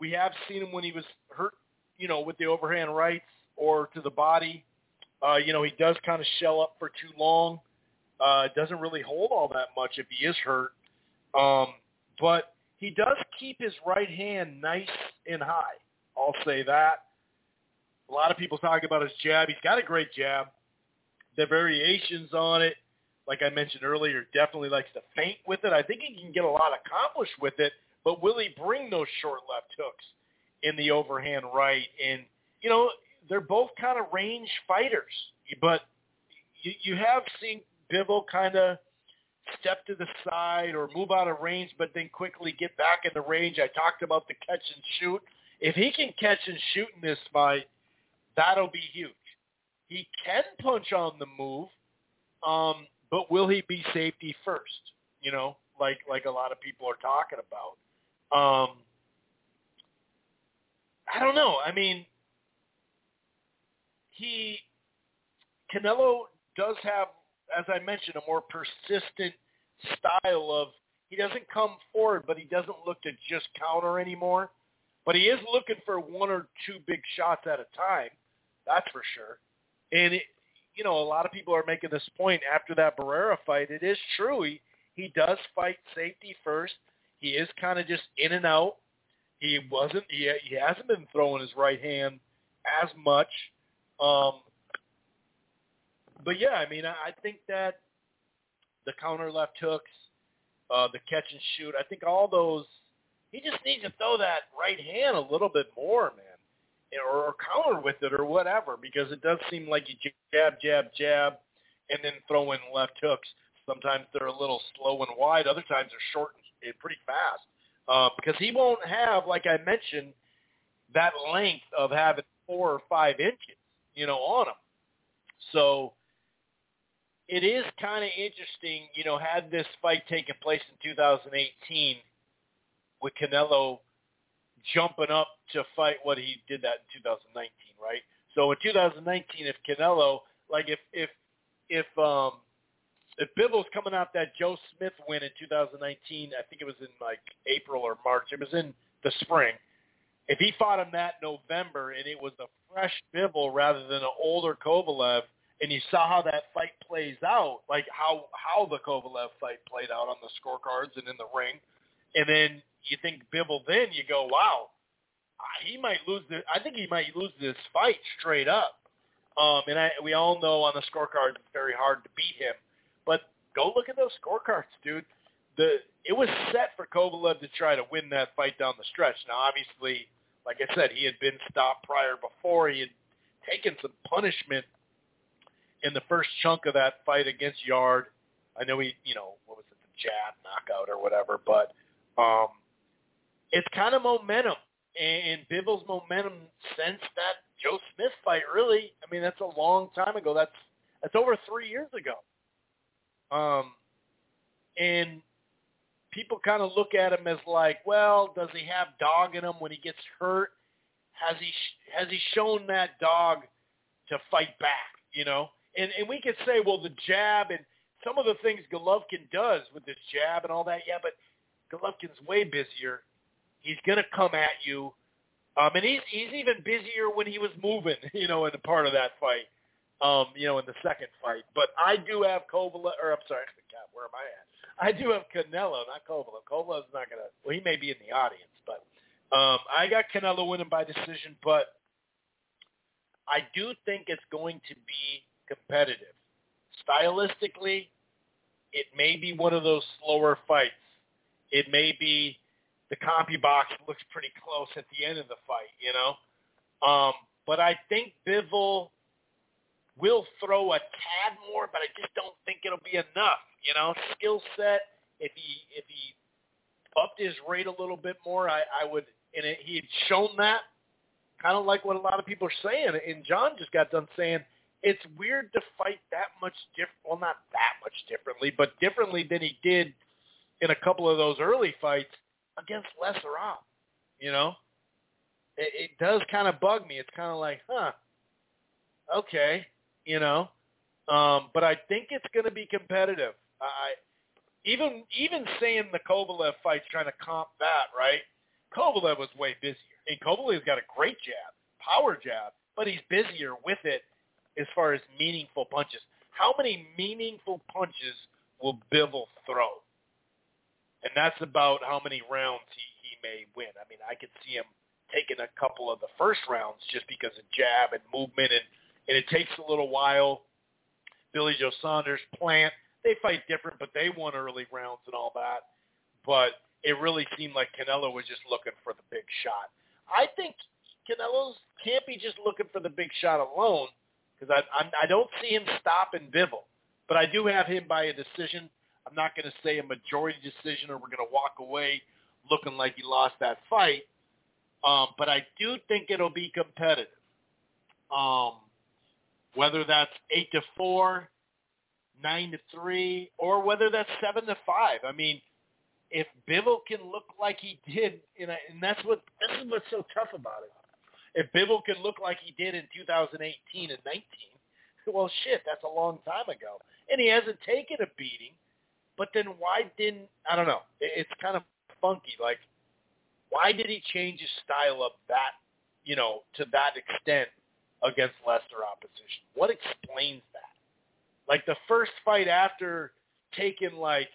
we have seen him when he was hurt, you know, with the overhand rights or to the body. Uh, you know, he does kind of shell up for too long. Uh, doesn't really hold all that much if he is hurt. Um, but he does keep his right hand nice and high. I'll say that. A lot of people talk about his jab. He's got a great jab. The variations on it, like I mentioned earlier, definitely likes to feint with it. I think he can get a lot accomplished with it, but will he bring those short left hooks in the overhand right? And, you know, they're both kind of range fighters, but you, you have seen Bivol kind of step to the side or move out of range, but then quickly get back in the range. I talked about the catch and shoot. If he can catch and shoot in this fight, that'll be huge. He can punch on the move, um, but will he be safety first? You know, like like a lot of people are talking about. Um, I don't know. I mean, he Canelo does have, as I mentioned, a more persistent style of he doesn't come forward, but he doesn't look to just counter anymore. But he is looking for one or two big shots at a time. That's for sure. And it, you know, a lot of people are making this point after that Barrera fight. It is true. He he does fight safety first. He is kind of just in and out. He wasn't. He he hasn't been throwing his right hand as much. Um, but yeah, I mean, I, I think that the counter left hooks, uh, the catch and shoot, I think all those. He just needs to throw that right hand a little bit more, man, or, or counter with it or whatever, because it does seem like you jab, jab, jab, and then throw in left hooks. Sometimes they're a little slow and wide. Other times they're short pretty fast. Uh, because he won't have, like I mentioned, that length of having four or five inches, you know, on him. So it is kind of interesting, you know, had this fight taken place in 2018 with Canelo jumping up to fight what he did that in 2019, right? So in 2019, if Canelo, like if if if um if Bivol's coming out that Joe Smith win in 2019, I think it was in like April or March. It was in the spring. If he fought him that November and it was a fresh Bivol rather than an older Kovalev, and you saw how that fight plays out, like how how the Kovalev fight played out on the scorecards and in the ring, and then you think Bivol, then you go, wow, he might lose this. I think he might lose this fight straight up. Um, and I, we all know on the scorecards it's very hard to beat him. Go look at those scorecards, dude. The it was set for Kovalev to try to win that fight down the stretch. Now, obviously, like I said, he had been stopped prior before. He had taken some punishment in the first chunk of that fight against Yarde. I know he, you know, what was it, the jab knockout or whatever, but um, it's kind of momentum. And Bivol's momentum since that Joe Smith fight, really, I mean, that's a long time ago. That's that's over three years ago. Um, and people kind of look at him as like, well, does he have dog in him when he gets hurt? Has he has he shown that dog to fight back? You know, And and we could say, well, the jab and some of the things Golovkin does with this jab and all that, yeah, but Golovkin's way busier. He's gonna come at you. Um, and he's he's even busier when he was moving, you know, in the part of that fight. Um, you know, in the second fight. But I do have Kovalev, or I'm sorry, God, where am I at? I do have Canelo, not Kovalev. Kovalev's not gonna. Well, he may be in the audience, but um, I got Canelo winning by decision. But I do think it's going to be competitive. Stylistically, it may be one of those slower fights. It may be the CompuBox looks pretty close at the end of the fight, you know. Um, but I think Bivol will throw a tad more, but I just don't think it'll be enough. You know, skill set. If he if he upped his rate a little bit more, I, I would. And it, he had shown that, kind of like what a lot of people are saying. And John just got done saying it's weird to fight that much different. Well, not that much differently, but differently than he did in a couple of those early fights against lesser op. You know, it, it does kind of bug me. It's kind of like, huh, okay, you know. Um, but I think it's going to be competitive. I even even saying the Kovalev fight's trying to comp that, right? Kovalev was way busier, and Kovalev's got a great jab, power jab, but he's busier with it as far as meaningful punches. How many meaningful punches will Bivol throw? And that's about how many rounds he, he may win. I mean, I could see him taking a couple of the first rounds just because of jab and movement, and, and it takes a little while. Billy Joe Saunders, Plant, they fight different, but they won early rounds and all that. But it really seemed like Canelo was just looking for the big shot. I think Canelo's can't be just looking for the big shot alone because I I don't see him stopping Bivol, but I do have him by a decision. I'm not going to say a majority decision or we're going to walk away looking like he lost that fight. Um, but I do think it'll be competitive. Um, whether that's eight to four, nine to three, or whether that's seven to five. I mean, if Bivol can look like he did, in a, and that's what this is what's so tough about it. If Bivol can look like he did in 2018 and 19, well, shit, that's a long time ago, and he hasn't taken a beating. But then why didn't I don't know? It's kind of funky. Like, why did he change his style up that, you know, to that extent against lesser opposition? What explains that? Like the first fight after taking like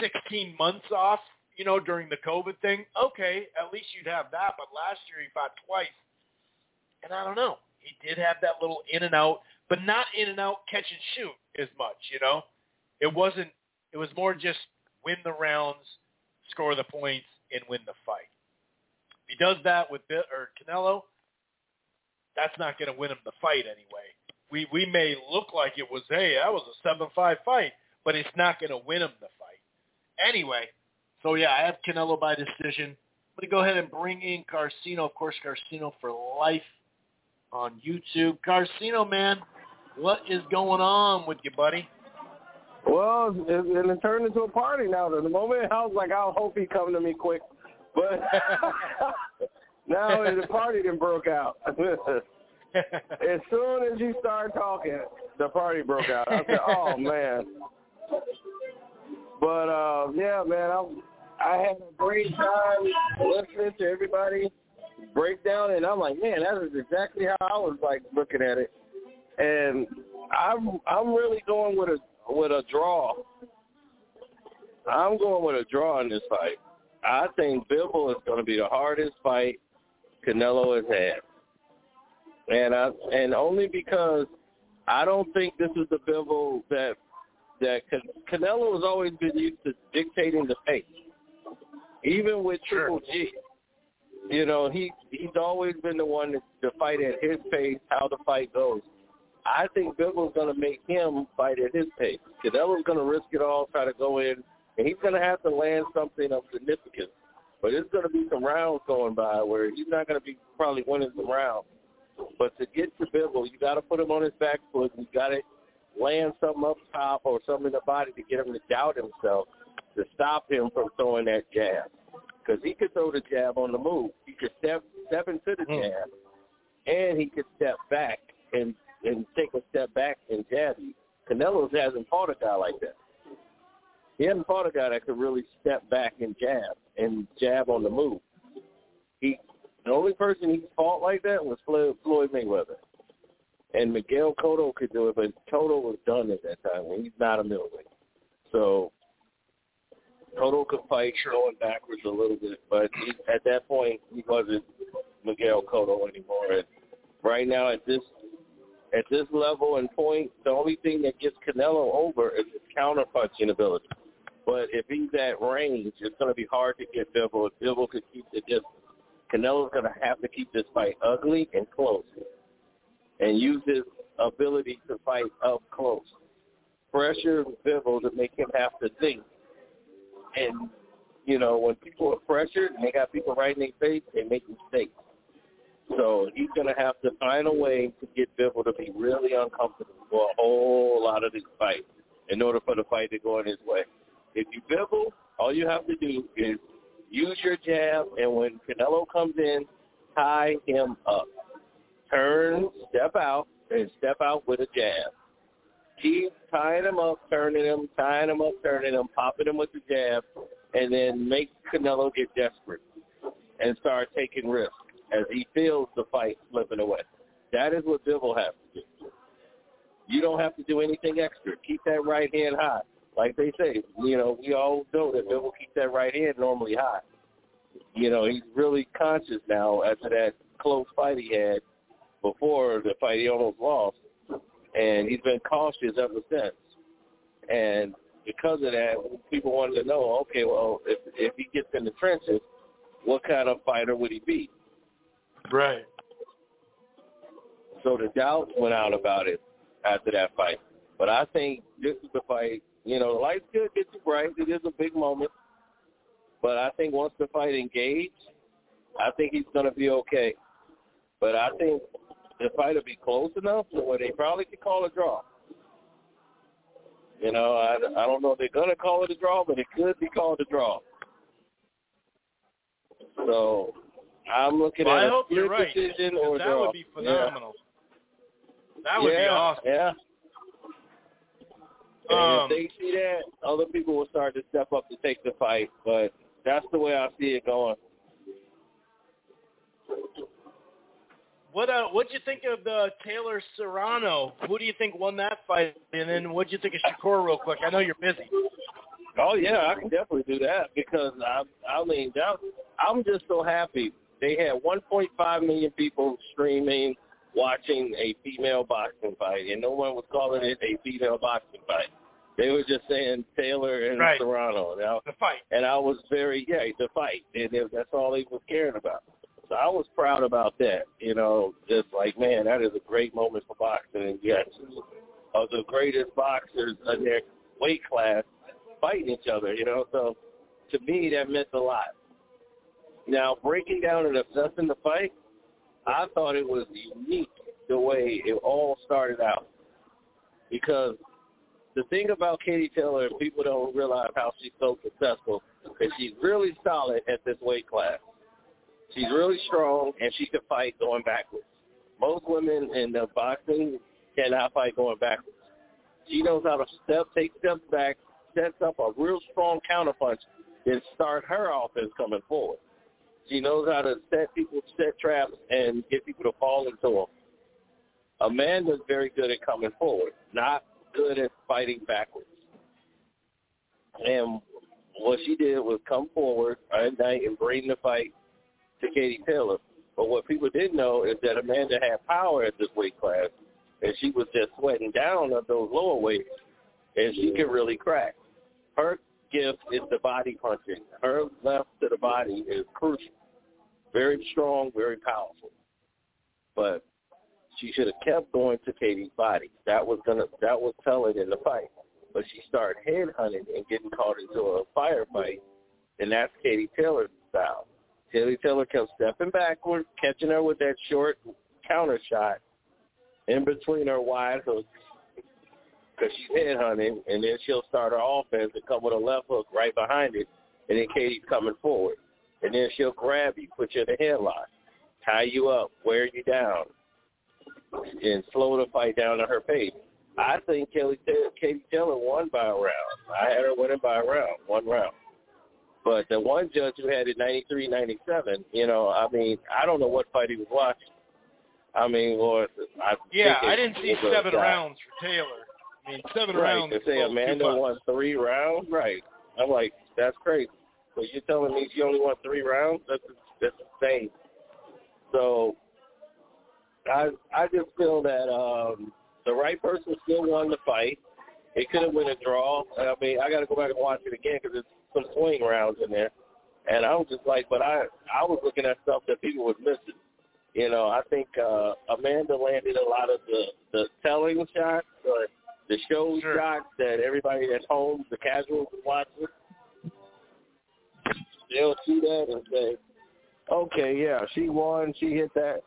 16 months off, you know, during the COVID thing, okay, at least you'd have that. But last year he fought twice. And I don't know. He did have that little in and out, but not in and out catch and shoot as much, you know? It wasn't, it was more just win the rounds, score the points, and win the fight. If he does that with or Canelo, that's not going to win him the fight anyway. We we may look like it was hey that was a seven five fight, but it's not going to win him the fight anyway. So yeah, I have Canelo by decision. I'm going to go ahead and bring in Carcino, of course, Carcino for life on YouTube. Carcino, man, what is going on with you, buddy? Well, it, it turned into a party now. The moment, I was like, I hope he come to me quick, but now the party then broke out. as soon as you started talking, the party broke out. I said, "Oh man!" But uh, yeah, man, I I had a great time listening to everybody break down, and I'm like, man, that is exactly how I was like looking at it. And I'm I'm really going with a with a draw. I'm going with a draw in this fight. I think Bivol is going to be the hardest fight Canelo has had and I and only because I don't think this is the Bivol that that Canelo has always been used to dictating the pace, even with Triple G. You know, he he's always been the one to, to fight at his pace, how the fight goes. I think Bivol's going to make him fight at his pace. Canelo's going to risk it all, try to go in, and he's going to have to land something of significance. But it's going to be some rounds going by where he's not going to be probably winning some rounds. But to get to Bivol, you got to put him on his back foot. You got to land something up top or something in the body to get him to doubt himself to stop him from throwing that jab. Because he could throw the jab on the move. He could step step into the hmm. jab, and he could step back and and take a step back and jab you. Canelo hasn't fought a guy like that. He hasn't fought a guy that could really step back and jab and jab on the move. He the only person he fought like that was Floyd Mayweather. And Miguel Cotto could do it, but Cotto was done at that time. He's not a middleweight. So Cotto could fight going backwards a little bit, but he, at that point he wasn't Miguel Cotto anymore. And right now at this at this level and point, the only thing that gets Canelo over is his counter punching ability. But if he's at range, it's going to be hard to get Bivol. If Bivol could keep the distance, Canelo's going to have to keep this fight ugly and close, and use his ability to fight up close. Pressure Bivol to make him have to think and, you know, when people are pressured and they got people right in their face, they make mistakes. So he's going to have to find a way to get Bivol to be really uncomfortable for a whole lot of this fight in order for the fight to go in his way. If you Bivol, all you have to do is use your jab, and when Canelo comes in, tie him up. Turn, step out, and step out with a jab keep tying him up, turning him, tying him up, turning him, popping him with the jab, and then make Canelo get desperate and start taking risks as he feels the fight slipping away. That is what Bivol has to do. You don't have to do anything extra. Keep that right hand high. Like they say, you know, we all know that Bivol keeps that right hand normally high. You know, he's really conscious now after that close fight he had before the fight he almost lost and he's been cautious ever since. And because of that, people wanted to know, okay, well, if if he gets in the trenches, what kind of fighter would he be? Right. So the doubts went out about it after that fight. But I think this is the fight. You know, the lights could get you bright. It is a big moment. But I think once the fight engaged, I think he's going to be okay. But I think the fight will be close enough to where they probably could call a draw. You know, I, I don't know if they're going to call it a draw, but it could be called a draw. So I'm looking well, at I a hope split you're right, decision or that draw. would be phenomenal. Yeah. That would yeah, be awesome. Yeah. And Um, if they see that, other people will start to step up to take the fight. But that's the way I see it going. What uh, what'd you think of the Taylor Serrano? Who do you think won that fight? And then what'd you think of Shakur, real quick? I know you're busy. Oh yeah, I can definitely do that because I I mean that, I'm just so happy. They had 1.5 million people streaming, watching a female boxing fight, and no one was calling it a female boxing fight. They were just saying Taylor and Right. Serrano. Now, The fight. and I was very yeah the fight, and it- that's all they was caring about. So I was proud about that. You know, just like man, that is a great moment for boxing, and yes, of the greatest boxers in their weight class fighting each other. You know, so to me that meant a lot. Now breaking down and assessing the fight, I thought it was unique the way it all started out because the thing about Katie Taylor, and people don't realize how she's so successful, is she's really solid at this weight class. She's really strong, and she can fight going backwards. Most women in the boxing cannot fight going backwards. She knows how to step, take steps back, sets up a real strong counterpunch, then start her offense coming forward. She knows how to set people, set traps, and get people to fall into them. Amanda's very good at coming forward, not good at fighting backwards. And what she did was come forward at night and bring the fight to Katie Taylor. But what people didn't know is that Amanda had power at this weight class, and she was just sweating down at those lower weights, and she could really crack. Her gift is the body punching. Her left to the body is crucial. Very strong, very powerful. But she should have kept going to Katie's body. That was gonna that was telling in the fight. But she started head hunting and getting caught into a firefight, and that's Katie Taylor's style. Katie Taylor kept stepping backward, catching her with that short counter shot in between her wide hooks because she's head hunting, and then she'll start her offense and come with a left hook right behind it, and then Katie's coming forward. And then she'll grab you, put you in a headlock, tie you up, wear you down, and slow the fight down to her pace. I think Kelly Katie Taylor won by a round. I had her winning by a round, one round. But the one judge who had it 93, 97, you know, I mean, I don't know what fight he was watching. I mean, or I yeah, I didn't see seven rounds for Taylor. I mean, seven right, rounds. To say is a little too Amanda won three rounds, right? I'm like, that's crazy. So you're telling me she only won three rounds? That's that's insane. So I I just feel that um the right person still won the fight. It could have been a draw. I mean, I got to go back and watch it again because there's some swing rounds in there. And I was just like, but I I was looking at stuff that people was missing. You know, I think uh Amanda landed a lot of the the telling shots, but the show Sure. shots that everybody at home, the casuals watching, they'll see that and say, okay, yeah, she won. She hit that.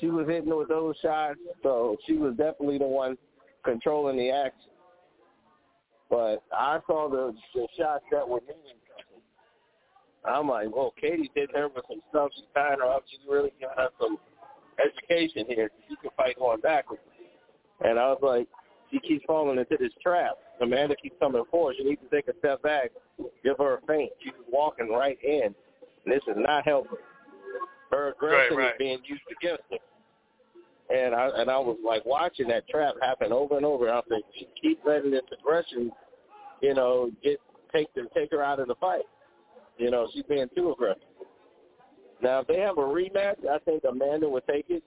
She was hitting with those shots, so she was definitely the one controlling the action. But I saw the, the shots that were something. I'm like, well, Katie did her with some stuff. She's tying her up. She's really giving her some education here. She can fight going backwards. And I was like, she keeps falling into this trap. Amanda keeps coming forward. She needs to take a step back, give her a feint. She's walking right in. And this is not helping. Her aggression Right, right. is being used against her. And I and I was like watching that trap happen over and over. I was like, she keep letting this aggression, you know, get take the take her out of the fight. You know, she's being too aggressive. Now, if they have a rematch, I think Amanda would take it,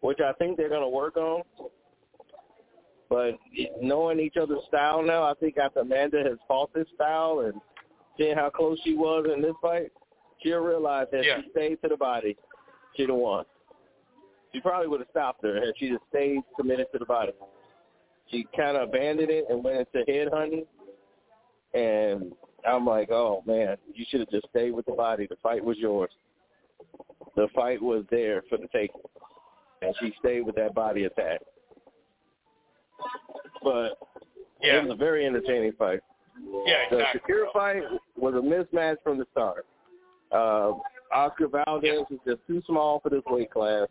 which I think they're going to work on. But knowing each other's style now, I think after Amanda has fought this style and seeing how close she was in this fight, she'll realize that Yeah. she stayed to the body, she'd have won. She probably would have stopped her had she just stayed committed to the body. She kind of abandoned it and went into head hunting. And I'm like, oh, man, you should have just stayed with the body. The fight was yours. The fight was there for the taking. And she stayed with that body attack. But Yeah, it was a very entertaining fight. yeah, The exactly. Shakur fight was a mismatch from the start. Uh, Oscar Valdez is just too small for this weight class,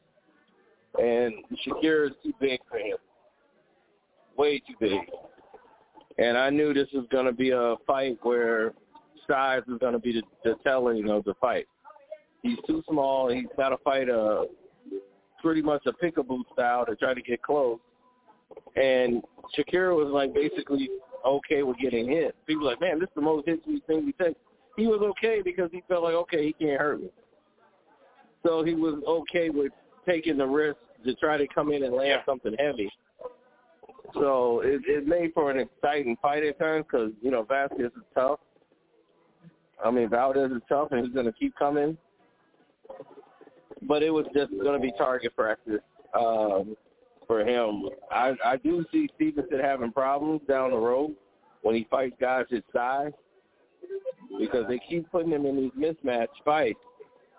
and Shakur is too big for him. Way too big. And I knew this was going to be a fight where size is going to be the, the telling of the fight. He's too small. He's got to fight a pretty much a peekaboo style to try to get close. And Shakur was like basically okay with getting hit. People were like, man, this is the most hits we've seen we take. He was okay because he felt like, okay, he can't hurt me. So he was okay with taking the risk to try to come in and land something heavy. So it, it made for an exciting fight at times because, you know, Vasquez is tough. I mean, Valdez is tough, and he's going to keep coming. But it was just going to be target practice um, for him. I, I do see Stevenson having problems down the road when he fights guys his size because they keep putting him in these mismatch fights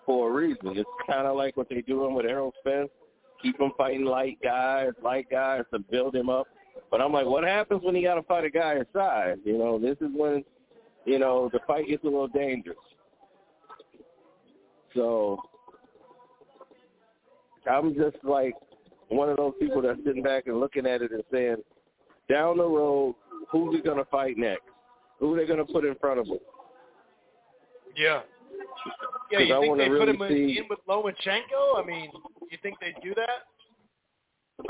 for a reason. It's kind of like what they're doing with Errol Spence. Keep him fighting light guys, light guys to build him up. But I'm like, what happens when he got to fight a guy his size? You know, this is when, you know, the fight gets a little dangerous. So I'm just like one of those people that's sitting back and looking at it and saying, down the road, who's he going to fight next? Who are they going to put in front of him? Yeah. Yeah, 'Cause you I think wanna they put him in, see- in with Lomachenko? I mean, you think they'd do that?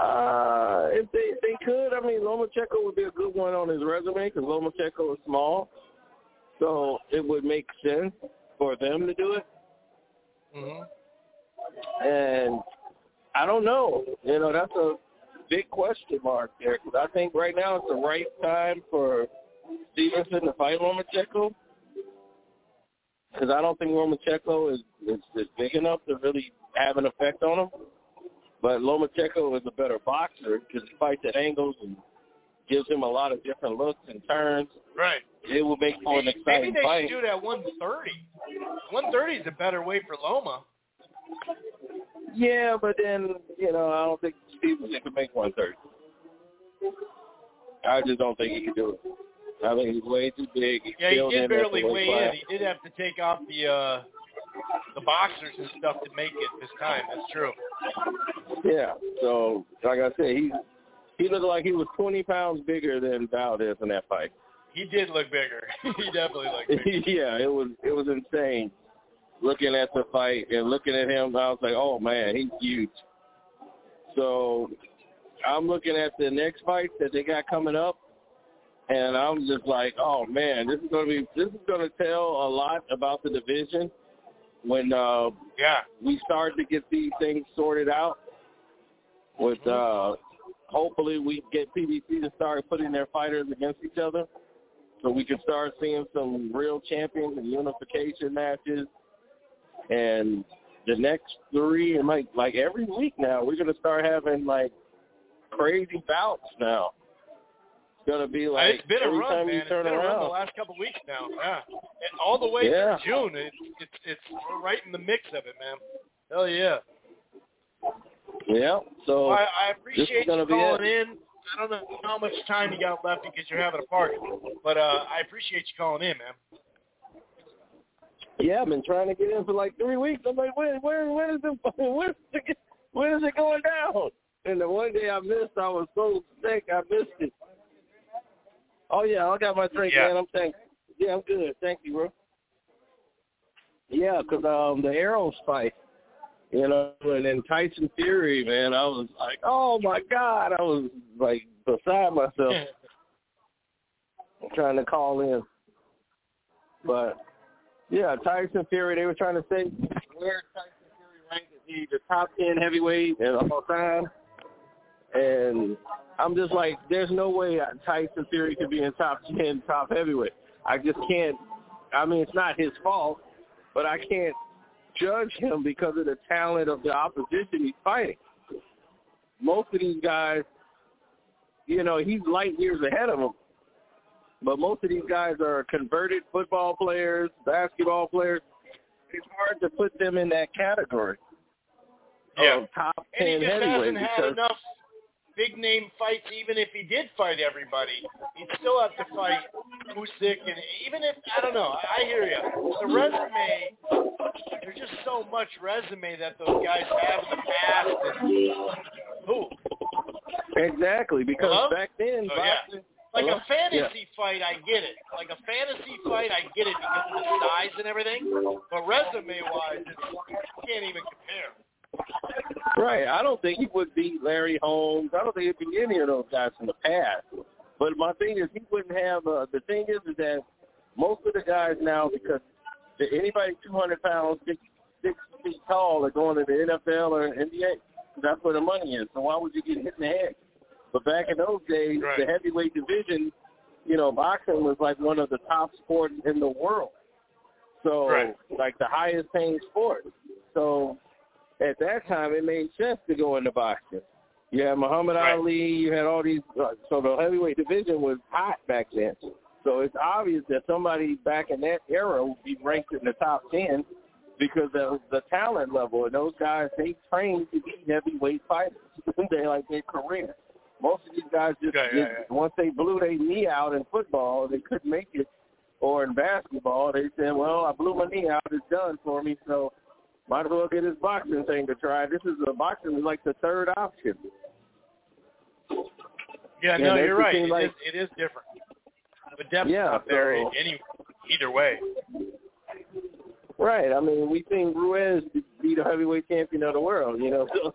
Uh, if they they could, I mean, Lomachenko would be a good one on his resume because Lomachenko is small, so it would make sense for them to do it. Mm-hmm. And I don't know, you know, that's a big question mark there because I think right now it's the right time for Stevenson to fight Lomachenko because I don't think Lomachenko is, is is big enough to really have an effect on him. But Lomachenko is a better boxer because he fights at angles and gives him a lot of different looks and turns. Right. It will make for an Maybe exciting they fight. should do it at 130. 130 is a better weight for Loma. Yeah, but then you know I don't think Stevenson can make 130. I just don't think he can do it. I think he's way too big. He's Yeah, he did barely weigh class. in. He did have to take off the uh the boxers and stuff to make it this time. That's true. Yeah. So like I said, he he looked like he was 20 pounds bigger than Valdez in that fight. He did look bigger. he definitely looked bigger. yeah, it was it was insane. Looking at the fight and looking at him, I was like, oh man, he's huge. So I'm looking at the next fight that they got coming up, and I'm just like, oh man, this is gonna be this is gonna tell a lot about the division when uh, Yeah. we start to get these things sorted out. With uh, hopefully we get PBC to start putting their fighters against each other, so we can start seeing some real champions and unification matches. And the next three, and like like every week now, we're gonna start having like crazy bouts now. It's gonna be like it's been a run, time man. you It's been a run around. the last couple of weeks now. Yeah, and all the way Yeah. through June. It's it's it's right in the mix of it, man. Hell yeah. yeah. So I, I appreciate you calling it. in. I don't know how much time you got left because you're having a party, but uh, I appreciate you calling in, man. Yeah, I've been trying to get in for like three weeks. I'm like, when, where, when is it, when is it, when is it going down? And the one day I missed, I was so sick, I missed it. Oh yeah, I got my drink, Yeah. man. I'm thank. Yeah, I'm good. Thank you, bro. Yeah, 'cause um, the Errol's fight, you know, and then Tyson Fury, man, I was like, oh my god, I was like beside myself trying to call in. But yeah, Tyson Fury, they were trying to say where Tyson Fury ranked is he the top ten heavyweight of all time. And I'm just like, there's no way Tyson Fury could be in top ten top heavyweight. I just can't I mean it's not his fault, but I can't judge him because of the talent of the opposition he's fighting. Most of these guys, you know, he's light years ahead of them. But most of these guys are converted football players, basketball players. It's hard to put them in that category Yeah. of top And he just hasn't had enough big name fights. Even if he did fight everybody, he'd still have to fight Usyk, and even if I don't know, I hear you. The resume, there's just so much resume that those guys have in the past. And who? exactly because Hello? back then Oh, yeah. Like a fantasy fight, I get it. Like a fantasy fight, I get it because of the size and everything. But resume-wise, it's, you can't even compare. Right. I don't think he would beat Larry Holmes. I don't think he'd beat any of those guys in the past. But my thing is, he wouldn't have. Uh, the thing is, is that most of the guys now, because the- anybody 200 pounds, six, six feet tall, are going to the NFL or NBA. That's where the money is. So why would you get hit in the head? But back in those days, Right. the heavyweight division, you know, boxing was like one of the top sports in the world. So, Right. like the highest paying sport. So at that time, it made sense to go into boxing. You had Muhammad Right. Ali. You had all these. Uh, so the heavyweight division was hot back then. So it's obvious that somebody back in that era would be ranked in the top ten because of the talent level. And those guys, they trained to be heavyweight fighters. they like their career. Most of these guys just, Yeah, yeah, just once they blew their knee out in football, they couldn't make it. Or in basketball, they said, "Well, I blew my knee out. It's done for me." So might as well get this boxing thing to try. This is a boxing is like the third option. Yeah, Yeah, no, you're right. It like- is, it is different. But depth's Yeah, not there so- any either way. Right. I mean, we seen Ruiz be the heavyweight champion of the world. You know,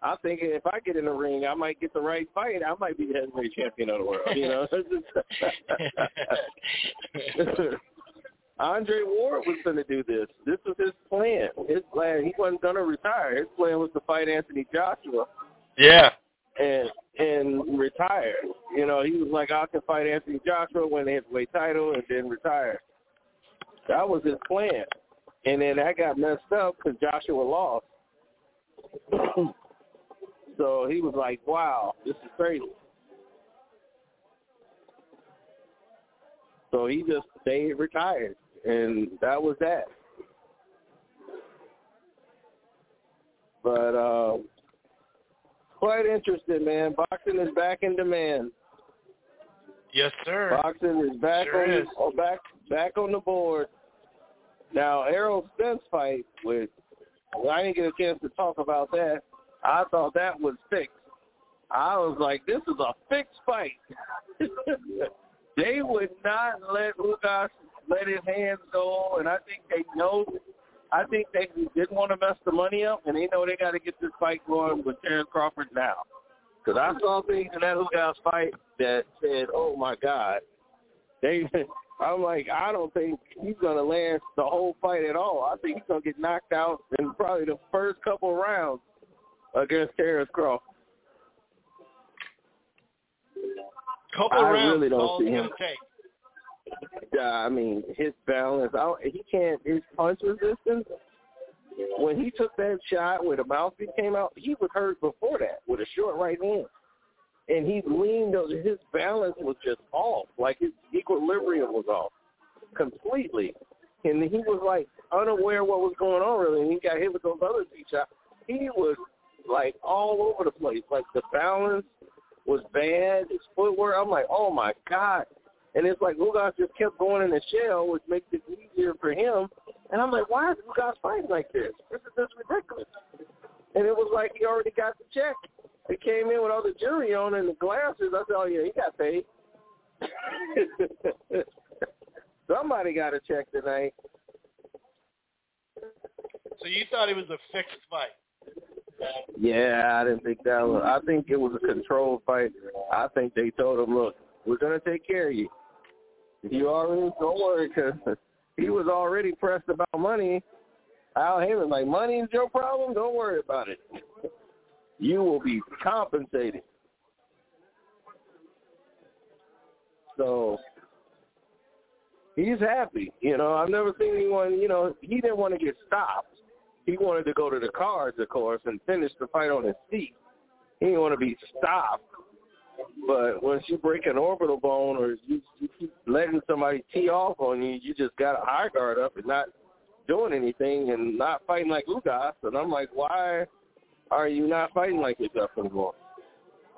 so I'm thinking if I get in the ring, I might get the right fight. I might be the heavyweight champion of the world. You know. Andre Ward was going to do this. This was his plan. His plan. He wasn't going to retire. His plan was to fight Anthony Joshua yeah. and and retire. You know, he was like, I can fight Anthony Joshua, win the heavyweight title, and then retire. That was his plan. And then that got messed up because Joshua lost. So he was like, wow, this is crazy. So he just stayed retired, and that was that. But uh, quite interesting, man. Boxing is back in demand. Yes, sir. Boxing is back Sure on is. oh, back back on the board. Now, Errol Spence fight with, well, I didn't get a chance to talk about that. I thought that was fixed. I was like, this is a fixed fight. they would not let Ugas let his hands go, and I think they know. I think they didn't want to mess the money up, and they know they got to get this fight going with Terrence Crawford now. Because I saw things in that Ugas fight that said, "Oh my God," they. I'm like, I don't think he's gonna last the whole fight at all. I think he's gonna get knocked out in probably the first couple rounds against Terrence Crawford. Couple I rounds really don't see him. Yeah, I mean his balance. I he can't. His punch resistance. When he took that shot where the mouthpiece came out, he was hurt before that with a short right hand, and he leaned. His balance was just off. Like his equilibrium was off completely, and he was like unaware what was going on really. And he got hit with those other two shots. He was like all over the place. Like the balance was bad. His footwork. I'm like, oh my god. And it's like Ugas just kept going in the shell, which makes it easier for him. And I'm like, why is Ugas fighting like this? This is just ridiculous. And it was like he already got the check. He came in with all the jewelry on and the glasses. I said, oh yeah, he got paid. Somebody got a check tonight. So you thought it was a fixed fight? Yeah, I didn't think that was. I think it was a controlled fight. I think they told him, "Look, we're gonna take care of you. You already don't worry, because he was already pressed about money." Al Haymon like, "Money is your problem. Don't worry about it. You will be compensated." So he's happy. You know, I've never seen anyone. You know, he didn't want to get stopped. He wanted to go to the cards, of course, and finish the fight on his feet. He didn't want to be stopped. But once you break an orbital bone or you, you keep letting somebody tee off on you, you just got a high guard up and not doing anything and not fighting like Ugas. And I'm like, why are you not fighting like yourself anymore?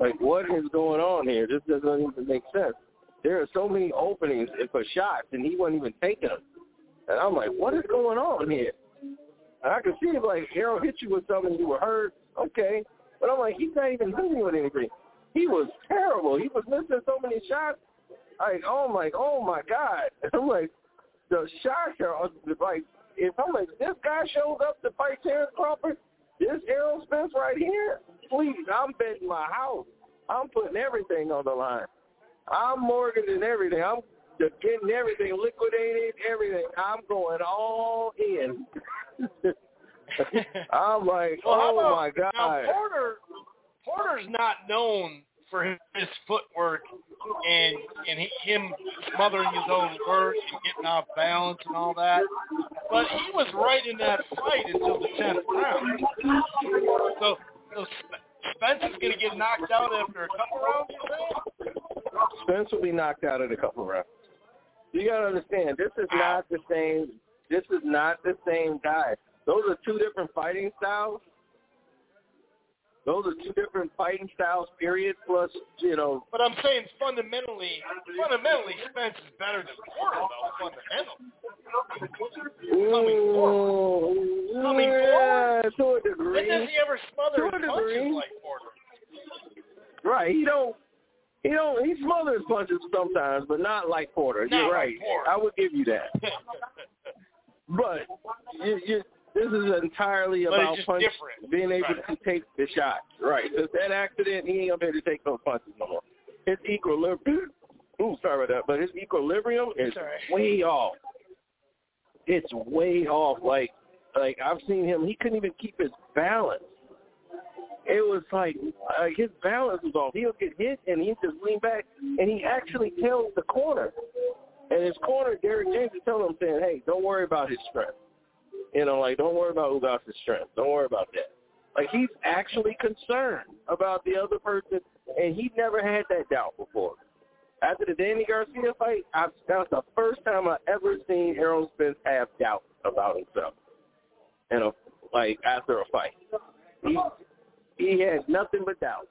Like, what is going on here? This doesn't even make sense. There are so many openings for shots, and he wasn't even taking them. And I'm like, what is going on here? And I could see like Harold hit you with something, you were hurt, okay. But I'm like, he's not even hitting me with anything. He was terrible. He was missing so many shots. Like, oh my, oh my God. I'm like, the shots are like, if I'm like, this guy shows up to fight Terrence Crawford, this Errol Spence right here, please, I'm betting my house. I'm putting everything on the line. I'm mortgaging everything. I'm getting everything liquidated, everything. I'm going all in. I'm like, Well, oh about, my god. Now Porter, Porter's not known for his, footwork and and he, him smothering his own work and getting off balance and all that. But he was right in that fight until the tenth round. So, so Spence is going to get knocked out after a couple rounds. You think? Spence will be knocked out in a couple rounds. You gotta understand, this is not the same. This is not the same guy. Those are two different fighting styles. Those are two different fighting styles. Period. Plus, you know, But I'm saying fundamentally, fundamentally, Spence is better than Porter, though. Fundamentally. Coming forward. Coming yeah, to a degree. When does he ever smother punches like Porter? Right. He don't. He don't. He smothers punches sometimes, but not like Porter. Not You're like right. Porter. I would give you that. But you, you, this is entirely But about punch, different. being able Right. to take the shot. Right. Since that accident, he ain't be able to take those punches no more. His equilibrium. Ooh, sorry about that. But his equilibrium is way off. It's way off. Like, like I've seen him. He couldn't even keep his balance. It was like uh, his balance was off. He'll get hit and he just lean back, and he actually tells the corner. And his corner, Derrick James, is telling him, saying, "Hey, don't worry about his strength. You know, like don't worry about Ugas' strength. Don't worry about that." Like he's actually concerned about the other person, and he never had that doubt before. After the Danny Garcia fight, I, that was the first time I ever seen Errol Spence have doubt about himself. You know, like after a fight, he had nothing but doubt.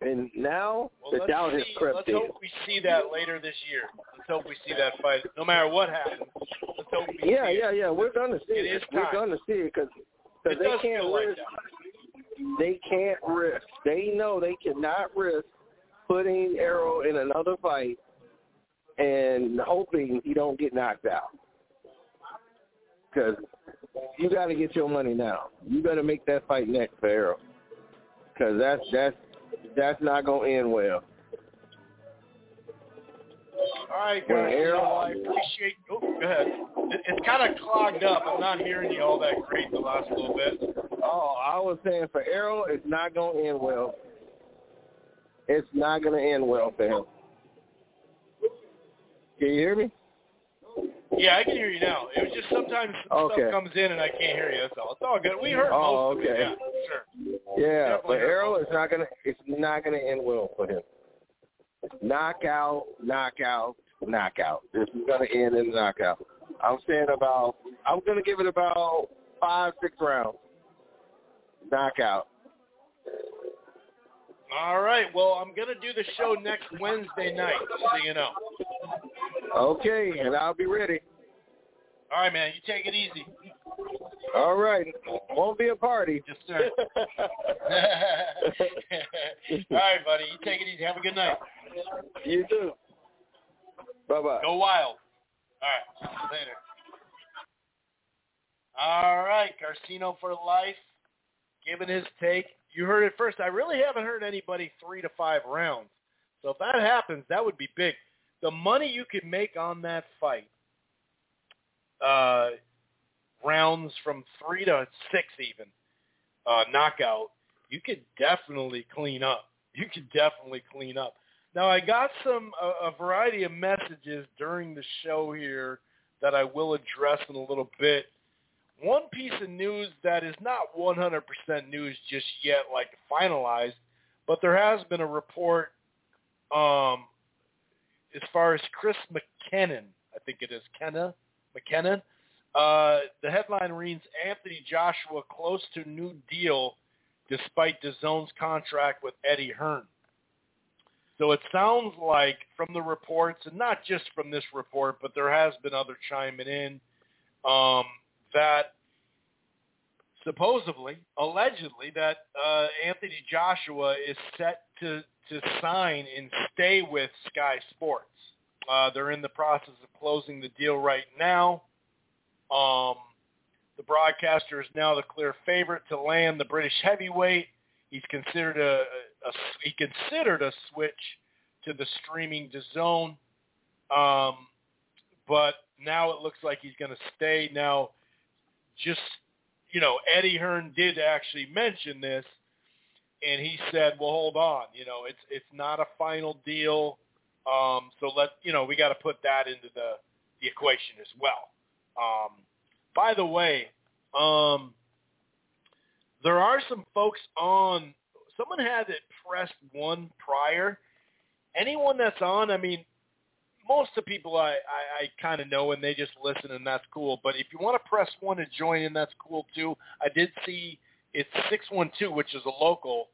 And now Well, the let's doubt has see, crept let's in. hope we see that later this year. Let's hope we see that fight. No matter what happens, let's hope we Yeah, see it. yeah, yeah. We're gonna see It We're gonna see it because they can't feel like risk. They can't risk. They know they cannot risk putting Errol in another fight and hoping he don't get knocked out. Because you got to get your money now. You got to make that fight next for Errol. Because that's that's that's not gonna end well. All right, Well, guys. Well, I appreciate. Oh, go ahead. It, it's kind of clogged up. I'm not hearing you all that great the last little bit. Oh, I was saying for Errol, it's not gonna end well. It's not gonna end well for him. Can you hear me? Yeah, I can hear you now. It was just sometimes Okay. stuff comes in and I can't hear you. That's all. It's all good. We heard Oh, most of it. okay. Yeah, sure. Yeah, Definitely heard Errol, most not gonna it's not gonna end well for him. Knockout, knockout, knockout. This is gonna end in a knockout. I'm saying about I'm gonna give it about five, six rounds. Knockout. All right. Well, I'm gonna do the show next Wednesday night, so you know. Okay, and I'll be ready. All right, man. You take it easy. All right. Won't be a party. Yes, sir. all right, buddy. You take it easy. Have a good night. you too. Bye bye. Go wild. All right. Later. All right. Carcino for life. Giving his take. You heard it first. I really haven't heard anybody three to five rounds. So if that happens, that would be big. The money you could make on that fight, uh, rounds from three to six even, uh, knockout, you could definitely clean up. You could definitely clean up. Now I got some a, a variety of messages during the show here that I will address in a little bit. One piece of news that is not 100% news just yet, like finalized, but there has been a report um, as far as Chris McKinnon. I think it is Kenna McKinnon. Uh, the headline reads: Anthony Joshua close to new deal, despite DAZN's contract with Eddie Hearn. So it sounds like from the reports, and not just from this report, but there has been other chiming in, um, that supposedly, allegedly, that uh, Anthony Joshua is set to, to sign and stay with Sky Sports. Uh, they're in the process of closing the deal right now. Um, the broadcaster is now the clear favorite to land the British heavyweight. He's considered a, a he considered a switch to the streaming DAZN, um, but now it looks like he's going to stay. Now, just you know, Eddie Hearn did actually mention this, and he said, "Well, hold on, you know, it's it's not a final deal, um, so let you know we got to put that into the the equation as well." Um, by the way, um, there are some folks on. Someone had it pressed one prior. Anyone that's on, I mean, most of the people I, I, I kind of know and they just listen and that's cool. But if you want to press one to join in, that's cool too. I did see it's six one two, which is a local,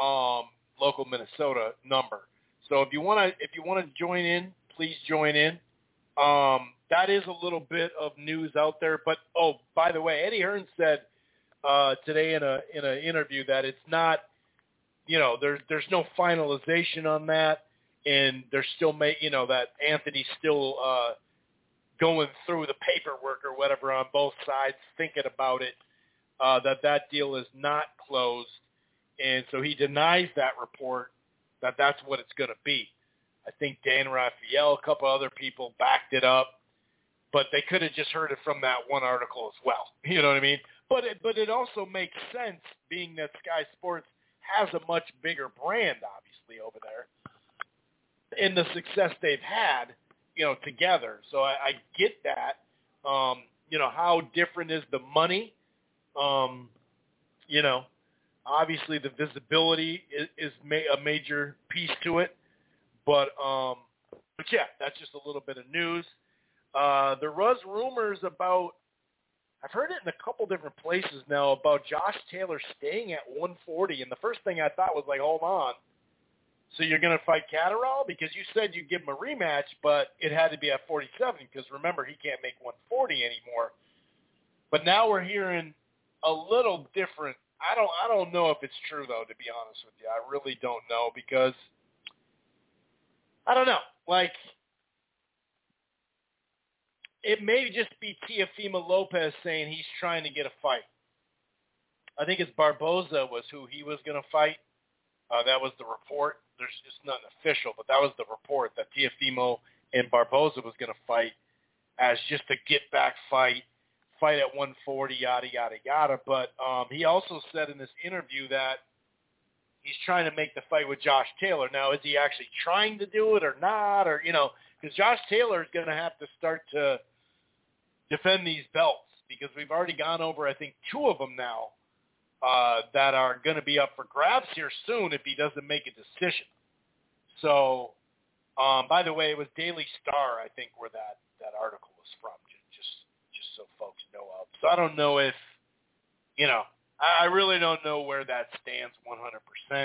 um, local Minnesota number. So if you want to if you want to join in, please join in. Um, that is a little bit of news out there. But oh, by the way, Eddie Hearn said uh, today in a in an interview that it's not, you know, there's there's no finalization on that, and they're still make you know that Anthony's still uh, going through the paperwork or whatever on both sides, thinking about it. Uh, that that deal is not closed, and so he denies that report that that's what it's going to be. I think Dan Rafael, a couple other people backed it up, but they could have just heard it from that one article as well. You know what I mean? But it, but it also makes sense being that Sky Sports has a much bigger brand, obviously over there, in the success they've had, you know, together. So I, I get that. Um, you know, how different is the money? Um, you know, obviously the visibility is, is ma- a major piece to it. But um, but yeah, that's just a little bit of news. Uh, there was rumors about. I've heard it in a couple different places now about Josh Taylor staying at 140, and the first thing I thought was like, hold on, So you're going to fight Catterall because you said you'd give him a rematch, but it had to be at 47 because remember he can't make 140 anymore. But now we're hearing a little different. I don't I don't know if it's true though. To be honest with you, I really don't know because I don't know. Like it may just be Teofimo Lopez saying he's trying to get a fight. I think it's Barboza was who he was going to fight. Uh, that was the report. There's just nothing official, but that was the report that Teofimo and Barboza was going to fight as just a get back fight, fight at 140, yada yada yada. But um, he also said in this interview that he's trying to make the fight with Josh Taylor. Now, is he actually trying to do it or not? Or you know, because Josh Taylor is going to have to start to defend these belts because we've already gone over, I think, two of them now uh, that are going to be up for grabs here soon if he doesn't make a decision. So, um, by the way, it was Daily Star, I think, where that that article was from. Just just so folks know of. So I don't know if you know. I really don't know where that stands 100%.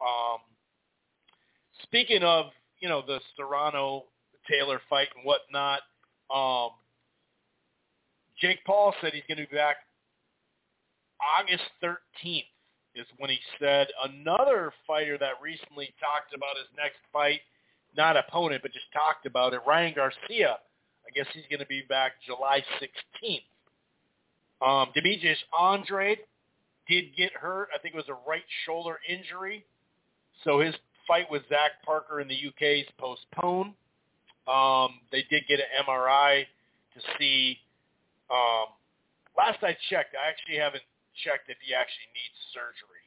Um, speaking of, you know, the Serrano Taylor fight and whatnot, um, Jake Paul said he's going to be back August 13th is when he said another fighter that recently talked about his next fight, not opponent, but just talked about it, Ryan Garcia. I guess he's going to be back July 16th. Um, Demetrius Andrade did get hurt. I think it was a right shoulder injury. So his fight with Zach Parker in the UK is postponed. Um, they did get an MRI to see. Um, last I checked, I actually haven't checked if he actually needs surgery.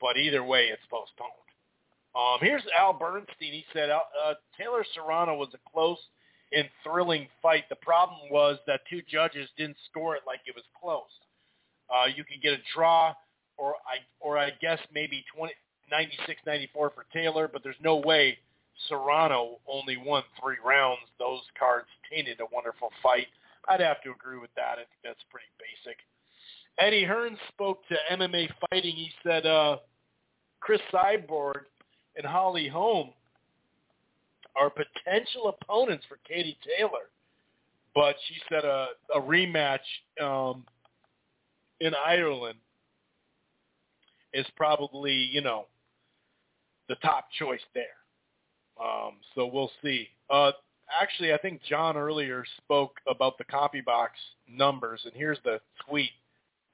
But either way, it's postponed. Um, here's Al Bernstein. He said uh, Taylor Serrano was a close and thrilling fight. The problem was that two judges didn't score it like it was close. Uh, you could get a draw, or I or I guess maybe 20, 96-94 for Taylor, but there's no way Serrano only won three rounds. Those cards tainted a wonderful fight. I'd have to agree with that. I think that's pretty basic. Eddie Hearn spoke to MMA Fighting. He said uh, Cris Cyborg and Holly Holm are potential opponents for Katie Taylor, but she said a, a rematch um, in Ireland is probably you know the top choice there. Um, so we'll see. Uh, actually, I think John earlier spoke about the CompuBox numbers, and here's the tweet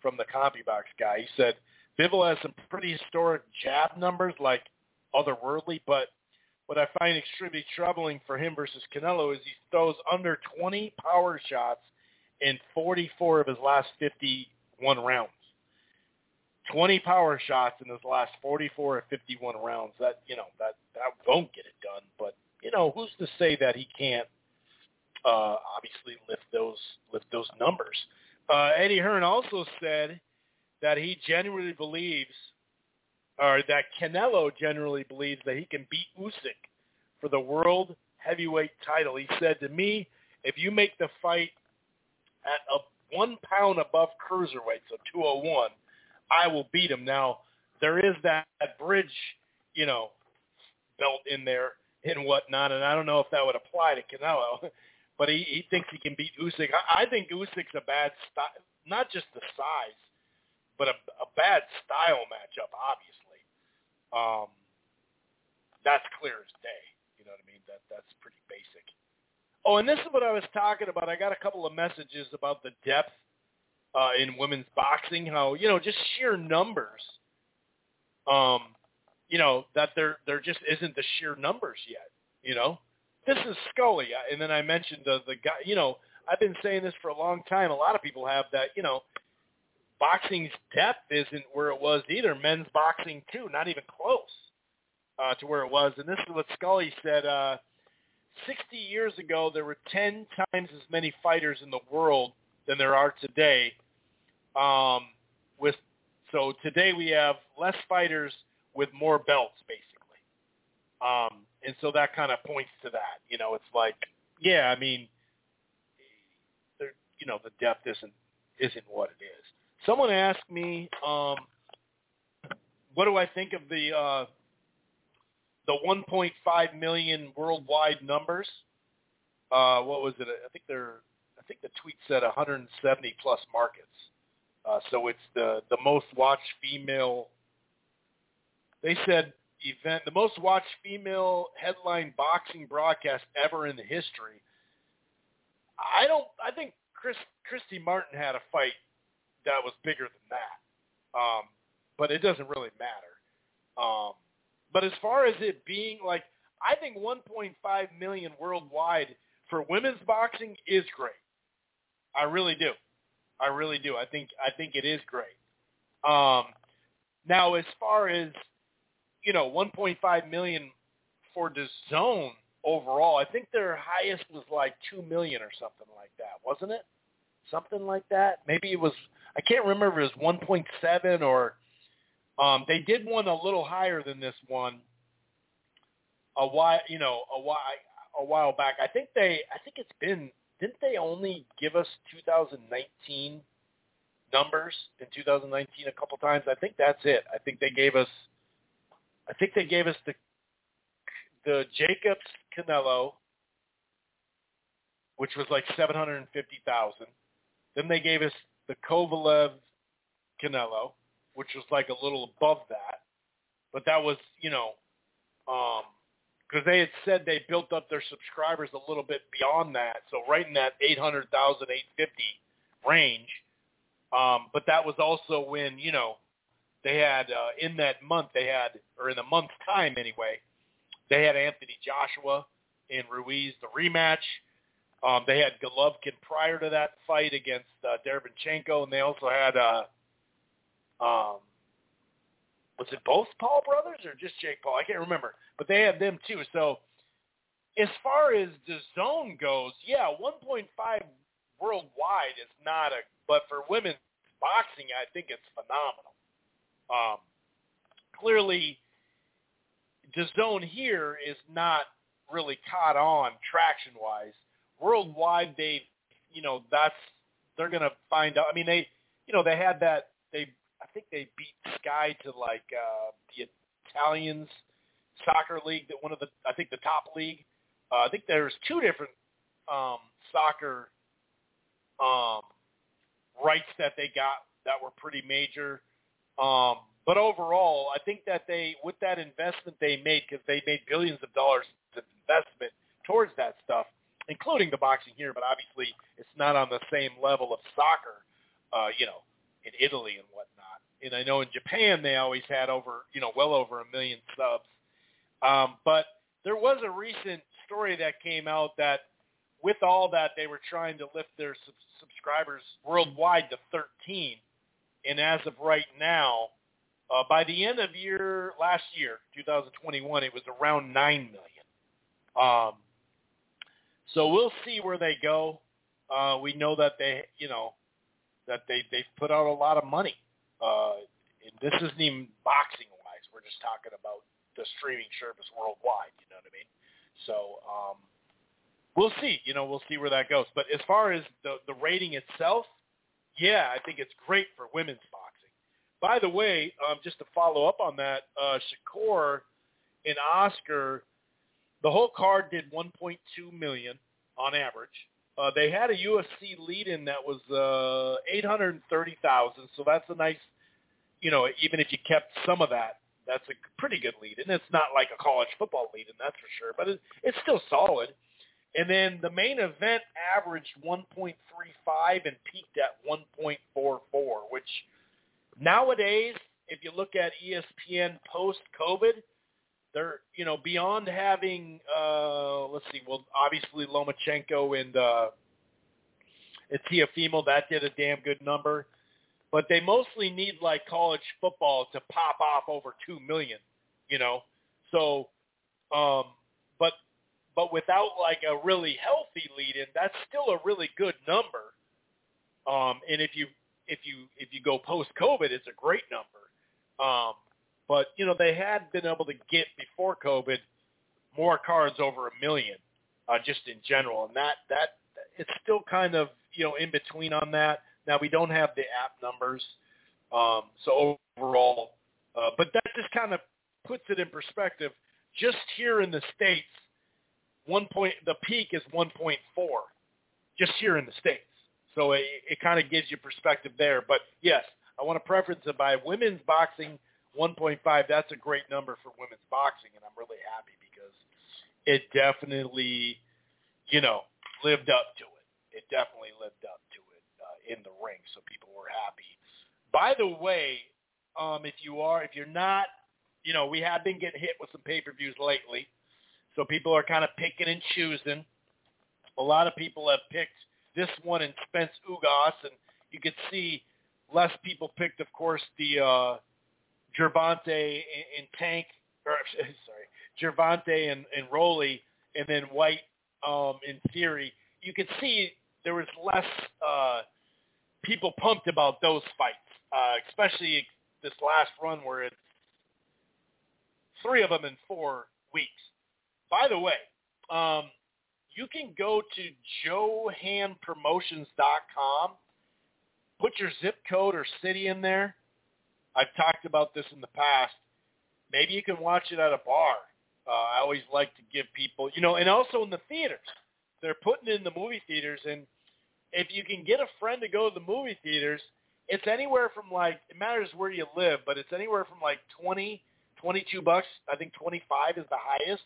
from the CompuBox guy. He said Bivol has some pretty historic jab numbers, like otherworldly, but what I find extremely troubling for him versus Canelo is he throws under 20 power shots in 44 of his last 51 rounds. 20 power shots in his last 44 or 51 rounds. That you know that that won't get it done. But you know who's to say that he can't uh, obviously lift those lift those numbers. Uh, Eddie Hearn also said that he genuinely believes, or that Canelo generally believes that he can beat Usyk for the world heavyweight title. He said to me, if you make the fight at a one pound above cruiserweight, so 201, I will beat him. Now, there is that, that bridge, you know, belt in there and whatnot, and I don't know if that would apply to Canelo. but he, he thinks he can beat Usyk. I, I think Usyk's a bad style, not just the size, but a, a bad style matchup. Obviously, um, that's clear as day. You know what I mean? That that's pretty basic. Oh, and this is what I was talking about. I got a couple of messages about the depth uh, in women's boxing. How you know just sheer numbers. Um, you know that there there just isn't the sheer numbers yet. You know, this is Scully, and then I mentioned the the guy. You know, I've been saying this for a long time. A lot of people have that. You know, boxing's depth isn't where it was either. Men's boxing too, not even close uh, to where it was. And this is what Scully said. Uh, 60 years ago, there were 10 times as many fighters in the world than there are today. Um, with so today we have less fighters with more belts, basically. Um, and so that kind of points to that. You know, it's like, yeah, I mean, you know, the depth isn't isn't what it is. Someone asked me, um, what do I think of the uh, the 1.5 million worldwide numbers. Uh, what was it? I think they're. I think the tweet said 170 plus markets. Uh, so it's the the most watched female. They said event, the most watched female headline boxing broadcast ever in the history. I don't. I think Chris Christy Martin had a fight that was bigger than that. Um, but it doesn't really matter. Um, but as far as it being like, I think 1.5 million worldwide for women's boxing is great. I really do. I really do. I think I think it is great. Um, now, as far as you know, 1.5 million for the zone overall. I think their highest was like two million or something like that, wasn't it? Something like that. Maybe it was. I can't remember. It was 1.7 or. Um, they did one a little higher than this one. A while, you know, a while, a while back. I think they. I think it's been. Didn't they only give us 2019 numbers in 2019 a couple times? I think that's it. I think they gave us. I think they gave us the the Jacobs Canelo, which was like seven hundred and fifty thousand. Then they gave us the Kovalev Canelo, which was like a little above that, but that was you know, because they had said they built up their subscribers a little bit beyond that, so right in that eight hundred thousand, eight fifty range. Um, but that was also when you know they had uh, in that month they had or in a month's time anyway they had Anthony Joshua and Ruiz the rematch. Um, they had Golovkin prior to that fight against uh, Derevyanchenko, and they also had uh, um, was it both Paul brothers or just Jake Paul? I can't remember, but they had them too. So as far as the zone goes, yeah, 1.5 worldwide is not a, but for women's boxing, I think it's phenomenal. Um, clearly, zone here is not really caught on traction wise. Worldwide, they, you know, that's they're gonna find out. I mean, they, you know, they had that. They, I think they beat Sky to like uh, the Italians soccer league, that one of the, I think the top league. Uh, I think there's two different um, soccer um, rights that they got that were pretty major. Um, but overall, I think that they, with that investment they made, because they made billions of dollars of investment towards that stuff, including the boxing here, but obviously it's not on the same level of soccer, uh, you know, in Italy and whatnot. And I know in Japan they always had over, you know, well over a million subs. Um, but there was a recent story that came out that with all that they were trying to lift their sub- subscribers worldwide to 13. And as of right now, uh, by the end of year last year, 2021, it was around nine million. Um, so we'll see where they go. Uh, we know that they, you know, that they they've put out a lot of money. Uh, and this isn't even boxing wise. We're just talking about the streaming service worldwide. You know what I mean? So um, we'll see. You know, we'll see where that goes. But as far as the the rating itself, yeah, I think it's great for women's boxing. By the way, um, just to follow up on that, uh, Shakur and Oscar, the whole card did 1.2 million on average. Uh, they had a UFC lead-in that was uh, 830,000, so that's a nice, you know, even if you kept some of that, that's a pretty good lead-in. It's not like a college football lead-in, that's for sure, but it, it's still solid. And then the main event averaged 1.35 and peaked at 1.44, which – Nowadays, if you look at ESPN post-COVID, they're you know beyond having uh, let's see, well obviously Lomachenko and uh, and Teofimo that did a damn good number, but they mostly need like college football to pop off over two million, you know. So, um, but but without like a really healthy lead-in, that's still a really good number. Um, and if you if you if you go post COVID, it's a great number. Um, but you know they had been able to get before COVID more cards over a million, uh, just in general, and that that it's still kind of you know in between on that. Now we don't have the app numbers, um, so overall, uh, but that just kind of puts it in perspective just here in the states, one point the peak is 1.4, just here in the states. So it, it kind of gives you perspective there. But yes, I want to preference it by women's boxing 1.5. That's a great number for women's boxing, and I'm really happy because it definitely, you know, lived up to it. It definitely lived up to it uh, in the ring, so people were happy. By the way, um, if you are, if you're not, you know, we have been getting hit with some pay-per-views lately, so people are kind of picking and choosing. A lot of people have picked this one in Spence Ugas, and you could see less people picked, of course, the uh, Gervonta and, Tank, or sorry, Gervonta and, and Rolly, and then Whyte um, in theory. You could see there was less uh, people pumped about those fights, uh, especially this last run where it's three of them in four weeks. By the way, um, you can go to johanpromotions.com, put your zip code or city in there. I've talked about this in the past. Maybe you can watch it at a bar. Uh, I always like to give people, you know, and also in the theaters. They're putting in the movie theaters, and if you can get a friend to go to the movie theaters, it's anywhere from like it matters where you live, but it's anywhere from like twenty, twenty-two bucks. I think twenty-five is the highest,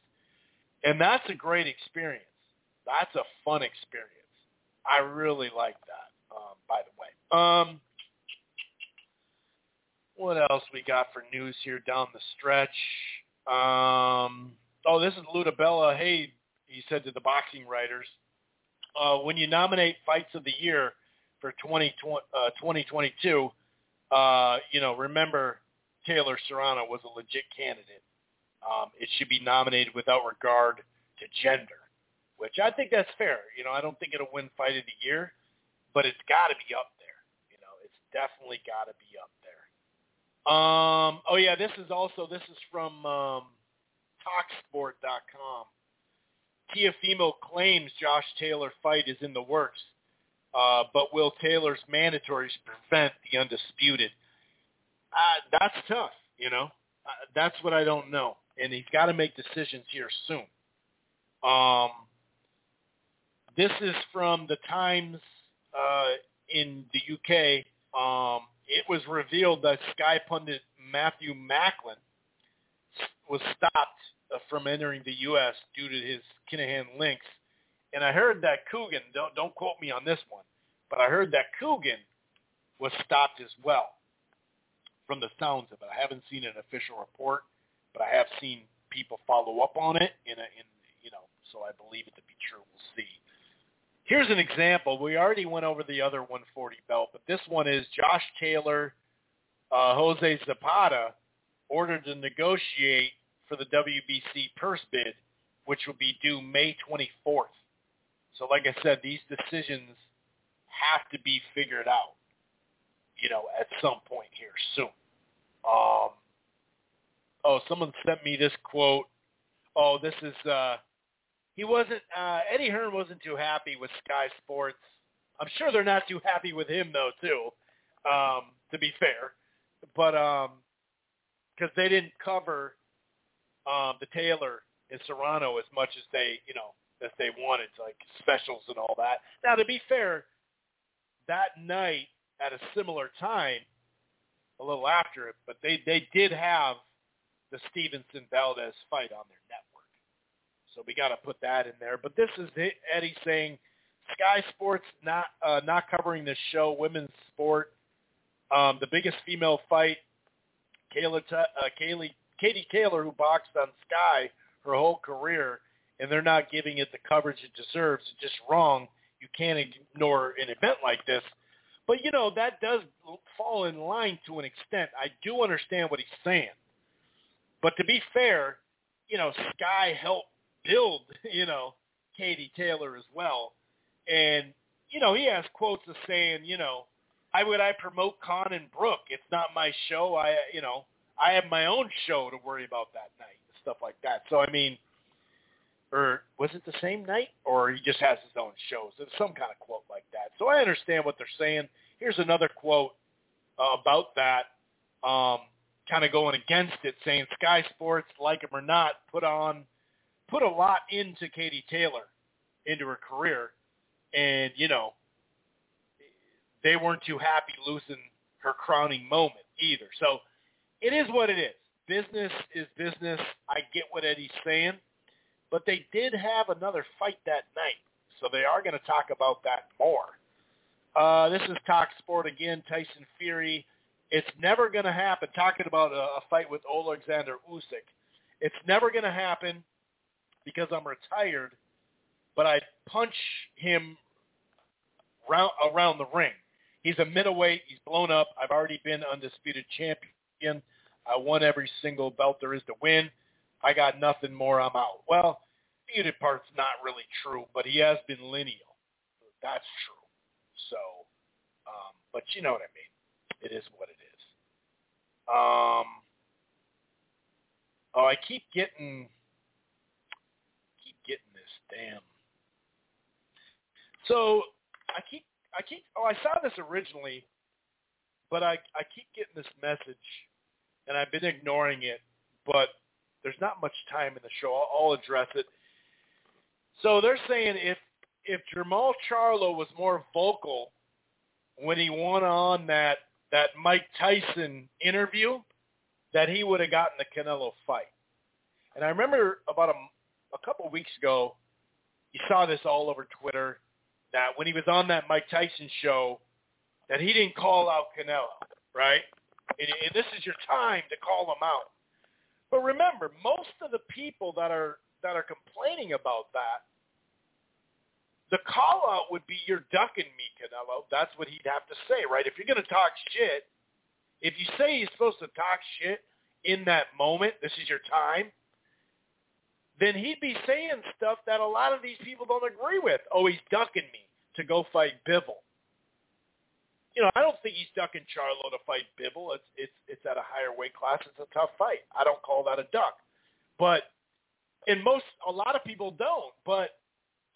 and that's a great experience. That's a fun experience. I really like that. Um, by the way, um, what else we got for news here down the stretch? Um, oh, this is Lou DiBella. Hey, he said to the boxing writers, uh, when you nominate fights of the year for 20, uh, 2022, uh, you know, remember Taylor Serrano was a legit candidate. Um, it should be nominated without regard to gender, which I think that's fair. You know, I don't think it'll win fight of the year, but it's got to be up there. You know, it's definitely got to be up there. Um, oh yeah, this is also this is from um, Talksport.com. Teofimo claims Josh Taylor fight is in the works, uh, but will Taylor's mandatories prevent the undisputed? Uh, that's tough, you know. Uh, that's what I don't know, and he's got to make decisions here soon. Um, this is from the Times uh, in the UK. Um, it was revealed that Sky pundit Matthew Macklin was stopped uh, from entering the U.S. due to his Kinahan links. And I heard that Coogan, don't, don't quote me on this one, but I heard that Coogan was stopped as well from the sounds of it. I haven't seen an official report, but I have seen people follow up on it in a, in, you know, so I believe it to be true. We'll see. Here's an example. We already went over the other 140 belt, but this one is Josh Taylor, uh, Jose Zepeda ordered to negotiate for the WBC purse bid, which will be due May 24th. So like I said, these decisions have to be figured out, you know, at some point here soon. Um, oh, someone sent me this quote. Oh, this is uh, he wasn't uh, Eddie Hearn wasn't too happy with Sky Sports. I'm sure they're not too happy with him though too. Um, to be fair, but um, because they didn't cover um, the Taylor and Serrano as much as they you know as they wanted, like specials and all that. Now to be fair, that night at a similar time, a little after it, but they they did have the Stevenson Valdez fight on their network. So we got to put that in there. But this is Eddie saying Sky Sports not uh, not covering this show, women's sport. Um, the biggest female fight, Kayla, uh, Kaylee, Katie Taylor, who boxed on Sky her whole career, and they're not giving it the coverage it deserves. It's just wrong. You can't ignore an event like this. But, you know, that does fall in line to an extent. I do understand what he's saying. But to be fair, you know, Sky helped build, you know, Katie Taylor as well. And, you know, he has quotes of saying, you know, why would I promote Khan and Brook? It's not my show. I, you know, I have my own show to worry about that night and stuff like that. So, I mean, or was it the same night or he just has his own shows? It's some kind of quote like that. So I understand what they're saying. Here's another quote uh, about that. Um, kind of going against it, saying Sky Sports, like him or not, put on put a lot into Katie Taylor, into her career, and you know they weren't too happy losing her crowning moment either. So it is what it is. Business is business. I get what Eddie's saying, but they did have another fight that night, so they are going to talk about that more. Uh, this is Talk Sport again. Tyson Fury. It's never going to happen. Talking about a, a fight with Alexander Usyk. It's never going to happen because I'm retired, but I punch him round, around the ring. He's a middleweight. He's blown up. I've already been undisputed champion. I won every single belt there is to win. I got nothing more. I'm out. Well, the unit part's not really true, but he has been lineal. That's true. So, um, but you know what I mean. It is what it is. Um, oh, I keep getting, keep getting this damn. So I keep I keep oh I saw this originally, but I I keep getting this message, and I've been ignoring it. But there's not much time in the show. I'll, I'll address it. So they're saying if if Jermall Charlo was more vocal when he won on that that Mike Tyson interview, that he would have gotten the Canelo fight. And I remember about a, a couple of weeks ago, you saw this all over Twitter that when he was on that Mike Tyson show, that he didn't call out Canelo, right? And, and this is your time to call him out. But remember, most of the people that are that are complaining about that, the call out would be you're ducking me, Canelo. That's what he'd have to say, right? If you're going to talk shit, if you say he's supposed to talk shit in that moment, this is your time, then he'd be saying stuff that a lot of these people don't agree with. Oh, he's ducking me to go fight Bivol. You know, I don't think he's ducking Charlo to fight Bivol. It's it's it's at a higher weight class. It's a tough fight. I don't call that a duck. But and most a lot of people don't. But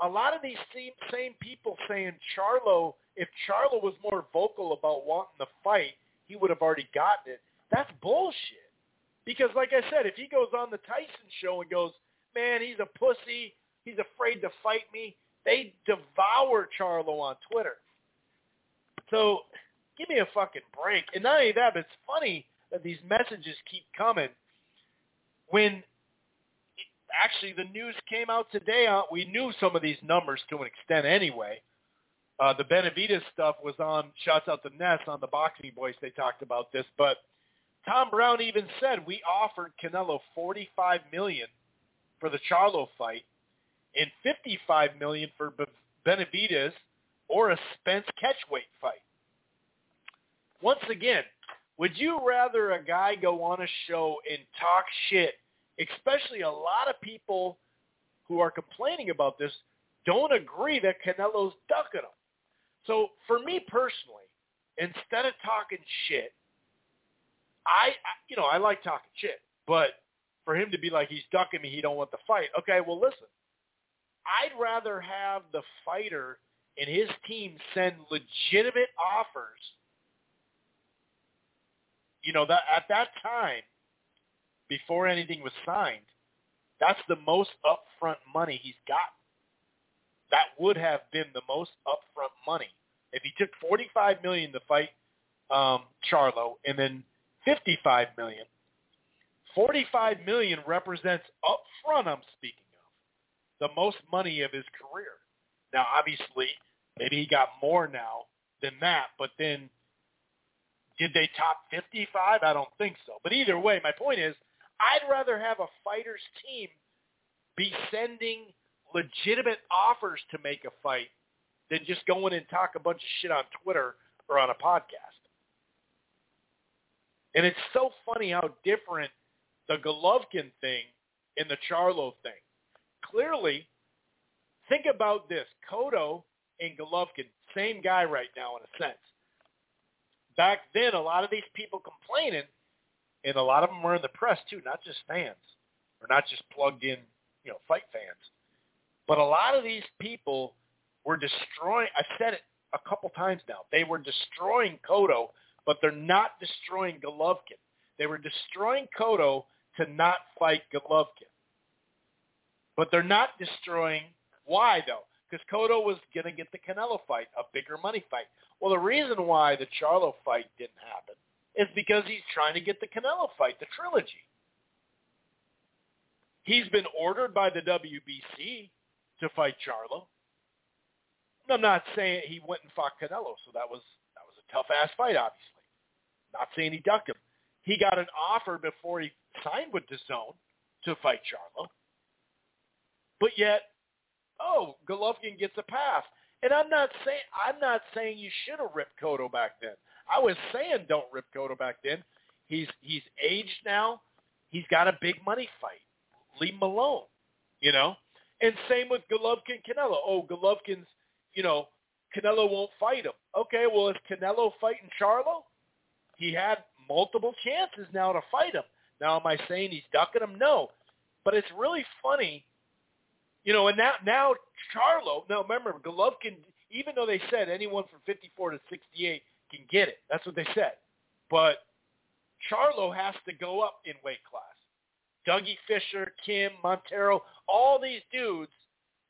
a lot of these same same people saying Charlo, if Charlo was more vocal about wanting the fight, he would have already gotten it. That's bullshit. Because like I said, if he goes on the Tyson show and goes, man, he's a pussy. He's afraid to fight me. They devour Charlo on Twitter. So give me a fucking break. And not only that, but it's funny that these messages keep coming. When actually the news came out today, uh, we knew some of these numbers to an extent anyway. Uh, the Benavidez stuff was on, shouts out the Ness on the Boxing Boys. They talked about this, but Tom Brown even said we offered Canelo 45 million for the Charlo fight and 55 million for Benavidez or a Spence catchweight fight. Once again, would you rather a guy go on a show and talk shit, especially a lot of people who are complaining about this don't agree that Canelo's ducking him. So for me personally, instead of talking shit, I, you know, I like talking shit, but for him to be like he's ducking me, he don't want the fight. Okay, well listen, I'd rather have the fighter and his team send legitimate offers. You know that at that time, before anything was signed, that's the most upfront money he's got. That would have been the most upfront money if he took forty-five million to fight um, Charlo, and then fifty-five million 45 million represents upfront I'm speaking of the most money of his career. Now obviously maybe he got more now than that, but then did they top 55? I don't think so. But either way, my point is I'd rather have a fighter's team be sending legitimate offers to make a fight than just go in and talk a bunch of shit on Twitter or on a podcast. And it's so funny how different the Golovkin thing and the Charlo thing. Clearly, think about this. Cotto and Golovkin, same guy right now in a sense. Back then, a lot of these people complaining, and a lot of them were in the press too, not just fans, or not just plugged in, you know, fight fans. But a lot of these people were destroying. I've said it a couple times now. They were destroying Cotto, but they're not destroying Golovkin. They were destroying Cotto to not fight Golovkin. But they're not destroying why though? Because Cotto was going to get the Canelo fight, a bigger money fight. Well, the reason why the Charlo fight didn't happen is because he's trying to get the Canelo fight, the trilogy. He's been ordered by the WBC to fight Charlo. I'm not saying he went and fought Canelo, so that was that was a tough ass fight, obviously. Not saying he ducked him. He got an offer before he signed with DAZN to fight Charlo. But yet, oh, Golovkin gets a pass. And I'm not saying I'm not saying you should have ripped Cotto back then. I was saying don't rip Cotto back then. He's he's aged now. He's got a big money fight. Leave him alone. You know? And same with Golovkin Canelo. Oh, Golovkin's, you know, Canelo won't fight him. Okay, well is Canelo fighting Charlo? He had multiple chances now to fight him. Now am I saying he's ducking him? No. But it's really funny you know, and now now Charlo. Now remember, Golovkin. Even though they said anyone from 54 to 68 can get it, that's what they said. But Charlo has to go up in weight class. Dougie Fischer, Kim, Montero, all these dudes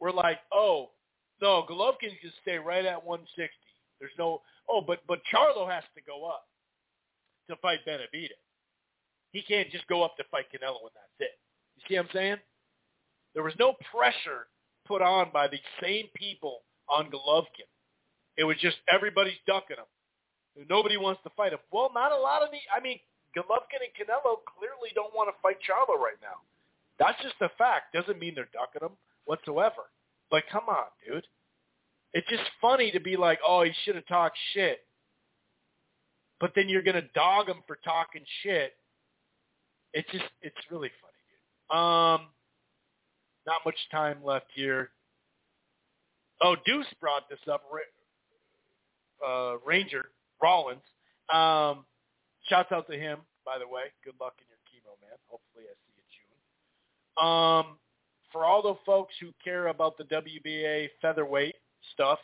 were like, oh, no, Golovkin can stay right at 160. There's no, oh, but but Charlo has to go up to fight Benavidez. He can't just go up to fight Canelo and that's it. You see what I'm saying? There was no pressure put on by the same people on Golovkin. It was just everybody's ducking him. Nobody wants to fight him. Well, not a lot of the. I mean, Golovkin and Canelo clearly don't want to fight Charlo right now. That's just a fact. Doesn't mean they're ducking him whatsoever. But come on, dude. It's just funny to be like, oh, he should have talked shit. But then you're gonna dog him for talking shit. It's just, it's really funny, dude. Um, not much time left here. Oh, Deuce brought this up. Uh, Ranger Rollins. Um, shouts out to him, by the way. Good luck in your chemo, man. Hopefully, I see you June. Um, for all the folks who care about the WBA featherweight stuff,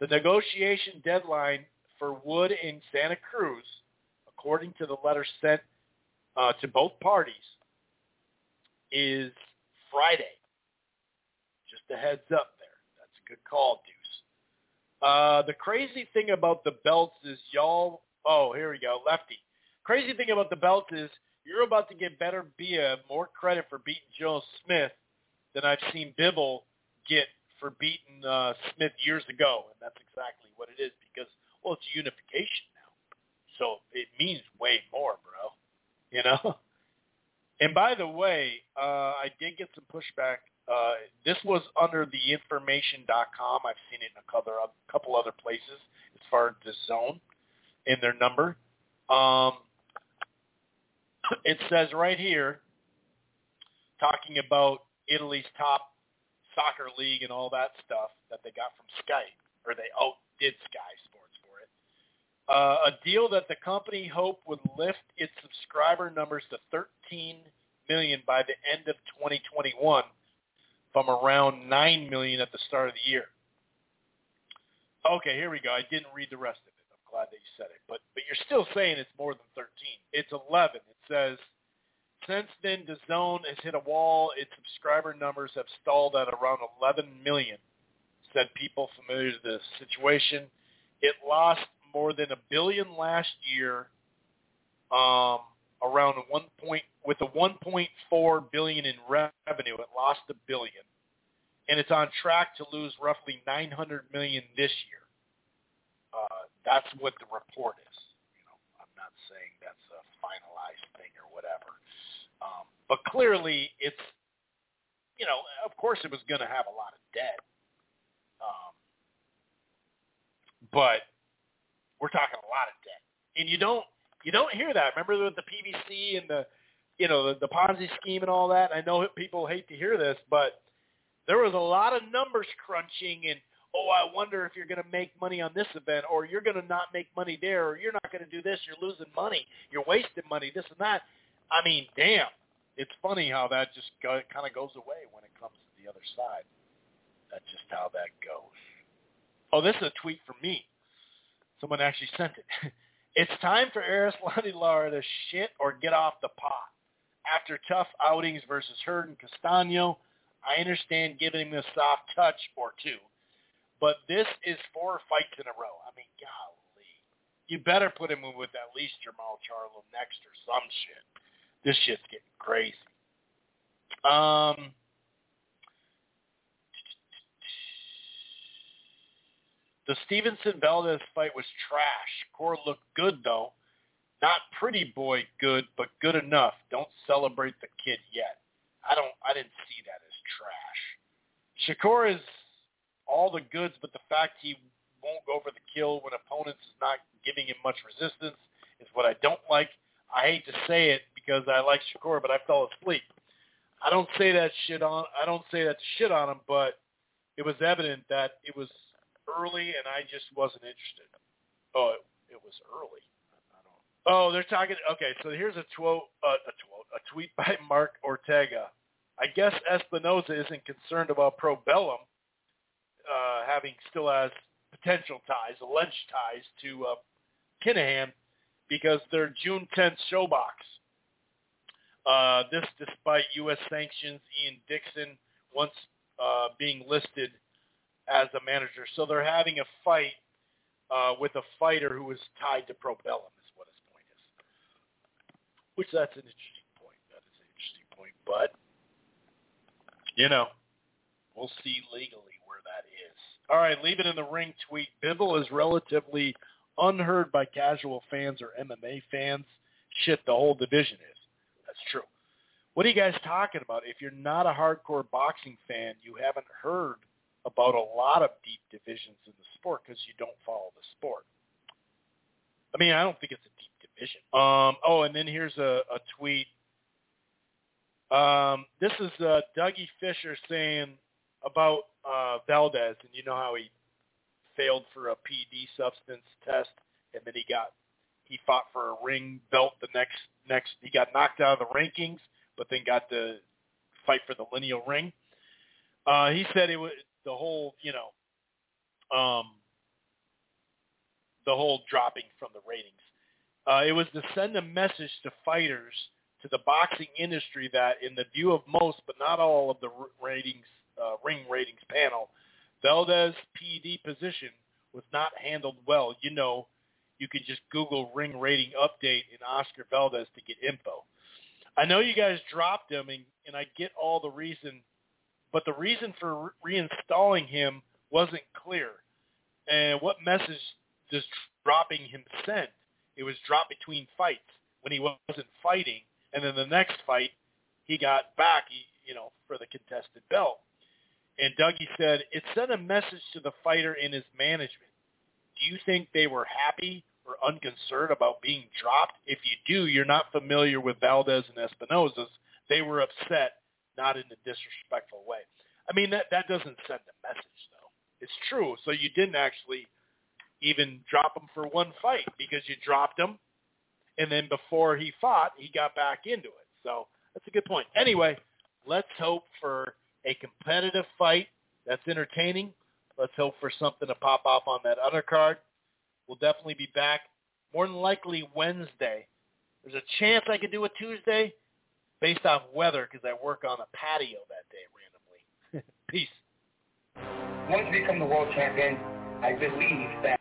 the negotiation deadline for Wood in Santa Cruz, according to the letter sent uh, to both parties, is Friday. Just a heads up there. That's a good call, Deuce. Uh, the crazy thing about the belts is y'all. Oh, here we go, Lefty. Crazy thing about the belts is you're about to get Better Bia more credit for beating Joe Smith than I've seen Bivol get for beating uh, Smith years ago, and that's exactly what it is because well, it's unification now, so it means way more, bro. You know. And by the way, uh, I did get some pushback. Uh, this was under the information.com. I've seen it in a couple, a couple other places as far as the zone in their number. Um, it says right here, talking about Italy's top soccer league and all that stuff that they got from Sky, or they outdid Sky Sports for it. Uh, a deal that the company hoped would lift its subscriber numbers to 13 million by the end of 2021 from around 9 million at the start of the year. Okay, here we go. I didn't read the rest of it. I'm glad that you said it. But but you're still saying it's more than 13. It's 11. It says since then, DAZN has hit a wall. Its subscriber numbers have stalled at around 11 million, said people familiar to the situation. It lost more than a billion last year, um, around one point with a 1.4 billion in revenue. It lost a billion, and it's on track to lose roughly 900 million this year. Uh, that's what the report is. You know, I'm not saying that's a finalized thing or whatever, um, but clearly it's, you know, of course it was going to have a lot of debt, um, but we're talking a lot of debt, and you don't you don't hear that. Remember with the PBC and the you know the, the Ponzi scheme and all that. I know people hate to hear this, but there was a lot of numbers crunching and oh, I wonder if you're going to make money on this event, or you're going to not make money there, or you're not going to do this. You're losing money. You're wasting money. This and that. I mean, damn. It's funny how that just go, kind of goes away when it comes to the other side. That's just how that goes. Oh, this is a tweet from me. Someone actually sent it. It's time for Erislandy Lara to shit or get off the pot. After tough outings versus Hurd and Castano, I understand giving him a soft touch or two, but this is four fights in a row. I mean, golly. You better put him with at least Jermall Charlo next or some shit. This shit's getting crazy. Um, the Stevenson Valdez fight was trash. Core looked good though. Not pretty boy good, but good enough. Don't celebrate the kid yet. I don't. I didn't see that as trash. Shakur is all the goods, but the fact he won't go for the kill when opponents is not giving him much resistance is what I don't like. I hate to say it because I like Shakur, but I fell asleep. I don't say that shit on. I don't say that shit on him, but it was evident that it was early, and I just wasn't interested. Oh, it, it was early. Oh, they're talking. Okay, so here's a, tw- uh, a, tw- a tweet by Mark Ortega. I guess Espinoza isn't concerned about Probellum uh, having still has potential ties, alleged ties to uh, Kinahan because their June 10th ShoBox. Uh, this despite U.S. sanctions, Ian Dixon once uh, being listed as a manager. So they're having a fight uh, with a fighter who is tied to Probellum is what his point is. Which that's an interesting point. That is an interesting point. But, you know, we'll see legally where that is. All right, leave it in the ring tweet. Bivol is relatively unheard by casual fans or MMA fans. Shit, the whole division is. That's true. What are you guys talking about? If you're not a hardcore boxing fan, you haven't heard about a lot of deep divisions in the sport because you don't follow the sport. I mean, I don't think it's a deep division. Um, oh, and then here's a, a tweet. Um, this is uh, Dougie Fischer saying about uh, Valdez, and you know how he failed for a PD substance test, and then he got he fought for a ring belt the next next he got knocked out of the rankings, but then got to fight for the lineal ring. Uh, he said it was the whole you know um, the whole dropping from the ratings. Uh, it was to send a message to fighters, to the boxing industry, that in the view of most, but not all of the ratings, uh, ring ratings panel, Valdez PD position was not handled well. You know, you can just Google ring rating update in Oscar Valdez to get info. I know you guys dropped him, and, and I get all the reason, but the reason for reinstalling him wasn't clear. And what message does dropping him send? It was dropped between fights when he wasn't fighting, and then the next fight he got back, you know, for the contested belt. And Dougie said, it sent a message to the fighter and his management. Do you think they were happy or unconcerned about being dropped? If you do, you're not familiar with Valdez and Espinoza's. They were upset, not in a disrespectful way. I mean, that, that doesn't send a message, though. It's true. So you didn't actually even drop him for one fight because you dropped him, and then before he fought, he got back into it. So that's a good point. Anyway, let's hope for a competitive fight that's entertaining. Let's hope for something to pop off on that undercard. We'll definitely be back more than likely Wednesday. There's a chance I could do a Tuesday based off weather because I work on a patio that day randomly. Peace. Once you become the world champion, I believe that